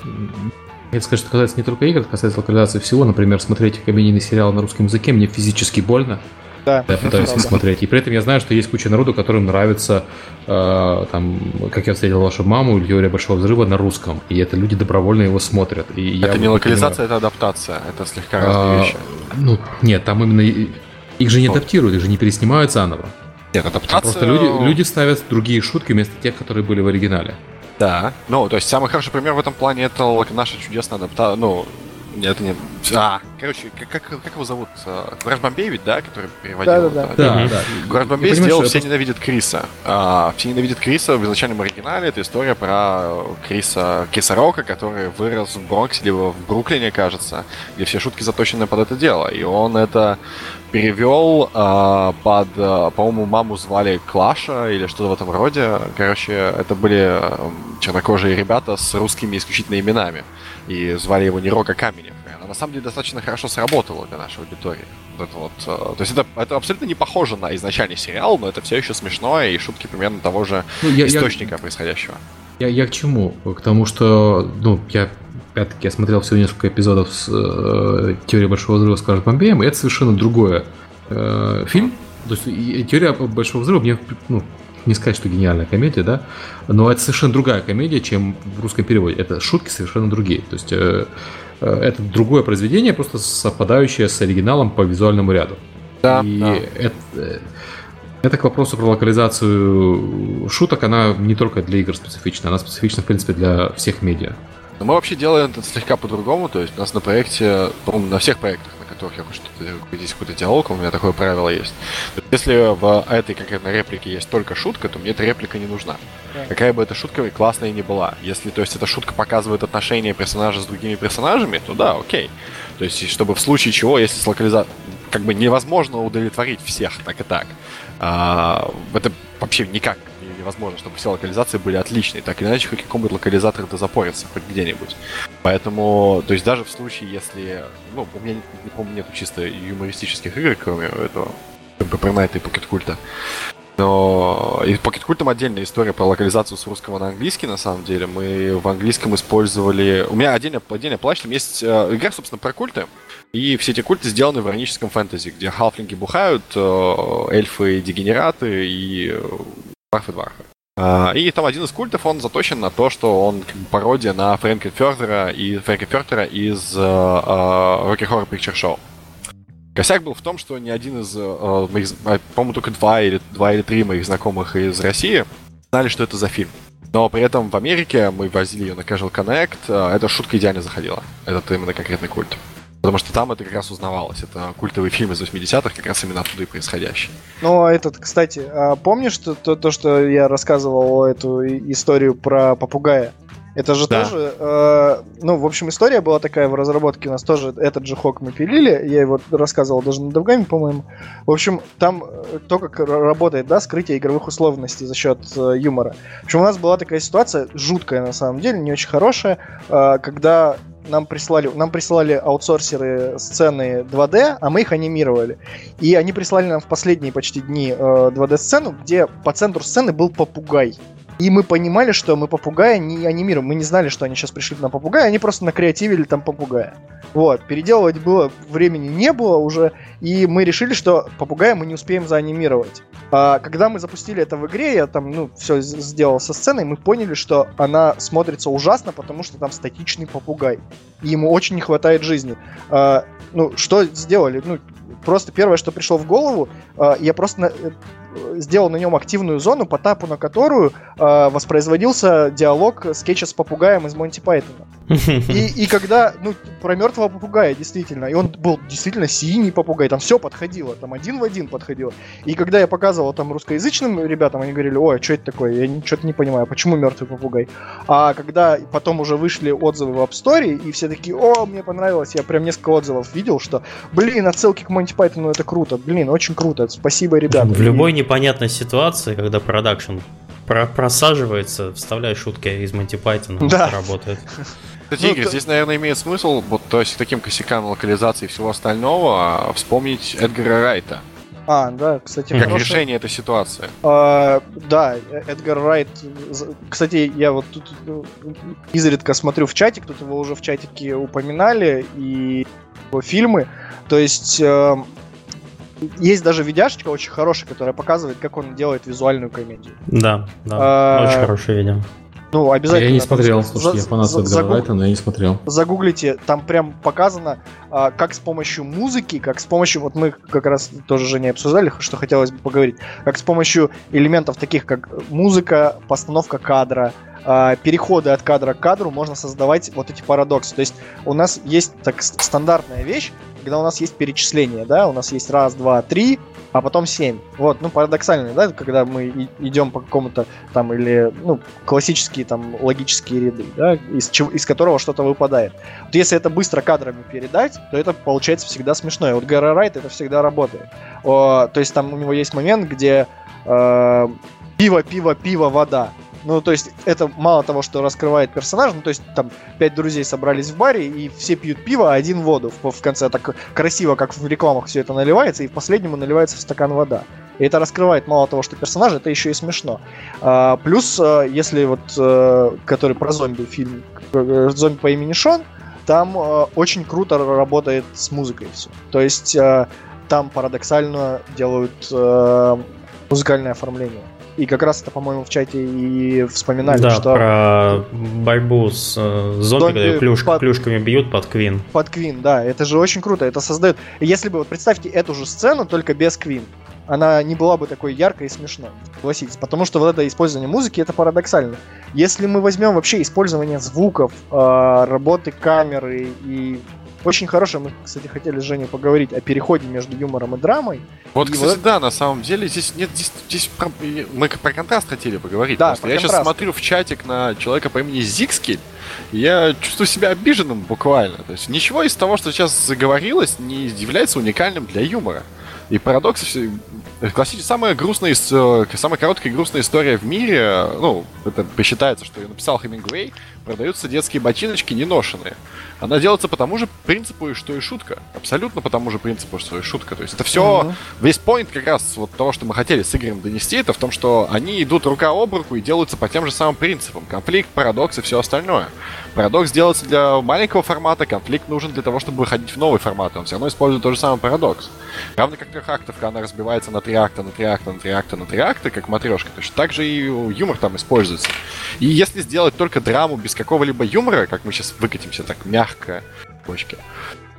Это, скажу, что касается не только игр, это касается локализации всего. Например, смотреть комедийный сериал на русском языке мне физически больно. Да, Я пытаюсь правда. смотреть. И при этом я знаю, что есть куча народу, которым нравится, э, там, как я встретил вашу маму, или теория большого взрыва на русском. И это люди добровольно его смотрят. И я Это вот не понимаю- локализация, это адаптация. Это слегка А, разные вещи. Ну, нет, там именно... Их же не Вот. адаптируют, их же не переснимают заново. Нет, адаптация... Просто люди, люди ставят другие шутки вместо тех, которые были в оригинале. Да. Ну, то есть самый хороший пример в этом плане это наша чудесная адаптация. Ну, не, это не... А, короче, как, как, как его зовут? Кураж Бомбей ведь, да, который переводил? Это? Да, Мгм. да. Город И Бомбей сделал «Все ненавидят Криса». А, «Все ненавидят Криса» в изначальном оригинале это история про Криса, Криса Рока, который вырос в Бронксе, либо в Бруклине, кажется, где все шутки заточены под это дело. И он это перевел а, под, а, по-моему, маму звали Клаша или что-то в этом роде. Короче, это были чернокожие ребята с русскими исключительно именами. И звали его не Рока Каменев. И она на самом деле достаточно хорошо сработала для нашей аудитории. Вот это вот, э, то есть это, это абсолютно не похоже на изначальный сериал, но это все еще смешно и шутки примерно того же Ну, я- я- источника происходящего. Я, я к чему? К тому, что, ну, я, опять-таки, я смотрел всего несколько эпизодов с э, «Теории Большого Взрыва» с Карл Бомбеем, и это совершенно другое э, фильм. То есть и- и «Теория Большого Взрыва» мне, ну, не сказать, что гениальная комедия, да, но это совершенно другая комедия, чем в русском переводе. Это шутки совершенно другие. То есть э, э, это другое произведение, просто совпадающее с оригиналом по визуальному ряду. Да, и да. Это, это к вопросу про локализацию шуток, она не только для игр специфична, она специфична, в принципе, для всех медиа. Но мы вообще делаем это слегка по-другому, то есть у нас на проекте, по-моему, на всех проектах, которых я что-то, здесь какой-то диалог, у меня такое правило есть. Если в этой конкретной реплике есть только шутка, то мне эта реплика не нужна. Да. Какая бы эта шутка классная ни была. Если, то есть, эта шутка показывает отношения персонажа с другими персонажами, то да, окей. То есть, чтобы в случае чего, если с локализа... как бы невозможно удовлетворить всех так и так. А, это вообще никак не- невозможно, чтобы все локализации были отличные. Так или иначе, хоть какой-нибудь локализатор это запорится, хоть где-нибудь. Поэтому, то есть даже в случае, если... Ну, у меня, не, помню, нету чисто юмористических игр, кроме этого Пеппернайта и Покет Культа. Но и Pocket там отдельная история про локализацию с русского на английский, на самом деле. Мы в английском использовали... У меня отдельно, отдельно плащ, там есть э, игра, собственно, про культы. И все эти культы сделаны в ироническом фэнтези, где халфлинги бухают, э, эльфы дегенераты и э, варфы дварфы. А, и там один из культов, он заточен на то, что он как бы пародия на Фрэнка Фёрдера и Фрэнка Фёртера из uh, uh, Rocky Horror Picture Show. Косяк был в том, что ни один из uh, моих, по-моему, только два или, два или три моих знакомых из России знали, что это за фильм. Но при этом в Америке мы возили ее на Casual Connect, эта шутка идеально заходила. Этот именно конкретный культ. Потому что там это как раз узнавалось. Это культовый фильм из 80-х, как раз именно оттуда и происходящий. Ну, а этот, кстати, а помнишь то, то, то, что я рассказывал эту историю про попугая? Это же да. тоже, э, ну, в общем, история была такая в разработке. У нас тоже этот же хок мы пилили. Я его рассказывал даже на другами, по-моему. В общем, там э, то, как работает, да, скрытие игровых условностей за счет э, юмора. В общем, у нас была такая ситуация, жуткая на самом деле, не очень хорошая, э, когда нам прислали, нам прислали аутсорсеры сцены 2D, а мы их анимировали. И они прислали нам в последние почти дни э, 2D-сцену, где по центру сцены был попугай. И мы понимали, что мы попугая не анимируем. Мы не знали, что они сейчас пришли на попугая, они просто накреативили там попугая. Вот, переделывать было времени не было уже, и мы решили, что попугая мы не успеем заанимировать. А, когда мы запустили это в игре, я там, ну, все сделал со сценой, мы поняли, что она смотрится ужасно, потому что там статичный попугай. И ему очень не хватает жизни. А, ну, что сделали? Ну, просто первое, что пришло в голову, а, я просто э, сделал на нем активную зону, по тапу на которую э, воспроизводился диалог скетча с попугаем из Монти Пайтона. И, и когда, ну, про мертвого попугая, действительно, и он был действительно синий попугай, там все подходило, там один в один подходило. И когда я показывал там русскоязычным ребятам, они говорили, ой, а что это такое, я что-то не понимаю, почему мертвый попугай? А когда потом уже вышли отзывы в App Store, и все такие, о, мне понравилось, я прям несколько отзывов видел, что, блин, отсылки к Монти Пайтону, это круто, блин, очень круто, спасибо, ребята. В любой непонятной ситуации, когда продакшн про просаживается, вставляй шутки из Монти Пайтона, да. работает. Кстати, ну, Игорь, то... здесь, наверное, имеет смысл, вот, то есть, таким косякам локализации и всего остального, вспомнить Эдгара Райта. А, да, кстати, Как хороший... решение этой ситуации. А, да, Эдгар Райт. Кстати, я вот тут э, изредка смотрю в чатик, тут его уже в чатике упоминали, и его фильмы. То есть э, есть даже видяшечка очень хорошая, которая показывает, как он делает визуальную комедию. Да, да, а, очень хорошее видео. Ну, обязательно. Я не смотрел, слушай, я фанат Эдгара Райта, но я не смотрел. Загуглите, там прям показано, а, как с помощью музыки, как с помощью, вот мы как раз тоже Женя обсуждали, что хотелось бы поговорить, как с помощью элементов таких, как музыка, постановка кадра, а, переходы от кадра к кадру можно создавать вот эти парадоксы. То есть у нас есть так стандартная вещь, когда у нас есть перечисление, да, у нас есть раз, два, три, а потом семь. Вот, ну, парадоксально, да, когда мы идем по какому-то там, или, ну, классические там логические ряды, да, из, чего, из которого что-то выпадает. Вот если это быстро кадрами передать, то это получается всегда смешно. И вот Гара Райт это всегда работает. О, то есть там у него есть момент, где э, пиво, пиво, пиво, вода. Ну, то есть, это мало того, что раскрывает персонаж, ну, то есть, там, пять друзей собрались в баре, и все пьют пиво, а один воду. В, в конце так красиво, как в рекламах все это наливается, и в последнему наливается в стакан вода. И это раскрывает мало того, что персонаж, это еще и смешно. А, плюс, а, если вот, а, который про зомби фильм, э, зомби по имени Шон, там очень круто работает с музыкой все. То есть, там парадоксально делают музыкальное оформление. И как раз это, по-моему, в чате и вспоминали, да, что... про борьбу с э, зомби, когда плюш, под... плюшками бьют под Квин. Под Квин, да. Это же очень круто. Это создает... Если бы, вот представьте эту же сцену, только без Квин, она не была бы такой яркой и смешной, согласитесь. Потому что вот это использование музыки, это парадоксально. Если мы возьмем вообще использование звуков, э, работы камеры и очень хорошее, мы, кстати, хотели с Женей поговорить о переходе между юмором и драмой. Вот, и кстати, вот... да, на самом деле здесь нет, здесь, здесь про... мы про контраст хотели поговорить. Да, про я контраст. сейчас смотрю в чатик на человека по имени Зикский, я чувствую себя обиженным буквально. То есть ничего из того, что сейчас заговорилось, не является уникальным для юмора. И парадокс, все- классическая, самая грустная, э, самая короткая грустная история в мире, ну, это посчитается, что ее написал Хемингуэй, продаются детские ботиночки неношенные. Она делается по тому же принципу, что и шутка. Абсолютно по тому же принципу, что и шутка. То есть это все, весь point как раз вот того, что мы хотели с Игорем донести, это в том, что они идут рука об руку и делаются по тем же самым принципам. Конфликт, парадокс и все остальное. Парадокс делается для маленького формата, конфликт нужен для того, чтобы выходить в новый формат. Он все равно использует тот же самый парадокс. Равно как трехактовка, она разбивается на три акта, на три акта, на три акта, на три акта, как матрешка. Точно так же и юмор там используется. И если сделать только драму без какого-либо юмора, как мы сейчас выкатимся так мягко, бочки,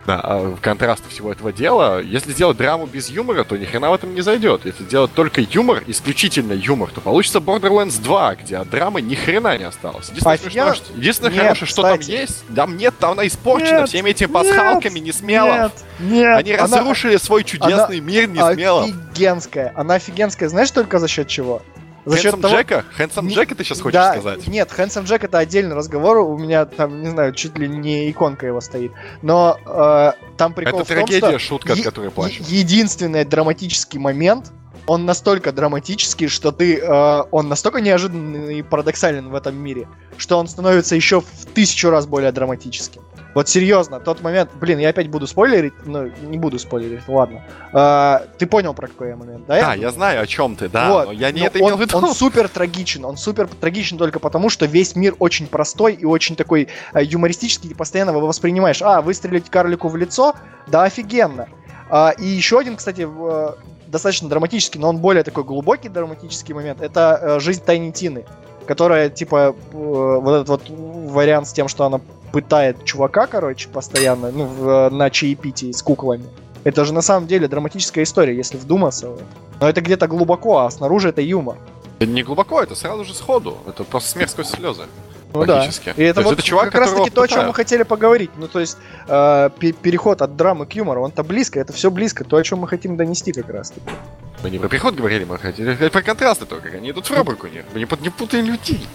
да, а в контраст всего этого дела, если сделать драму без юмора, то ни хрена в этом не зайдет. Если сделать только юмор, исключительно юмор, то получится Borderlands 2, где от драмы ни хрена не осталось. Единственное, смешное, что- единственное Нет, хорошее, что там кстати. есть, там нет, там она испорчена Нет, всеми этими пасхалками несмелов. Нет, нет. Они она разрушили свой чудесный мир несмелов. Офигенская. Она офигенская. Знаешь только за счет чего? За счет Хэнсом того... Джека? Хэнсом Не- Джека ты сейчас хочешь да, сказать? Нет, Handsome Джек это отдельный разговор. У меня там, не знаю, чуть ли не иконка его стоит. Но э, там прикол Это в том, трагедия, что шутка, от которой плачешь. е- единственный драматический момент, он настолько драматический, что ты, э, он настолько неожиданный и парадоксален в этом мире, что он становится еще в тысячу раз более драматическим. Вот серьезно, тот момент, блин, я опять буду спойлерить, но не буду спойлерить, ладно. Э, ты понял, про какой я момент, да? Да, я знаю, о чем ты, да, Вот. но я не Но это имел он, в виду. он супер трагичен. Он супер трагичен только потому, что весь мир очень простой и очень такой э, юмористический. Ты постоянно его воспринимаешь. А, выстрелить карлику в лицо? Да, офигенно. А, и еще один, кстати, э, достаточно драматический, но он более такой глубокий драматический момент. Это э, жизнь Тайни Тины. Которая, типа, вот этот вот вариант с тем, что она пытает чувака, короче, постоянно, ну, в- на чаепитии с куклами. Это же на самом деле драматическая история, если вдуматься. Но это где-то глубоко, а снаружи это юмор. Это не глубоко, это сразу же сходу. Это просто смех сквозь слезы. Ну да. Логически. И это То вот это чувак, как раз таки то, о чем мы хотели поговорить. Ну, то есть э, пе- переход от драмы к юмору, он-то близко, это все близко, то, о чем мы хотим донести как раз таки. Мы не про приход говорили, мы хотели говорить про контрасты только, они идут в рубрику. Не, мы не, не путай людей.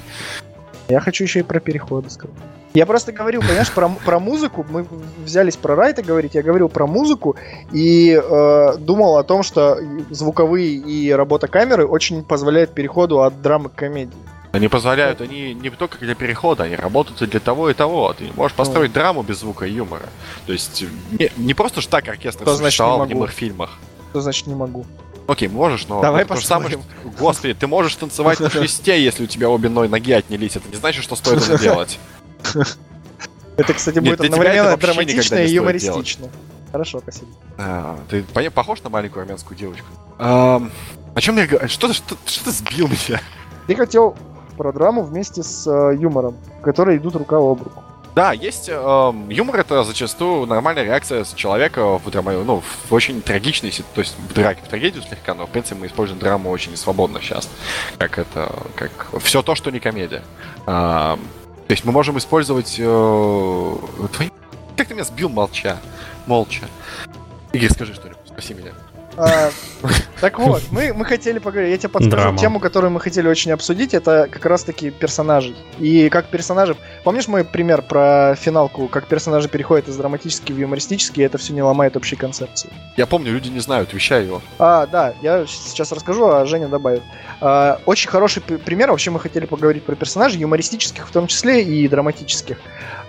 Я хочу еще и про переходы сказать. Я просто говорил, понимаешь, про, про музыку. Мы взялись про Райта говорить, я говорил про музыку и э, думал о том, что звуковые и работа камеры очень позволяет переходу от драмы к комедии. Они позволяют, они не только для перехода, они работают и для того, и того. Ты не можешь построить драму без звука и юмора. То есть не, не просто ж так оркестр значит существовал не в могу? немых фильмах. Что значит не могу? Окей, можешь, но Давай то же самое, Господи, ты можешь танцевать на шесте, если у тебя обе ноги ноги отнялись. Это не значит, что стоит это делать. Это, кстати, будет одновременно драматично и юмористично. Хорошо, спасибо. А, ты похож на маленькую армянскую девочку? О чем я говорю? Что ты что, что ты сбил меня? Ты хотел про драму вместе с э, юмором, которые идут рука об руку. Да, есть эм, юмор это зачастую нормальная реакция человека в драма, ну, в очень трагичной ситуации, то есть в драке, в трагедию слегка, но в принципе мы используем драму очень свободно сейчас, как это, как все то, что не комедия. Ам, то есть мы можем использовать э, твои... Как ты меня сбил молча, молча. Игорь, скажи что-нибудь, спаси меня. А, Так вот, мы, мы хотели поговорить, я тебе подскажу Драма. тему, которую мы хотели очень обсудить, это как раз-таки персонажи. И как персонажи... Помнишь мой пример про финалку, как персонажи переходят из драматический в юмористический, и это все не ломает общей концепции? Я помню, люди не знают, вещай его. А, да, я сейчас расскажу, а Женя добавит. А, очень хороший пример. Вообще мы хотели поговорить про персонажей, юмористических в том числе и драматических.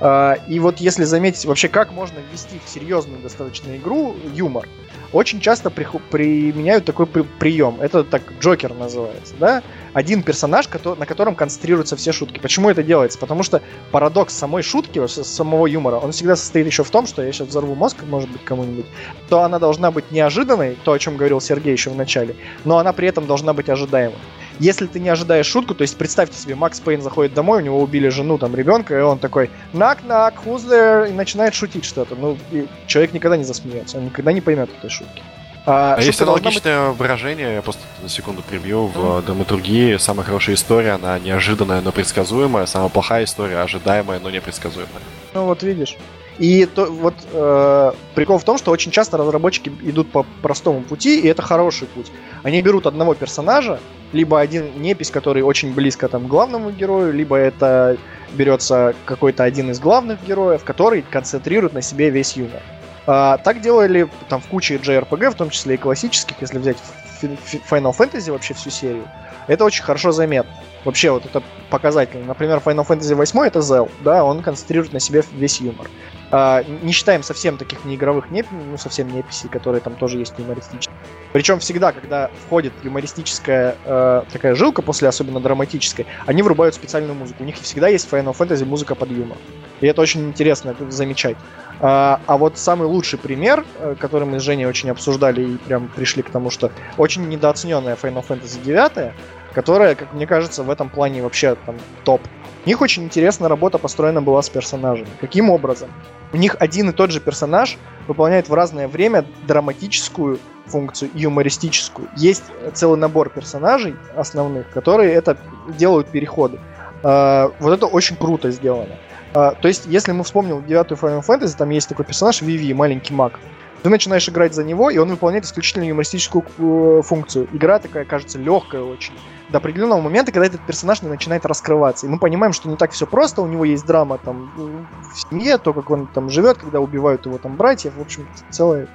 А, и вот если заметить вообще, как можно ввести в серьезную достаточно игру юмор, очень часто приху- применяют такой при- прием. Это так Джокер называется, да? Один персонаж, кото- на котором концентрируются все шутки. Почему это делается? Потому что парадокс самой шутки, самого юмора, он всегда состоит еще в том, что я сейчас взорву мозг, может быть, кому-нибудь, то она должна быть неожиданной, то, о чем говорил Сергей еще в начале, но она при этом должна быть ожидаемой. Если ты не ожидаешь шутку, то есть представьте себе, Макс Пейн заходит домой, у него убили жену, там, ребенка, и он такой «Knock-knock, who's there?» и начинает шутить что-то. Ну, и человек никогда не засмеется, он никогда не поймет этой шутки. А, А есть должна быть- аналогичное выражение, я просто на секунду прибью, в э, драматургии самая хорошая история, она неожиданная, но предсказуемая, самая плохая история, ожидаемая, но непредсказуемая. Ну вот видишь. И то, вот э, прикол в том, что очень часто разработчики идут по простому пути, и это хороший путь. Они берут одного персонажа, либо один непись, который очень близко там к главному герою, либо это берется какой-то один из главных героев, который концентрирует на себе весь юмор. А, так делали там в куче JRPG, в том числе и классических, если взять Final Fantasy вообще всю серию. Это очень хорошо заметно. Вообще вот это показательно. Например, Final Fantasy 8 это Zell, да, он концентрирует на себе весь юмор. А, не считаем совсем таких неигровых, не, ну совсем не NPC, которые там тоже есть юмористические. Причем всегда, когда входит юмористическая э, такая жилка, после особенно драматической, они врубают специальную музыку. У них всегда есть в Final Fantasy музыка под юмор. И это очень интересно это замечать. А, а вот самый лучший пример, э, который мы с Женей очень обсуждали и прям пришли к тому, что очень недооцененная Final Fantasy 9, которая, как мне кажется, в этом плане вообще там топ. У них очень интересная работа построена была с персонажами. Каким образом? У них один и тот же персонаж выполняет в разное время драматическую функцию и юмористическую. Есть целый набор персонажей основных, которые это делают переходы. А, вот это очень круто сделано. А, то есть, если мы вспомним девятую Final Fantasy, там есть такой персонаж Виви, маленький маг. Ты начинаешь играть за него, и он выполняет исключительно юмористическую э, функцию. Игра такая, кажется, легкая очень. До определенного момента, когда этот персонаж начинает раскрываться. И мы понимаем, что не так все просто, у него есть драма там в семье, то, как он там живет, когда убивают его там братьев, в общем, целое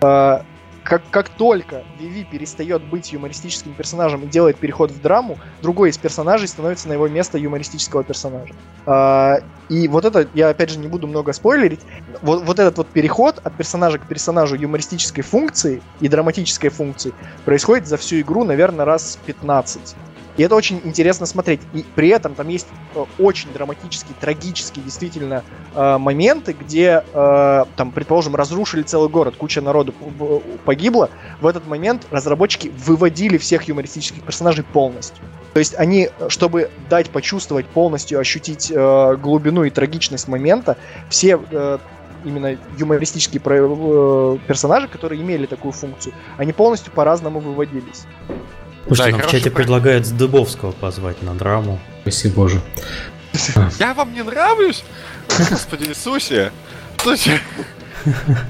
а, как, как только Виви перестает быть юмористическим персонажем и делает переход в драму, другой из персонажей становится на его место юмористического персонажа. А, и вот это, я опять же не буду много спойлерить, вот, вот этот вот переход от персонажа к персонажу юмористической функции и драматической функции происходит за всю игру, наверное, раз 15. И это очень интересно смотреть. И при этом там есть э, очень драматические, трагические действительно э, моменты, где, э, там, предположим, разрушили целый город, куча народу погибла. В этот момент разработчики выводили всех юмористических персонажей полностью. То есть они, чтобы дать почувствовать полностью, ощутить глубину и трагичность момента, все именно юмористические персонажи, которые имели такую функцию, они полностью по-разному выводились. Слушайте, да, нам в чате предлагают Дыбовского позвать на драму. Спасибо боже. Я вам не нравлюсь? Господи Иисусе! Слушай,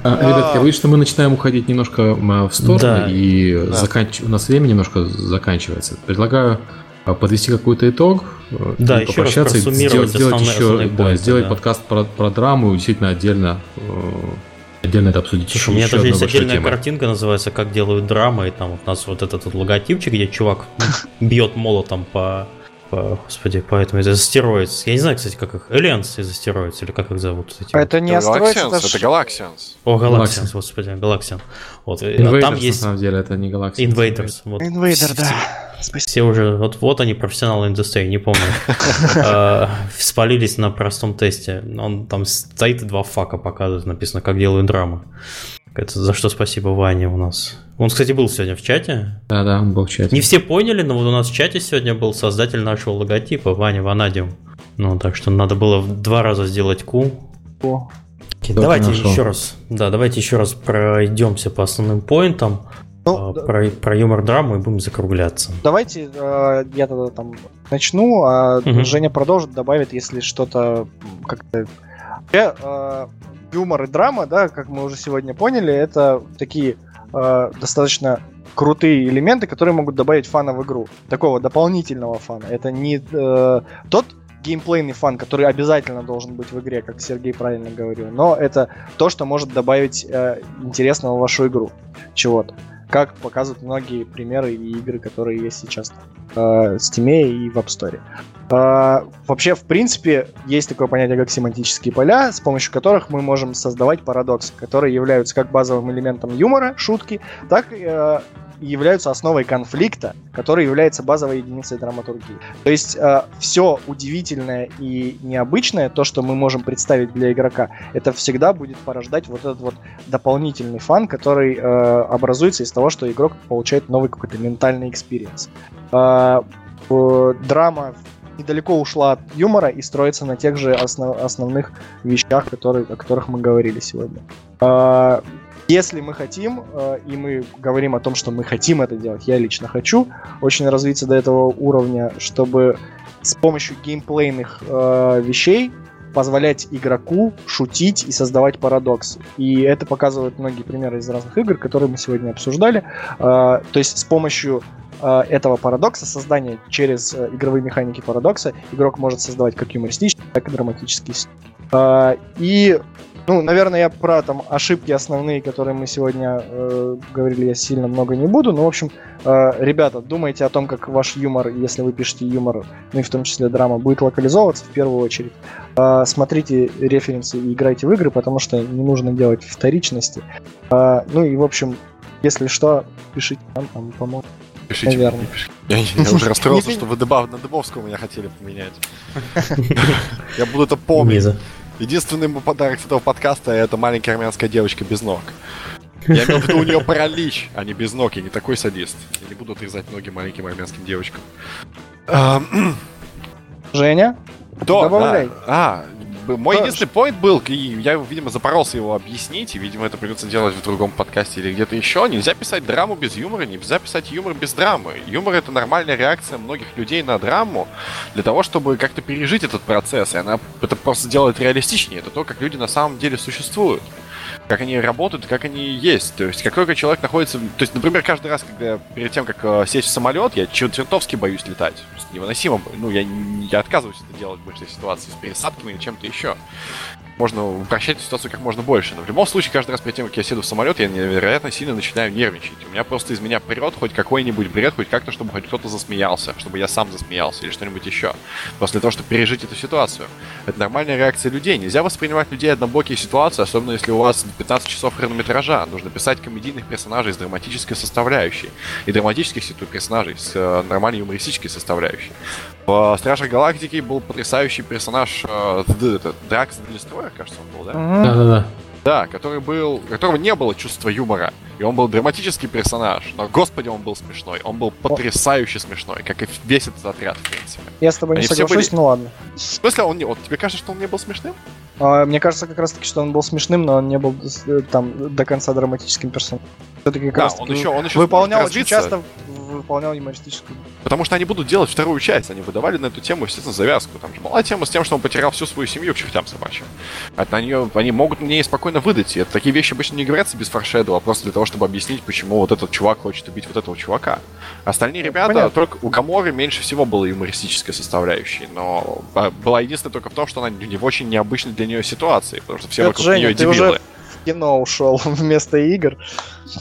а, ребят, я боюсь, что мы начинаем уходить немножко в сторону, и у нас время немножко заканчивается. Предлагаю а, подвести какой-то итог, э, да, еще раз сделать, еще, да, сделать подкаст про, про драму, действительно отдельно э, отдельно это обсудить. Слушай, у меня даже есть отдельная тема. картинка, называется «Как делают драмы», и там вот у нас вот этот вот логотипчик, где чувак бьет молотом по по, господи, поэтому это астероидс. Я не знаю, кстати, как их. Aliens из астероидс, или как их зовут? Эти это не астероидс, это, это Galaxians. О, Galaxians, господи, Galaxian. Вот. Invaders, там есть... на самом деле, это не Galaxians. Invaders. Вот. Invader, да. Спасибо. Все уже, вот, вот они, профессионалы индустрии, не помню. А, спалились на простом тесте. Он там стоит и два фака показывает, написано, как делают драмы. Это за что спасибо Ване у нас. Он, кстати, был сегодня в чате. Да, да, он был в чате. Не все поняли, но вот у нас в чате сегодня был создатель нашего логотипа, Ваня Ванадиум. Ну, так что надо было два раза сделать Q. О. давайте еще раз. Да, давайте еще раз пройдемся по основным поинтам. Ну, э, про, про юмор драму и будем закругляться. Давайте э, я тогда там начну, а угу. Женя продолжит, добавит, если что-то как-то. Э, юмор и драма, да, как мы уже сегодня поняли, это такие э, достаточно крутые элементы, которые могут добавить фана в игру. Такого дополнительного фана. Это не э, тот геймплейный фан, который обязательно должен быть в игре, как Сергей правильно говорил, но это то, что может добавить э, интересного в вашу игру чего-то как показывают многие примеры и игры, которые есть сейчас э, в Steam и в App Store. Э, вообще, в принципе, есть такое понятие, как семантические поля, с помощью которых мы можем создавать парадоксы, которые являются как базовым элементом юмора, шутки, так э, являются основой конфликта, который является базовой единицей драматургии. То есть э, все удивительное и необычное, то, что мы можем представить для игрока, это всегда будет порождать вот этот вот дополнительный fun, который э, образуется из того, что игрок получает новый какой-то ментальный experience. Э, э, драма недалеко ушла от юмора и строится на тех же основ, основных вещах, которые, о которых мы говорили сегодня. Э, если мы хотим, э, и мы говорим о том, что мы хотим это делать, я лично хочу, очень развиться до этого уровня, чтобы с помощью геймплейных э, вещей позволять игроку шутить и создавать парадоксы. И это показывают многие примеры из разных игр, которые мы сегодня обсуждали. Э, то есть с помощью этого парадокса, создания через игровые механики парадокса, игрок может создавать как юмористический, так и драматический. Э, и Ну, наверное, я про там ошибки основные, которые мы сегодня э, говорили, я сильно много не буду. Но, в общем, э, ребята, думайте о том, как ваш юмор, если вы пишете юмор, ну и в том числе драма, будет локализовываться в первую очередь. Э, смотрите референсы и играйте в игры, потому что не нужно делать вторичности. Э, ну и, в общем, если что, пишите нам, там поможем. Пишите. Наверное. мне, пишите. Я, я уже расстроился, что вы на Дыбовского меня хотели поменять. Я буду это помнить. Единственный мой подарок с этого подкаста это маленькая армянская девочка без ног. Я имел в виду у нее паралич, а не без ног. Я не такой садист. Я не буду отрезать ноги маленьким армянским девочкам. Ам, Женя? Да, Добавляй. да. А, мой Да. единственный поинт был, и я, видимо, запоролся его объяснить, и, видимо, это придется делать в другом подкасте или где-то еще. Нельзя писать драму без юмора, нельзя писать юмор без драмы. Юмор — это нормальная реакция многих людей на драму для того, чтобы как-то пережить этот процесс, и она это просто делает реалистичнее. Это то, как люди на самом деле существуют как они работают, как они есть. То есть, как только человек находится... То есть, например, каждый раз, когда перед тем, как э, сесть в самолет, я чер- чертовски боюсь летать. Невыносимо. Ну, я, я отказываюсь это делать в большей ситуации с пересадками или чем-то еще. Можно упрощать ситуацию как можно больше. Но в любом случае, каждый раз перед тем, как я седу в самолет, я невероятно сильно начинаю нервничать. У меня просто из меня прет хоть какой-нибудь бред, хоть как-то, чтобы хоть кто-то засмеялся, чтобы я сам засмеялся или что-нибудь еще. Для того, чтобы пережить эту ситуацию. Это нормальная реакция людей. Нельзя воспринимать людей однобокие ситуации, особенно если у вас 15 часов хронометража. Нужно писать комедийных персонажей с драматической составляющей. И драматических персонажей с э, нормальной юмористической составляющей. В Стражах Галактики был потрясающий персонаж э, Дракс Дестройер, кажется, он был, да? Да-да-да. Да, который был, у которого не было чувства юмора. И он был драматический персонаж. Но, господи, он был смешной. Он был потрясающе смешной, как и весь этот отряд, в принципе. Я с тобой не Они все соглашусь, были- ну ладно. В смысле, он не... Вот тебе кажется, что он не был смешным? А, Мне кажется, как раз таки, что он был смешным, но он не был э, там до конца драматическим персонажем. Все-таки как Да, раз он еще, он еще выполнял очень часто выполнял юмористическую. Потому что они будут делать вторую часть. Они выдавали на эту тему, естественно, завязку. Там же была тема с тем, что он потерял всю свою семью к чертям собачьим. Это на нее, они могут мне спокойно выдать. И это такие вещи обычно не говорятся без форшеду, а просто для того, чтобы объяснить, почему вот этот чувак хочет убить вот этого чувака. Остальные ребята, понятно. только у Гаморы меньше всего было юмористической составляющей, но а, была единственная только в том, что она не в очень необычной для нее ситуации, потому что все Это, вокруг Женя, нее дебилы. уже в кино ушел вместо игр.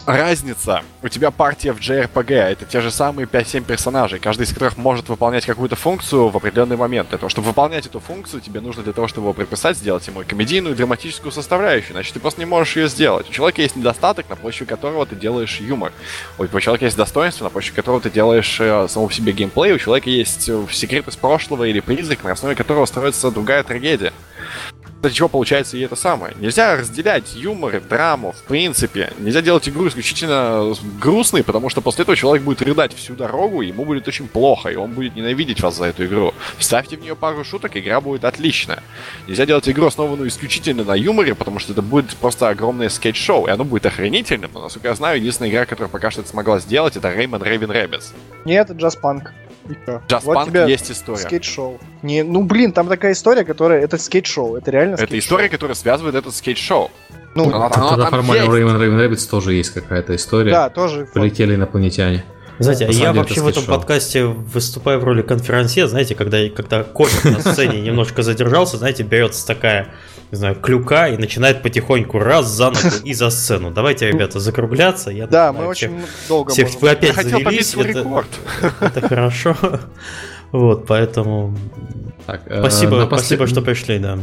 Разница. У тебя партия в JRPG, это те же самые 5-7 персонажей, каждый из которых может выполнять какую-то функцию в определенный момент. Для того, чтобы выполнять эту функцию, тебе нужно для того, чтобы его прописать, сделать ему комедийную, драматическую составляющую, иначе ты просто не можешь ее сделать. У человека есть недостаток, на помощью которого ты делаешь юмор. У человека есть достоинство, на помощью которого ты делаешь э, саму по себе геймплей. У человека есть э, секрет из прошлого или призрак, на основе которого строится другая трагедия. Для чего получается и это самое. Нельзя разделять юмор и драму, в принципе. Нельзя делать игру исключительно грустной, потому что после этого человек будет рыдать всю дорогу, и ему будет очень плохо, и он будет ненавидеть вас за эту игру. Вставьте в нее пару шуток, игра будет отличная. Нельзя делать игру, основанную исключительно на юморе, потому что это будет просто огромное скетч-шоу, и оно будет охренительным. Но, насколько я знаю, единственная игра, которая пока что это смогла сделать, это Rayman Raving Rabbids. Нет, Jazzpunk. Jazz Вот Punk тебе есть история. Скетч-шоу. Не, ну блин, там такая история, которая. Это скетч-шоу. Это реально Это скетч-шоу. история, которая связывает этот скетч-шоу. Ну, Она- Тогда там формально у Raving, Raving Rabbids тоже есть какая-то история. да, тоже. Полетели инопланетяне. Знаете, а я вообще в этом подкасте выступаю в роли конферансье, знаете, когда, когда комик на сцене немножко задержался, знаете, берется такая, не знаю, клюка и начинает потихоньку раз за ногу и за сцену. Давайте, ребята, закругляться. Я Да, мы всех- очень долго всех можем. вы опять Я завелись, это, рекорд. это хорошо. Вот, поэтому Так, э, спасибо, напослед- спасибо, что пришли, да.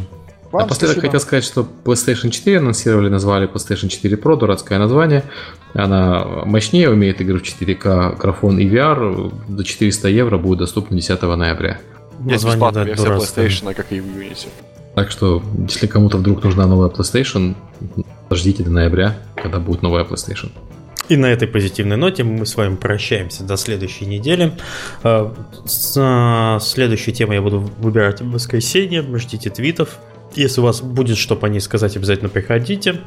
Вам Напоследок спасибо. хотел сказать, что PlayStation 4 анонсировали, назвали PlayStation 4 Pro, дурацкое название. Она мощнее, умеет игры в 4К, графон и VR. До 400 евро будет доступно 10 ноября. Есть Название, бесплатная да, версия дурацкое. PlayStation, как и в Unity. Так что, если кому-то вдруг нужна новая PlayStation, ждите до ноября, когда будет новая PlayStation. И на этой позитивной ноте мы с вами прощаемся до следующей недели. Э, с- э, Следующую тему я буду выбирать в воскресенье. Ждите твитов. Если у вас будет что по ней сказать, обязательно приходите.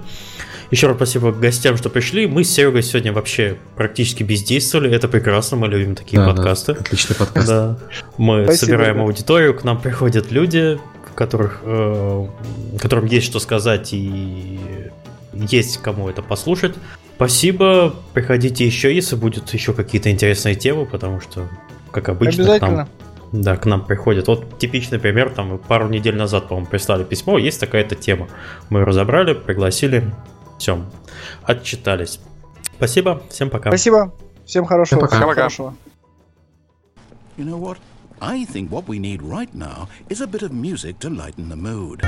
Еще раз спасибо гостям, что пришли. Мы с Серегой сегодня вообще практически бездействовали. Это прекрасно, мы любим такие Да, да, подкасты. отличный подкаст. Да. Мы Спасибо, собираем ребят. аудиторию, к нам приходят люди, которых, э, которым есть что сказать и есть кому это послушать. Спасибо, приходите еще, если будут еще какие-то интересные темы, потому что, как обычно, к Обязательно. нам да, к нам приходят. Вот типичный пример, там пару недель назад, по-моему, прислали письмо, есть такая-то тема. Мы ее разобрали, пригласили, все, отчитались. Спасибо, всем пока. Спасибо, всем хорошего. Всем пока. Пока. хорошего. You know what? I think what we need right now is a bit of music to lighten the mood.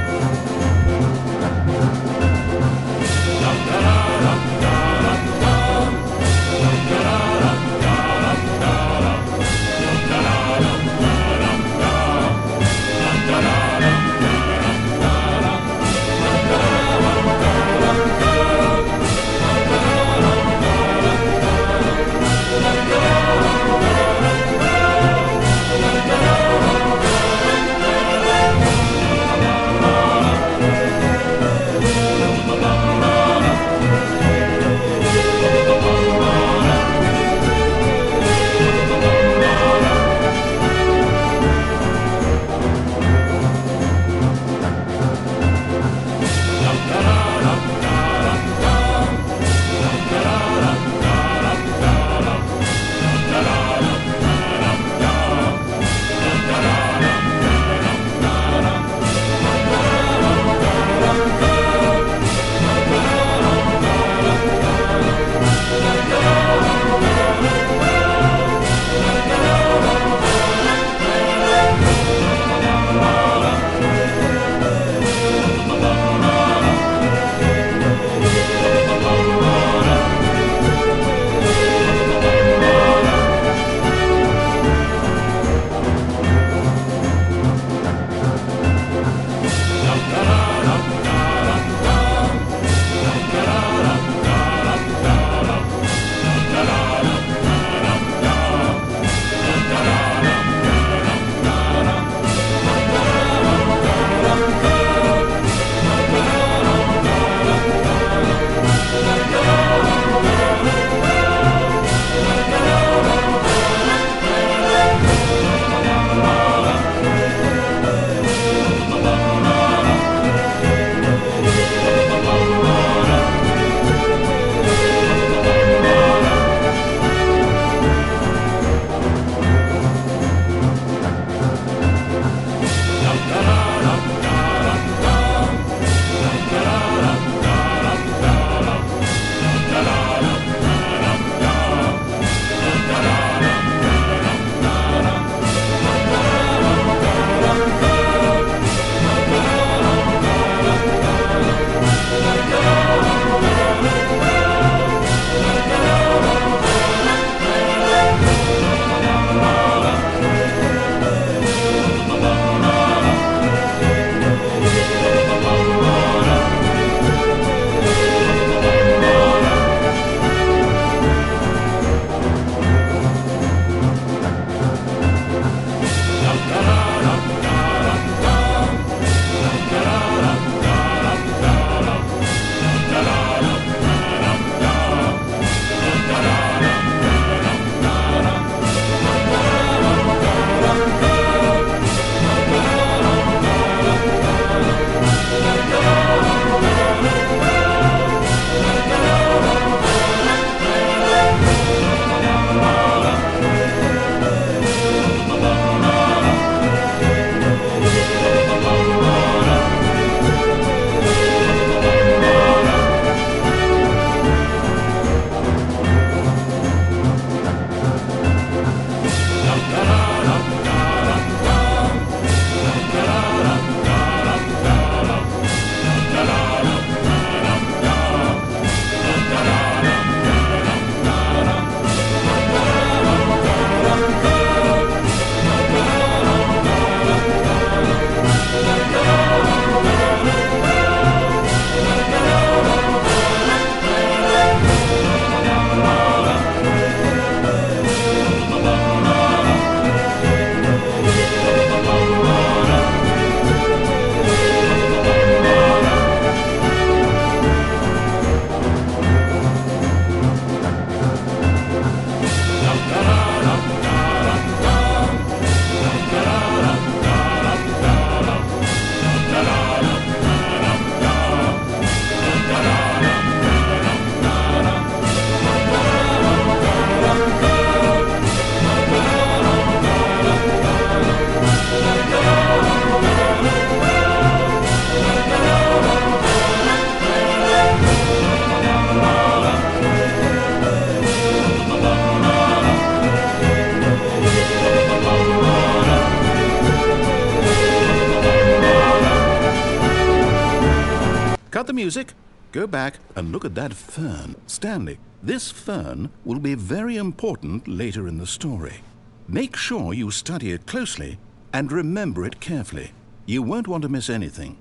Back and look at that fern. Stanley, this fern will be very important later in the story. Make sure you study it closely and remember it carefully. You won't want to miss anything.